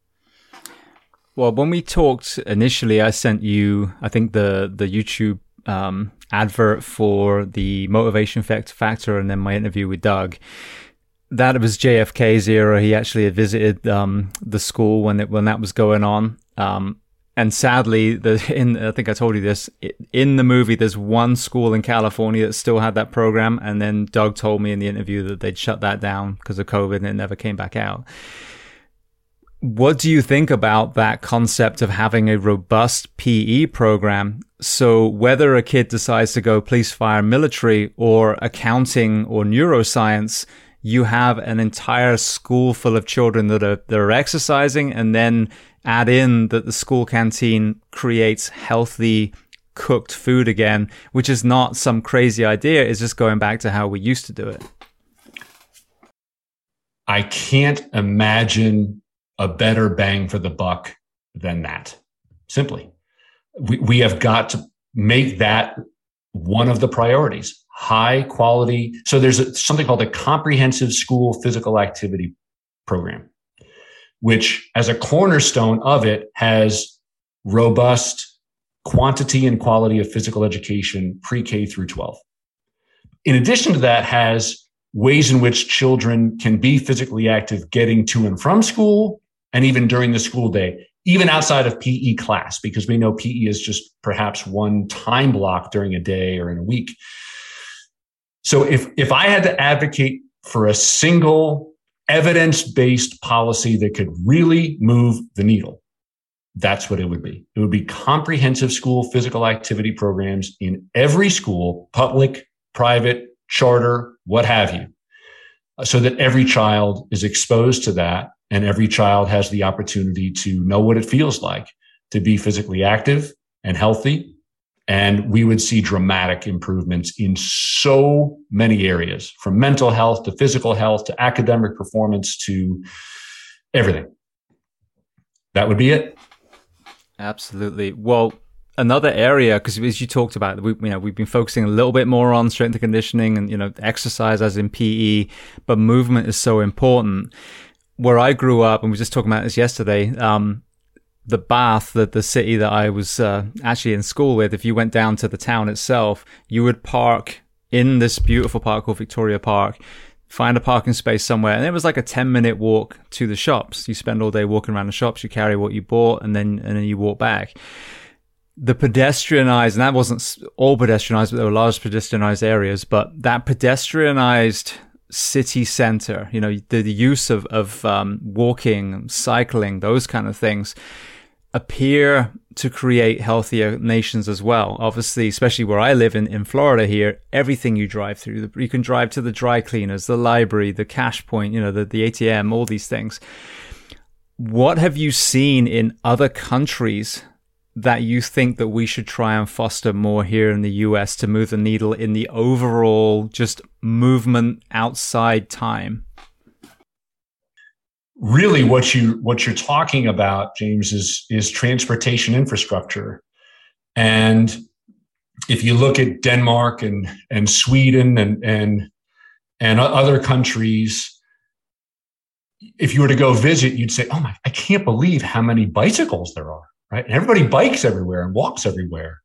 Well, when we talked initially, I sent you, I think the the YouTube um, advert for the motivation factor, and then my interview with Doug that was JFK's era. He actually had visited um, the school when it, when that was going on. Um, and sadly, the, in I think I told you this in the movie. There's one school in California that still had that program, and then Doug told me in the interview that they'd shut that down because of COVID, and it never came back out. What do you think about that concept of having a robust PE program? So whether a kid decides to go police, fire, military or accounting or neuroscience, you have an entire school full of children that are, that are exercising and then add in that the school canteen creates healthy cooked food again, which is not some crazy idea. It's just going back to how we used to do it. I can't imagine a better bang for the buck than that. Simply, we, we have got to make that one of the priorities high quality. So there's a, something called a comprehensive school physical activity program, which as a cornerstone of it has robust quantity and quality of physical education pre-K through 12. In addition to that has ways in which children can be physically active getting to and from school and even during the school day, even outside of PE class, because we know PE is just perhaps one time block during a day or in a week. So if, if I had to advocate for a single evidence based policy that could really move the needle, that's what it would be. It would be comprehensive school physical activity programs in every school, public, private, charter, what have you, so that every child is exposed to that and every child has the opportunity to know what it feels like to be physically active and healthy. And we would see dramatic improvements in so many areas from mental health to physical health to academic performance to everything. That would be it. Absolutely. Well, another area because as you talked about we you know we've been focusing a little bit more on strength and conditioning and you know exercise as in PE but movement is so important where I grew up and we were just talking about this yesterday um, the Bath the the city that I was uh, actually in school with if you went down to the town itself you would park in this beautiful park called Victoria Park find a parking space somewhere and it was like a 10 minute walk to the shops. You spend all day walking around the shops you carry what you bought and then and then you walk back. The pedestrianized, and that wasn't all pedestrianized, but there were large pedestrianized areas, but that pedestrianized city center, you know, the, the use of, of um, walking, cycling, those kind of things appear to create healthier nations as well. Obviously, especially where I live in, in Florida here, everything you drive through, you can drive to the dry cleaners, the library, the cash point, you know, the, the ATM, all these things. What have you seen in other countries that you think that we should try and foster more here in the US to move the needle in the overall just movement outside time? Really what you what you're talking about James is is transportation infrastructure. And if you look at Denmark and and Sweden and and and other countries if you were to go visit you'd say oh my I can't believe how many bicycles there are right? And everybody bikes everywhere and walks everywhere.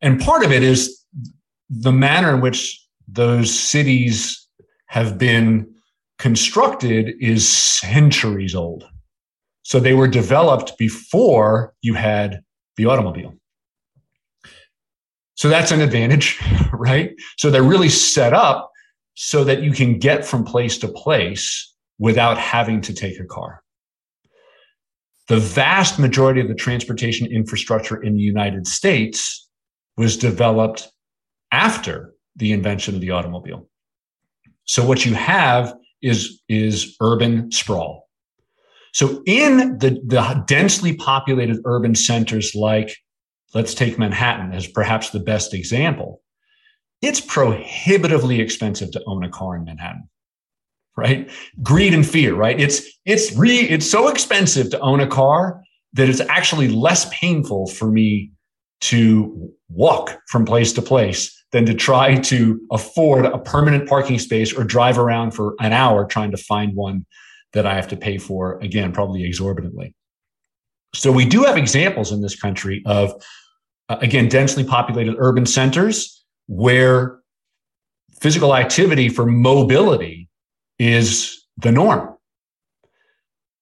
And part of it is the manner in which those cities have been constructed is centuries old. So they were developed before you had the automobile. So that's an advantage, <laughs> right? So they're really set up so that you can get from place to place without having to take a car. The vast majority of the transportation infrastructure in the United States was developed after the invention of the automobile. So what you have is, is urban sprawl. So in the, the densely populated urban centers like, let's take Manhattan as perhaps the best example, it's prohibitively expensive to own a car in Manhattan right? Greed and fear, right? It's it's re it's so expensive to own a car that it's actually less painful for me to walk from place to place than to try to afford a permanent parking space or drive around for an hour trying to find one that I have to pay for again, probably exorbitantly. So we do have examples in this country of uh, again densely populated urban centers where physical activity for mobility is the norm.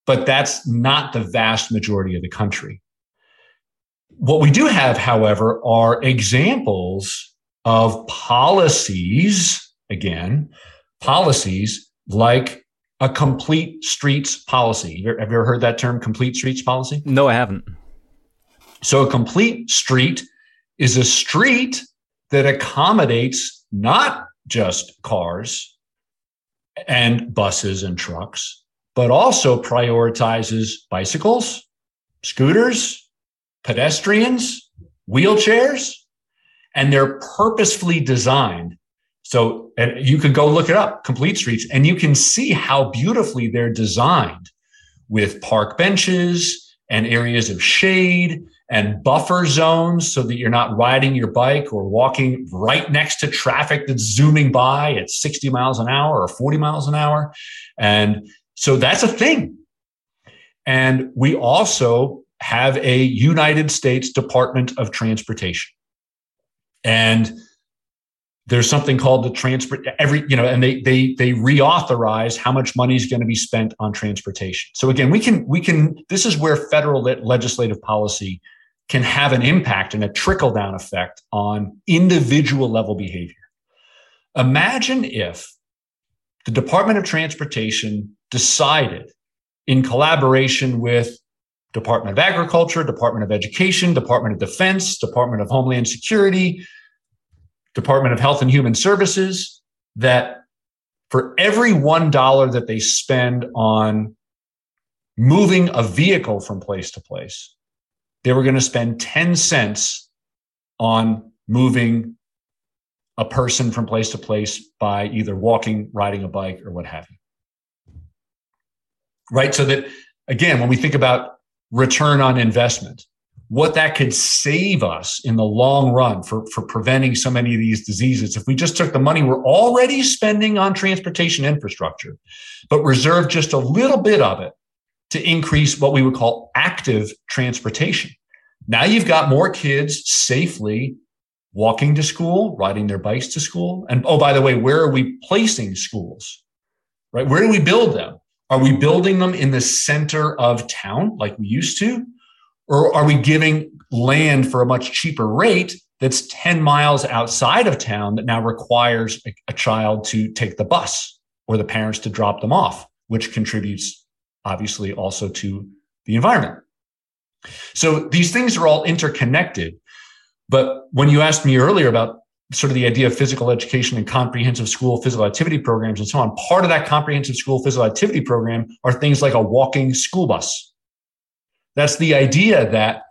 But that's not the vast majority of the country. What we do have, however, are examples of policies, again, policies like a complete streets policy. Have you ever heard that term, complete streets policy? No, I haven't. So, a complete street is a street that accommodates not just cars and buses and trucks, but also prioritizes bicycles, scooters, pedestrians, wheelchairs, and they're purposefully designed. So you can go look it up, Complete Streets, and you can see how beautifully they're designed with park benches and areas of shade and buffer zones so that you're not riding your bike or walking right next to traffic that's zooming by at 60 miles an hour or 40 miles an hour. And so that's a thing. And we also have a United States Department of Transportation. And there's something called the transport every you know and they they they reauthorize how much money is going to be spent on transportation so again we can we can this is where federal legislative policy can have an impact and a trickle down effect on individual level behavior. Imagine if the Department of Transportation decided in collaboration with Department of Agriculture, Department of Education, Department of Defense, Department of Homeland Security, Department of Health and Human Services that for every $1 that they spend on moving a vehicle from place to place, they were going to spend 10 cents on moving a person from place to place by either walking, riding a bike, or what have you. Right. So that, again, when we think about return on investment, what that could save us in the long run for, for preventing so many of these diseases if we just took the money we're already spending on transportation infrastructure, but reserved just a little bit of it to increase what we would call active transportation. Now you've got more kids safely walking to school, riding their bikes to school. And oh, by the way, where are we placing schools? Right? Where do we build them? Are we building them in the center of town like we used to? Or are we giving land for a much cheaper rate that's 10 miles outside of town that now requires a, a child to take the bus or the parents to drop them off, which contributes obviously also to the environment. So these things are all interconnected. But when you asked me earlier about sort of the idea of physical education and comprehensive school physical activity programs and so on, part of that comprehensive school physical activity program are things like a walking school bus. That's the idea that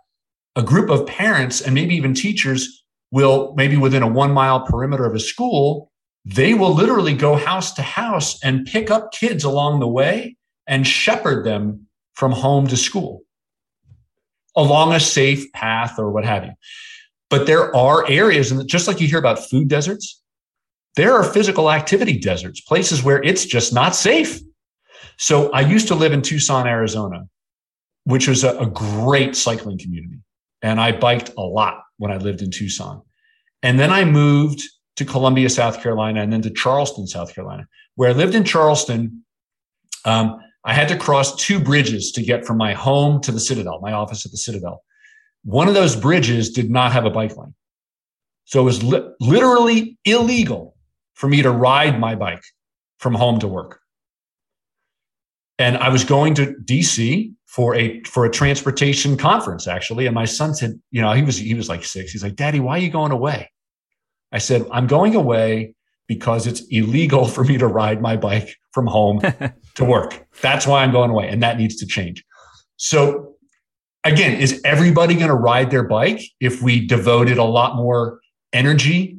a group of parents and maybe even teachers will, maybe within a one mile perimeter of a school, they will literally go house to house and pick up kids along the way and shepherd them from home to school along a safe path or what have you. But there are areas, and just like you hear about food deserts, there are physical activity deserts, places where it's just not safe. So I used to live in Tucson, Arizona, which was a, a great cycling community. And I biked a lot when I lived in Tucson. And then I moved to Columbia, South Carolina, and then to Charleston, South Carolina, where I lived in Charleston. Um, I had to cross two bridges to get from my home to the Citadel, my office at the Citadel. One of those bridges did not have a bike lane. So it was li- literally illegal for me to ride my bike from home to work. And I was going to DC for a for a transportation conference actually and my son said, you know, he was he was like 6. He's like, "Daddy, why are you going away?" I said, "I'm going away because it's illegal <laughs> for me to ride my bike from home <laughs> to work. That's why I'm going away. And that needs to change. So, again, is everybody going to ride their bike if we devoted a lot more energy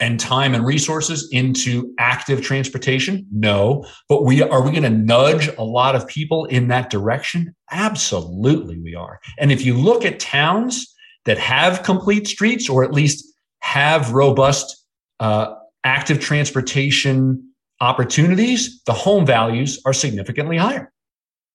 and time and resources into active transportation? No. But we are we going to nudge a lot of people in that direction? Absolutely, we are. And if you look at towns that have complete streets or at least have robust uh, active transportation opportunities, the home values are significantly higher.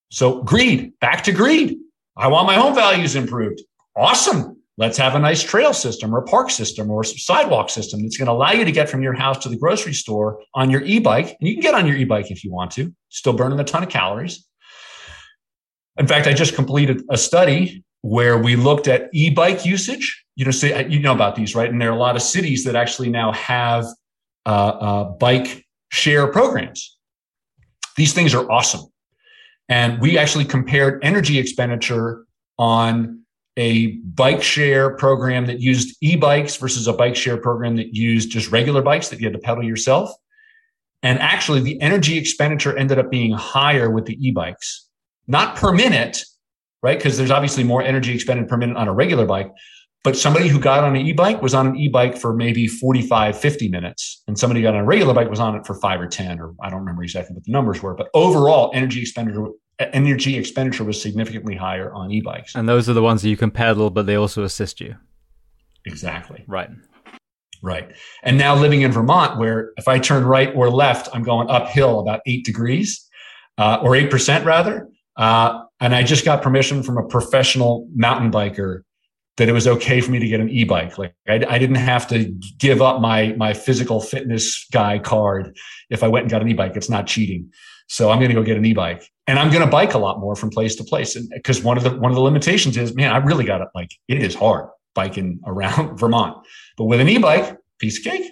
So greed, back to greed. I want my home values improved. Awesome. Let's have a nice trail system or park system or sidewalk system that's going to allow you to get from your house to the grocery store on your e-bike. And you can get on your e-bike if you want to, still burning a ton of calories. In fact, I just completed a study where we looked at e-bike usage. You know, say you know about these, right? And there are a lot of cities that actually now have uh, uh, bike share programs. These things are awesome. And we actually compared energy expenditure on a bike share program that used e-bikes versus a bike share program that used just regular bikes that you had to pedal yourself. And actually the energy expenditure ended up being higher with the e-bikes, not per minute, right? Because there's obviously more energy expended per minute on a regular bike, but somebody who got on an e-bike was on an e-bike for maybe 45, 50 minutes. And somebody got on a regular bike was on it for five or 10, or I don't remember exactly what the numbers were. But overall, energy expenditure energy expenditure was significantly higher on e-bikes. And those are the ones that you can pedal, but they also assist you. Exactly. Right. Right. And now living in Vermont, where if I turn right or left, I'm going uphill about eight degrees uh, or 8% rather. Uh, and I just got permission from a professional mountain biker that it was okay for me to get an e-bike. Like I, I, didn't have to give up my my physical fitness guy card if I went and got an e-bike. It's not cheating. So I'm going to go get an e-bike, and I'm going to bike a lot more from place to place. Because one of the one of the limitations is, man, I really got it. Like it is hard biking <laughs> around Vermont, but with an e-bike, piece of cake.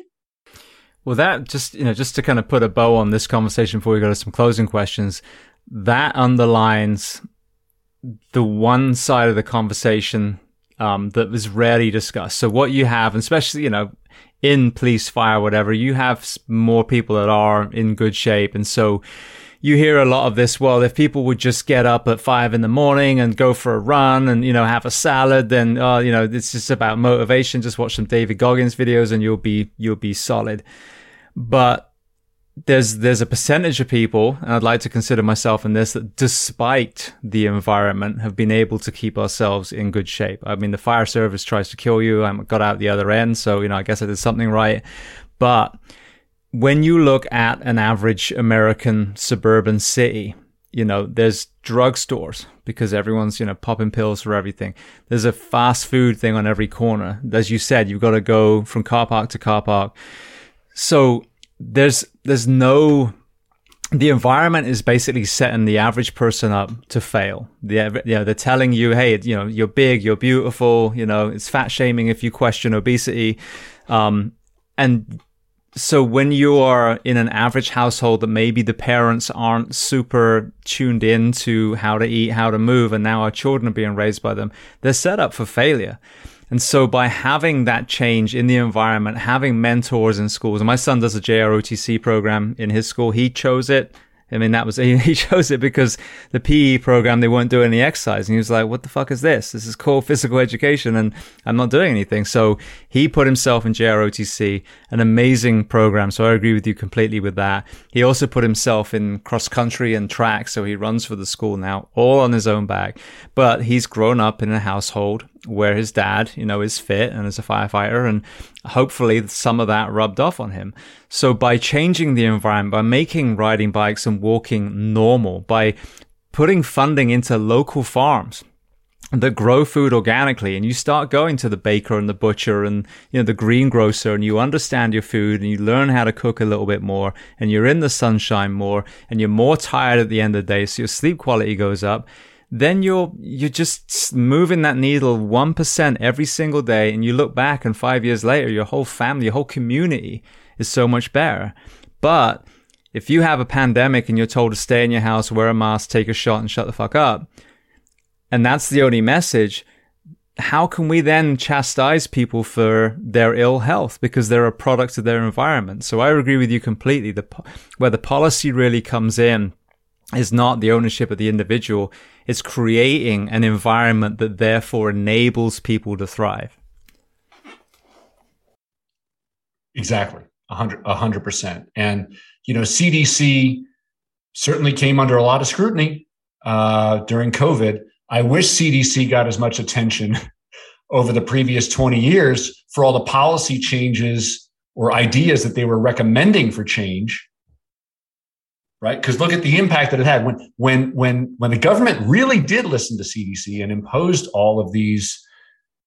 Well, that just you know just to kind of put a bow on this conversation before we go to some closing questions, that underlines the one side of the conversation um, that was rarely discussed. So what you have, especially, you know, in police, fire, whatever, you have more people that are in good shape. And so you hear a lot of this. Well, if people would just get up at five in the morning and go for a run and, you know, have a salad, then, uh, you know, it's just about motivation. Just watch some David Goggins videos and you'll be, you'll be solid. But there's there's a percentage of people, and I'd like to consider myself in this, that despite the environment, have been able to keep ourselves in good shape. I mean, the fire service tries to kill you. I got out the other end, so you know, I guess I did something right. But when you look at an average American suburban city, you know, there's drugstores because everyone's, you know, popping pills for everything. There's a fast food thing on every corner. As you said, you've got to go from car park to car park. So there's there's no the environment is basically setting the average person up to fail. The, you know, they're telling you, hey, you know, you're big, you're beautiful, you know, it's fat shaming if you question obesity. Um, and so when you are in an average household that maybe the parents aren't super tuned in to how to eat, how to move, and now our children are being raised by them, they're set up for failure. And so by having that change in the environment, having mentors in schools, and my son does a JROTC program in his school. He chose it. I mean, that was, <laughs> he chose it because the PE program, they weren't doing any exercise. And he was like, what the fuck is this? This is called <laughs> physical education and I'm not doing anything. So he put himself in JROTC, an amazing program. So I agree with you completely with that. He also put himself in cross country and track. So he runs for the school now, all on his own back. But he's grown up in a household where his dad, you know, is fit and is a firefighter, and hopefully some of that rubbed off on him. So by changing the environment, by making riding bikes and walking normal, by putting funding into local farms that grow food organically and you start going to the baker and the butcher and you know the greengrocer and you understand your food and you learn how to cook a little bit more and you're in the sunshine more and you're more tired at the end of the day so your sleep quality goes up then you're you're just moving that needle 1% every single day and you look back and 5 years later your whole family your whole community is so much better. But if you have a pandemic and you're told to stay in your house wear a mask take a shot and shut the fuck up and that's the only message how can we then chastise people for their ill health? Because they're a product of their environment. So i agree with you completely. The where the policy really comes in is not the ownership of the individual. It's creating an environment that therefore enables people to thrive. Exactly. A hundred, a hundred percent. And, you know, CDC certainly came under a lot of scrutiny uh, during COVID. I wish CDC got as much attention <laughs> over the previous 20 years for all the policy changes or ideas that they were recommending for change right? Because look at the impact that it had when when when when the government really did listen to CDC and imposed all of these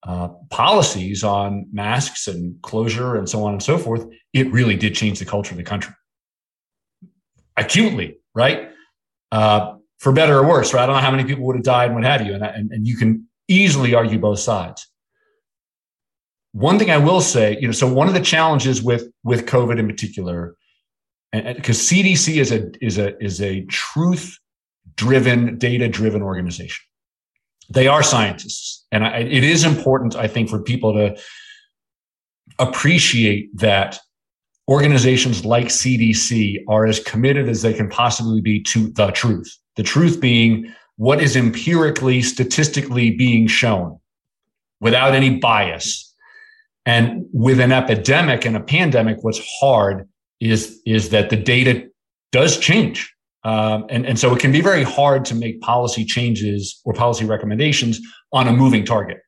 uh, policies on masks and closure and so on and so forth. It really did change the culture of the country acutely, right? Uh, for better or worse, right? I don't know how many people would have died and what have you, and, and, and you can easily argue both sides. One thing I will say, you know, so one of the challenges with with COVID in particular because CDC is a is a is a truth driven, data driven organization. They are scientists, and I, it is important, I think, for people to appreciate that organizations like CDC are as committed as they can possibly be to the truth. The truth being what is empirically, statistically being shown without any bias. And with an epidemic and a pandemic, what's hard is, is that the data does change. Um, and, and so it can be very hard to make policy changes or policy recommendations on a moving target.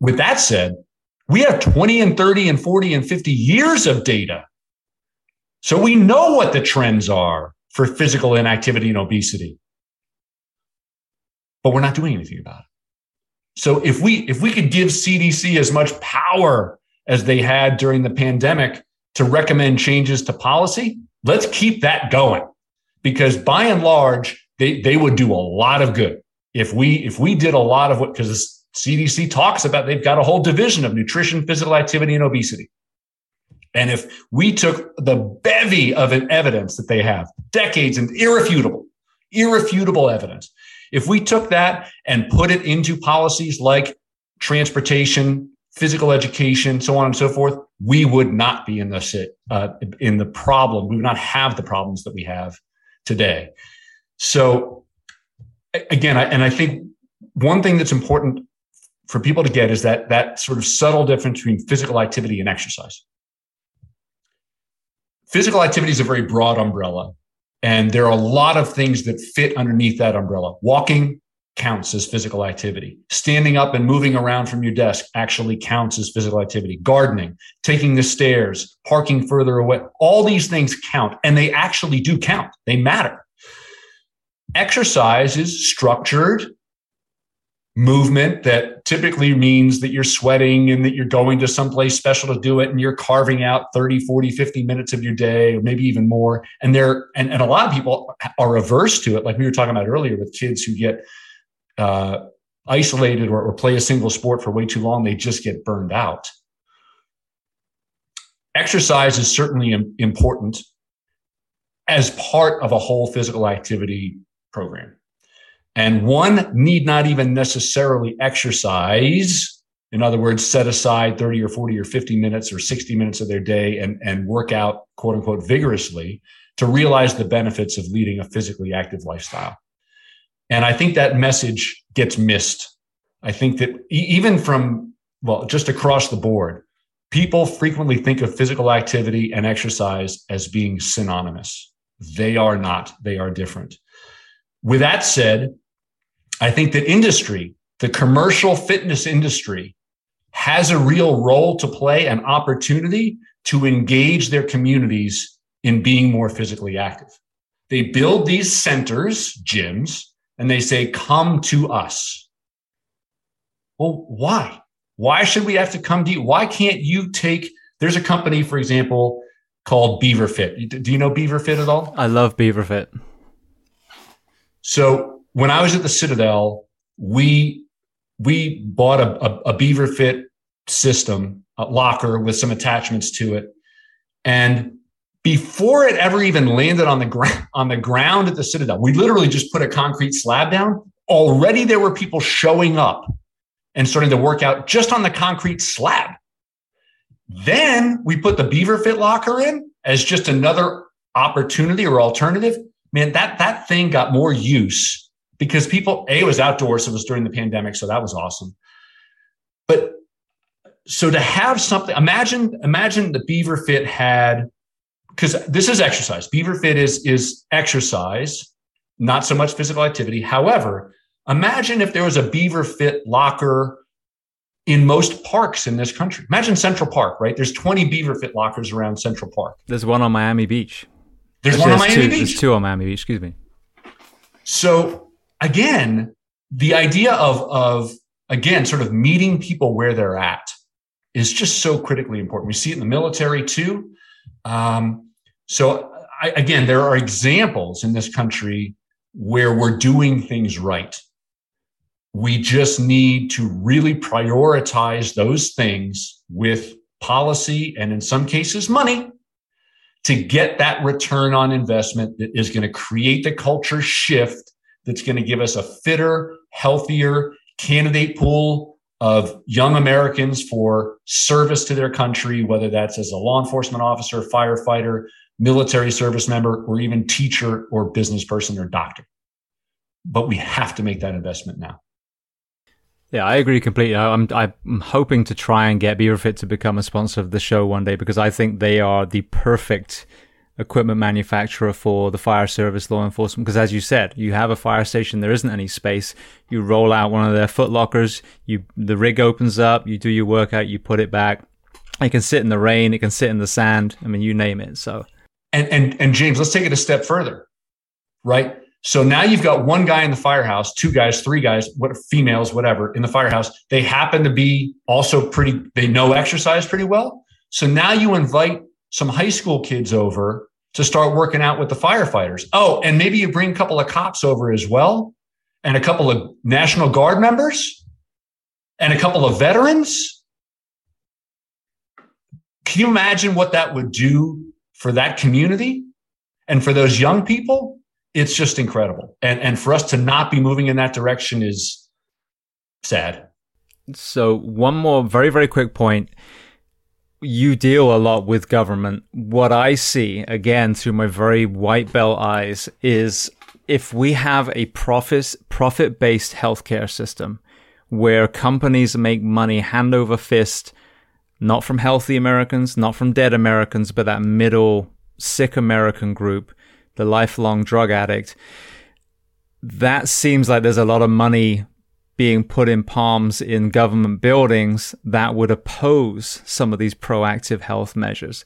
With that said, we have 20 and 30 and 40 and 50 years of data. So we know what the trends are for physical inactivity and obesity. But we're not doing anything about it. So if we if we could give CDC as much power as they had during the pandemic to recommend changes to policy, let's keep that going. Because by and large, they, they would do a lot of good. If we if we did a lot of what because CDC talks about they've got a whole division of nutrition, physical activity, and obesity. And if we took the bevy of evidence that they have, decades and irrefutable, irrefutable evidence, if we took that and put it into policies like transportation, physical education, so on and so forth, we would not be in the uh, in the problem. We would not have the problems that we have today. So again, I, and I think one thing that's important for people to get is that that sort of subtle difference between physical activity and exercise. Physical activity is a very broad umbrella, and there are a lot of things that fit underneath that umbrella. Walking counts as physical activity. Standing up and moving around from your desk actually counts as physical activity. Gardening, taking the stairs, parking further away, all these things count, and they actually do count. They matter. Exercise is structured, movement that typically means that you're sweating and that you're going to someplace special to do it and you're carving out 30 40 50 minutes of your day or maybe even more and there and, and a lot of people are averse to it like we were talking about earlier with kids who get uh, isolated or, or play a single sport for way too long they just get burned out exercise is certainly important as part of a whole physical activity program and one need not even necessarily exercise. In other words, set aside 30 or 40 or 50 minutes or 60 minutes of their day and, and work out, quote unquote, vigorously to realize the benefits of leading a physically active lifestyle. And I think that message gets missed. I think that even from, well, just across the board, people frequently think of physical activity and exercise as being synonymous. They are not, they are different. With that said, I think that industry, the commercial fitness industry, has a real role to play, an opportunity to engage their communities in being more physically active. They build these centers, gyms, and they say, come to us. Well, why? Why should we have to come to you? Why can't you take, there's a company, for example, called Beaver Fit. Do you know Beaver Fit at all? I love Beaver Fit. So when I was at the Citadel, we we bought a, a, a Beaver Fit system, a locker with some attachments to it, and before it ever even landed on the ground on the ground at the Citadel, we literally just put a concrete slab down. Already there were people showing up and starting to work out just on the concrete slab. Then we put the Beaver Fit locker in as just another opportunity or alternative. Man, that that thing got more use because people, A, was outdoors. It was during the pandemic. So that was awesome. But so to have something, imagine, imagine the Beaver Fit had, because this is exercise. Beaver Fit is, is exercise, not so much physical activity. However, imagine if there was a Beaver Fit locker in most parks in this country. Imagine Central Park, right? There's 20 Beaver Fit lockers around Central Park. There's one on Miami Beach. There's Actually, one on Miami two, Beach. There's two on Miami Beach. Excuse me. So again, the idea of, of again, sort of meeting people where they're at is just so critically important. We see it in the military too. Um, so I, again, there are examples in this country where we're doing things right. We just need to really prioritize those things with policy and in some cases money to get that return on investment that is going to create the culture shift that's going to give us a fitter, healthier candidate pool of young Americans for service to their country, whether that's as a law enforcement officer, firefighter, military service member, or even teacher or business person or doctor. But we have to make that investment now. Yeah, I agree completely. I'm I'm hoping to try and get BeaverFit to become a sponsor of the show one day because I think they are the perfect equipment manufacturer for the fire service law enforcement because as you said you have a fire station there isn't any space you roll out one of their foot lockers you the rig opens up you do your workout you put it back it can sit in the rain it can sit in the sand i mean you name it so and and and james let's take it a step further right so now you've got one guy in the firehouse, two guys, three guys, what females, whatever, in the firehouse. They happen to be also pretty, they know exercise pretty well. So now you invite some high school kids over to start working out with the firefighters. Oh, and maybe you bring a couple of cops over as well, and a couple of National Guard members, and a couple of veterans. Can you imagine what that would do for that community and for those young people? it's just incredible. And and for us to not be moving in that direction is sad. So one more very very quick point. You deal a lot with government. What I see again through my very white belt eyes is if we have a profit profit based healthcare system where companies make money hand over fist, not from healthy Americans, not from dead Americans, but that middle sick American group the lifelong drug addict, that seems like there's a lot of money being put in palms in government buildings that would oppose some of these proactive health measures.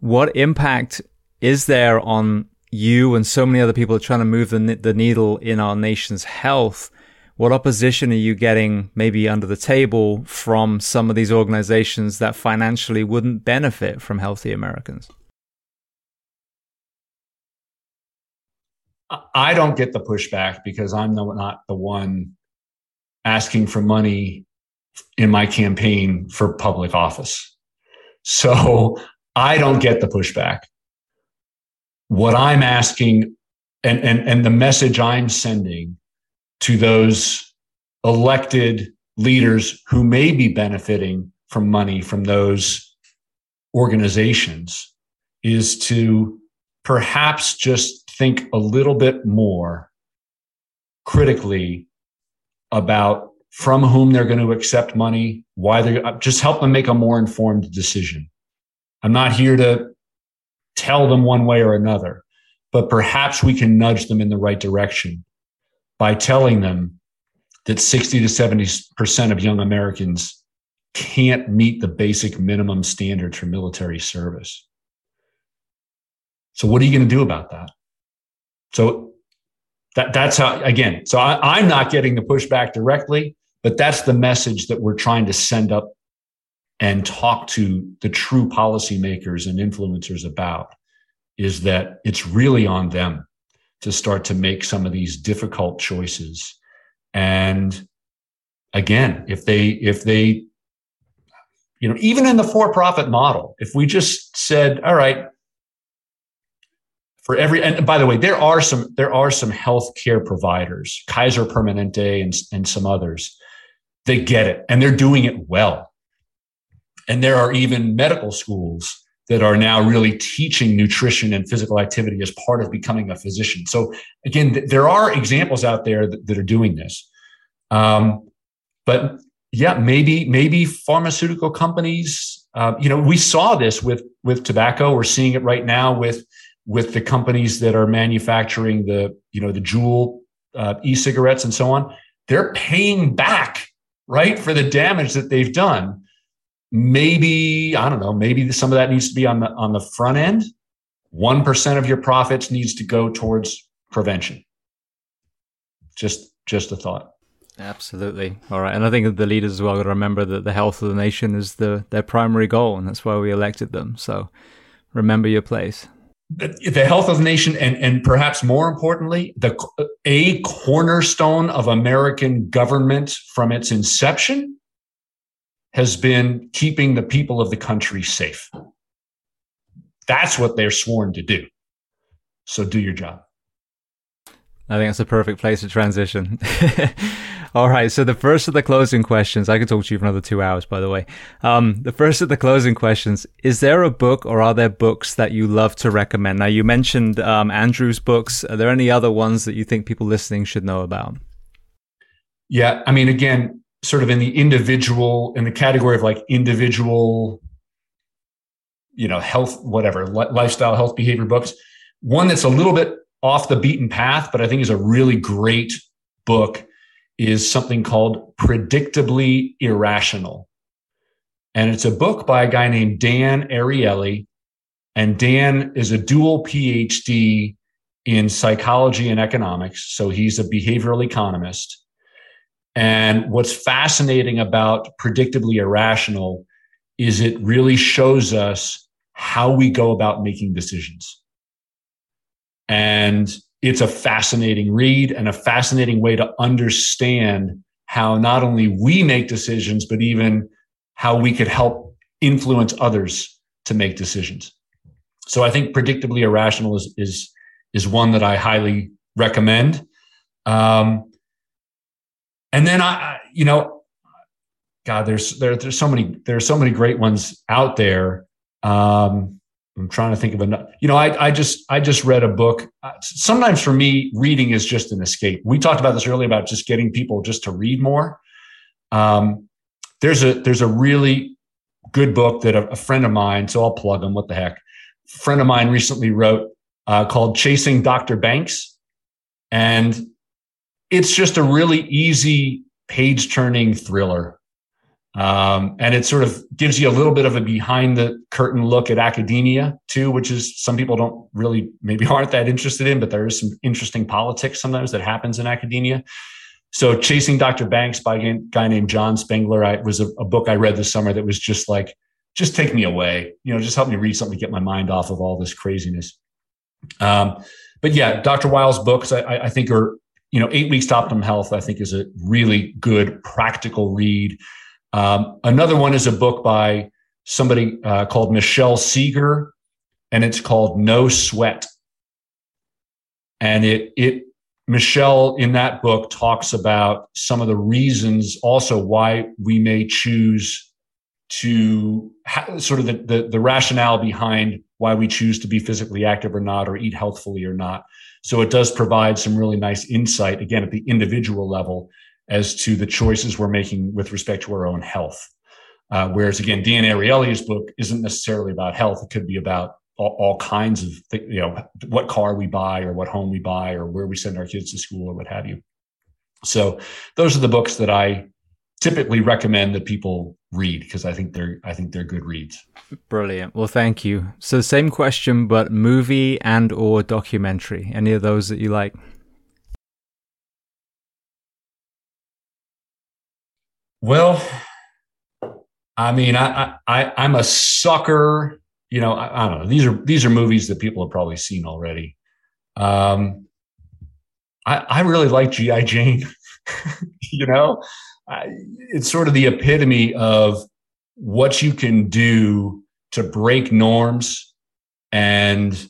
What impact is there on you and so many other people trying to move the, the needle in our nation's health? What opposition are you getting maybe under the table from some of these organizations that financially wouldn't benefit from healthy Americans? I don't get the pushback because I'm the, not the one asking for money in my campaign for public office. So I don't get the pushback. What I'm asking and, and, and the message I'm sending to those elected leaders who may be benefiting from money from those organizations is to perhaps just think a little bit more critically about from whom they're going to accept money, why they're uh, just help them make a more informed decision. I'm not here to tell them one way or another, but perhaps we can nudge them in the right direction by telling them that 60 to 70% of young Americans can't meet the basic minimum standards for military service. So, what are you going to do about that? So that, that's how, again, so I, I'm not getting the pushback directly, but that's the message that we're trying to send up and talk to the true policymakers and influencers about is that it's really on them to start to make some of these difficult choices. And again, if they, if they, you know, even in the for profit model, if we just said, all right, for every and by the way there are some there are some healthcare providers kaiser permanente and, and some others they get it and they're doing it well. And there are even medical schools that are now really teaching nutrition and physical activity as part of becoming a physician. So again th- there are examples out there that, that are doing this. Um, but yeah maybe maybe pharmaceutical companies uh, you know we saw this with with tobacco. We're seeing it right now with with the companies that are manufacturing the you know the Juul uh, e-cigarettes and so on they're paying back right for the damage that they've done. Maybe i don't know maybe some of that needs to be on the on the front end. 1% of your profits needs to go towards prevention. Just just a thought. Absolutely. All right. And i think the leaders as well got to remember that the health of the nation is the their primary goal and that's why we elected them. So remember your place the health of the nation and and perhaps more importantly the a cornerstone of american government from its inception has been keeping the people of the country safe That's what they're sworn to do. So do your job. I think that's a perfect place to transition. <laughs> All right. So the first of the closing questions, I could talk to you for another two hours, by the way. Um, the first of the closing questions, is there a book or are there books that you love to recommend? Now you mentioned, um, Andrew's books. Are there any other ones that you think people listening should know about? Yeah. I mean, again, sort of in the individual, in the category of like individual, you know, health, whatever, lifestyle, health behavior books. One that's a little bit off the beaten path, but I think is a really great book is something called Predictably Irrational. And it's a book by a guy named Dan Ariely. And Dan is a dual PhD in psychology and economics. So he's a behavioral economist. And what's fascinating about Predictably Irrational is it really shows us how we go about making decisions. And it's a fascinating read and a fascinating way to understand how not only we make decisions, but even how we could help influence others to make decisions. So I think predictably irrational is is is one that I highly recommend. Um, and then I, you know, God, there's there, there's so many there's so many great ones out there. Um, I'm trying to think of another. You know, I, I just I just read a book. Uh, sometimes for me, reading is just an escape. We talked about this earlier about just getting people just to read more. Um, there's a there's a really good book that a, a, friend of mine. So I'll plug them. What the heck? A friend of mine recently wrote uh, called "Chasing Dr. Banks," and it's just a really easy page turning thriller um, and it sort of gives you a little bit of a behind the curtain look at academia too, which is some people don't really maybe <laughs> aren't that interested in, but there is some interesting politics sometimes that happens in academia. So Chasing Dr. Banks by a guy named John Spengler I, was a, a book I read this summer that was just like, just take me away, you know, just help me read something to get my mind off of all this craziness. Um, but yeah, Dr. Weil's books I, I think are, you know, Eight Weeks to Optimum Health, I think is a really good practical read um, another one is a book by somebody uh, called Michelle Segar, and it's called No Sweat. And it it Michelle in that book talks about some of the reasons also why we may choose to ha- sort of the, the, the rationale behind why we choose to be physically active or not or eat healthfully or not so it does provide some really nice insight again at the individual level as to the choices we're making with respect to our own health. Uh, whereas again, Dan Ariely's book isn't necessarily about health. It could be about all, all kinds of, th- you know, what car we buy or what home we buy or where we send our kids to school or what have you. So those are the books that I typically recommend that people read because I think they're I think they're good reads. Brilliant. Well, thank you. So same question, but movie and or documentary. Any of those that you like? Well, I mean, I, I I'm a sucker. You know, I, I, don't know. These are these are movies that people have probably seen already. Um, I I really like GI Jane. <laughs> you know, I, it's sort of the epitome of what you can do to break norms and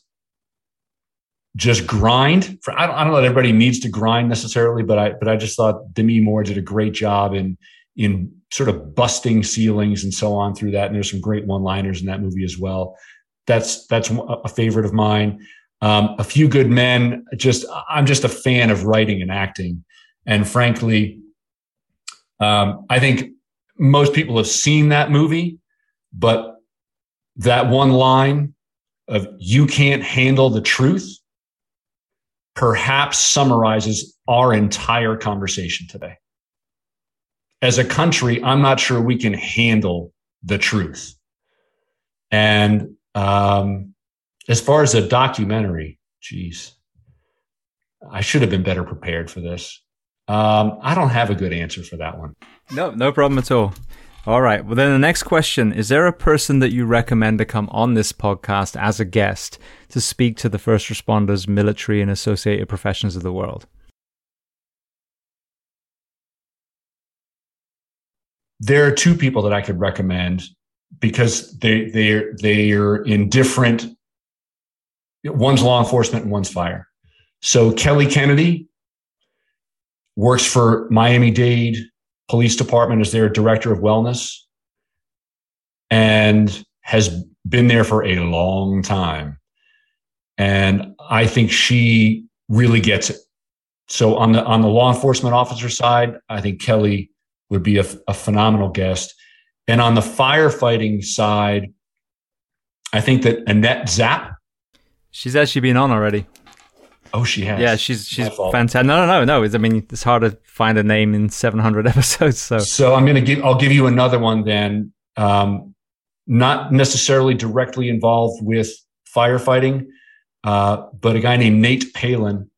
just grind. For I don't, I don't know that everybody needs to grind necessarily, but I but I just thought Demi Moore did a great job in in sort of busting ceilings and so on through that. And there's some great one-liners in that movie as well. That's that's a favorite of mine. Um, a few good men. Just I'm just a fan of writing and acting, and frankly, um, I think most people have seen that movie, but that one line of "you can't handle the truth" perhaps summarizes our entire conversation today as a country, I'm not sure we can handle the truth. And um, as far as a documentary, geez, I should have been better prepared for this. Um, I don't have a good answer for that one. No, no problem at all. All right. Well, then the next question is there a person that you recommend to come on this podcast as a guest to speak to the first responders, military, and associated professions of the world? There are two people that I could recommend because they they're they're in different one's law enforcement and one's fire. So Kelly Kennedy works for Miami Dade Police Department as their director of wellness and has been there for a long time. And I think she really gets it. So on the on the law enforcement officer side, I think Kelly would be a, a phenomenal guest. And on the firefighting side, I think that Annette Zapp. She's actually been on already. Oh, she has. Yeah, she's she's fantastic. No, no, no, no. I mean, it's hard to find a name in 700 <laughs> episodes. So, so I'm gonna give. I'll give you another one then. Um, not necessarily directly involved with firefighting, uh, but a guy named Nate Palin,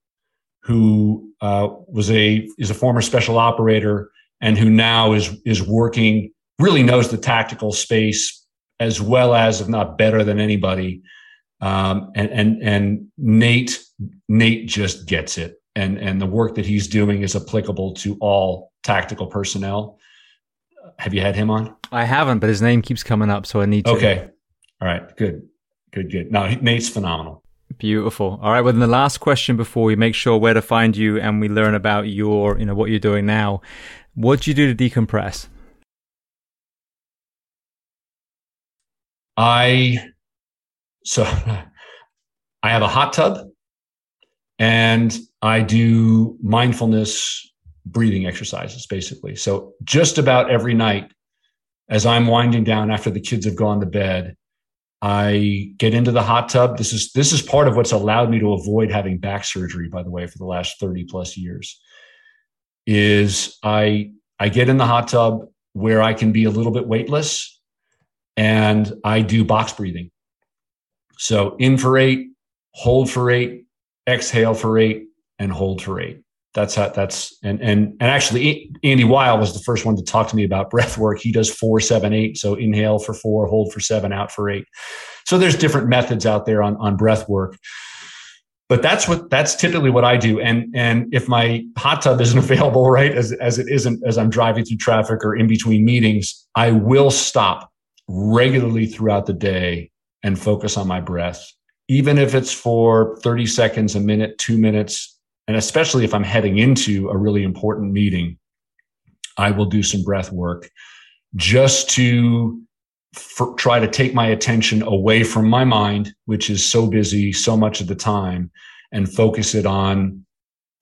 who uh, was a is a former special operator and who now is is working really knows the tactical space as well as if not better than anybody. Um, and and and Nate Nate just gets it. And and the work that he's doing is applicable to all tactical personnel. Have you had him on? I haven't but his name keeps coming up so I need to. Okay. All right. Good. Good good. No Nate's phenomenal. Beautiful. All right. Well, then the last question before we make sure where to find you and we learn about your, you know, what you're doing now. What do you do to decompress? I, so <laughs> I have a hot tub and I do mindfulness breathing exercises basically. So just about every night as I'm winding down after the kids have gone to bed, I get into the hot tub. This is this is part of what's allowed me to avoid having back surgery, by the way, for the last 30 plus years. Is I I get in the hot tub where I can be a little bit weightless and I do box breathing. So in for eight, hold for eight, exhale for eight, and hold for eight that's how that's and and and actually Andy Weil was the first one to talk to me about breath work. He does four, seven, eight. So inhale for four, hold for seven, out for eight. So there's different methods out there on on breath work. But that's what that's typically what I do. And and if my hot tub isn't <laughs> available, right, as as it isn't as I'm driving through traffic or in between meetings, I will stop regularly throughout the day and focus on my breath. Even if it's for 30 seconds, a minute, two minutes, and especially if I'm heading into a really important meeting, I will do some breath work just to try to take my attention away from my mind, which is so busy so much of the time, and focus it on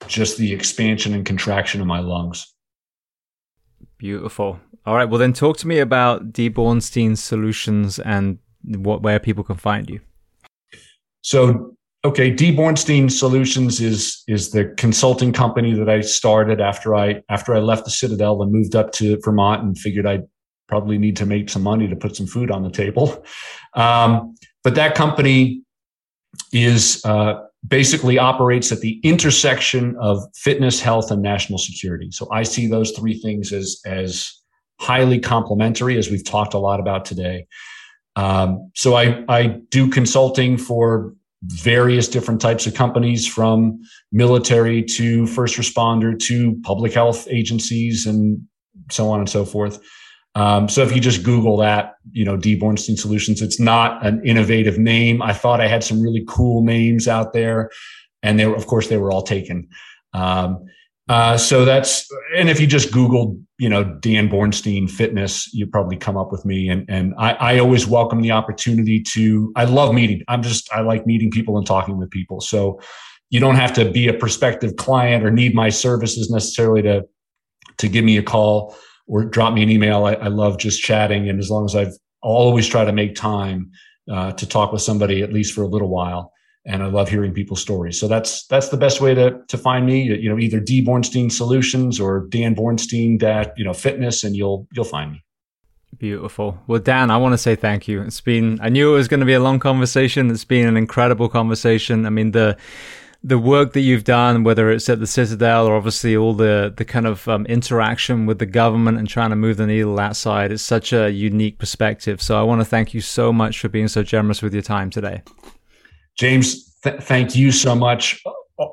just the expansion and contraction of my lungs. Beautiful. All right. Well, then talk to me about D. Bornstein Solutions and what where people can find you. So okay, D Bornstein Solutions is is the consulting company that I started after I after I left the Citadel and moved up to Vermont and figured I'd probably need to make some money to put some food on the table. Um, but that company is uh, basically operates at the intersection of fitness, health, and national security. So I see those three things as as highly complementary, as we've talked a lot about today. Um, so I I do consulting for various different types of companies from military to first responder to public health agencies and so on and so forth. Um, so if you just Google that, you know, D Bornstein Solutions, it's not an innovative name. I thought I had some really cool names out there, and they were, of course, they were all taken. Um, uh, so that's, and if you just Google, you know, Dan Bornstein fitness, you probably come up with me. And, and I, I always welcome the opportunity to, I love meeting. I'm just, I like meeting people and talking with people. So you don't have to be a prospective client or need my services necessarily to, to give me a call or drop me an email. I, I love just chatting. And as long as I've I'll always try to make time uh, to talk with somebody at least for a little while and I love hearing people's stories. So that's that's the best way to to find me. You know, either D Bornstein Solutions or Dan Bornstein that you know Fitness, and you'll you'll find me. Beautiful. Well, Dan, I want to say thank you. It's been I knew it was going to be a long conversation. It's been an incredible conversation. I mean the the work that you've done, whether it's at the Citadel or obviously all the the kind of um, interaction with the government and trying to move the needle outside, it's such a unique perspective. So I want to thank you so much for being so generous with your time today. James, th- thank you so much.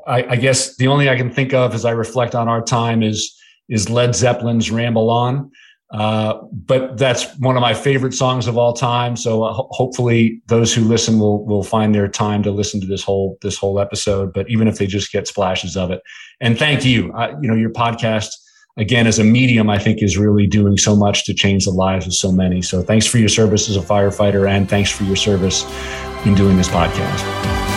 I, I, guess the only I can think of as I reflect on our time is is Led Zeppelin's "Ramble On." Uh, but that's one of my favorite songs of all time. So uh, ho- hopefully, those who listen will will find their time to listen to this whole this whole episode. But even if they just get splashes of it, and thank you. You know, your podcast again as a medium, I think, is really doing so much to change the lives of so many. So thanks for your service as a firefighter, and thanks for your service in doing this podcast.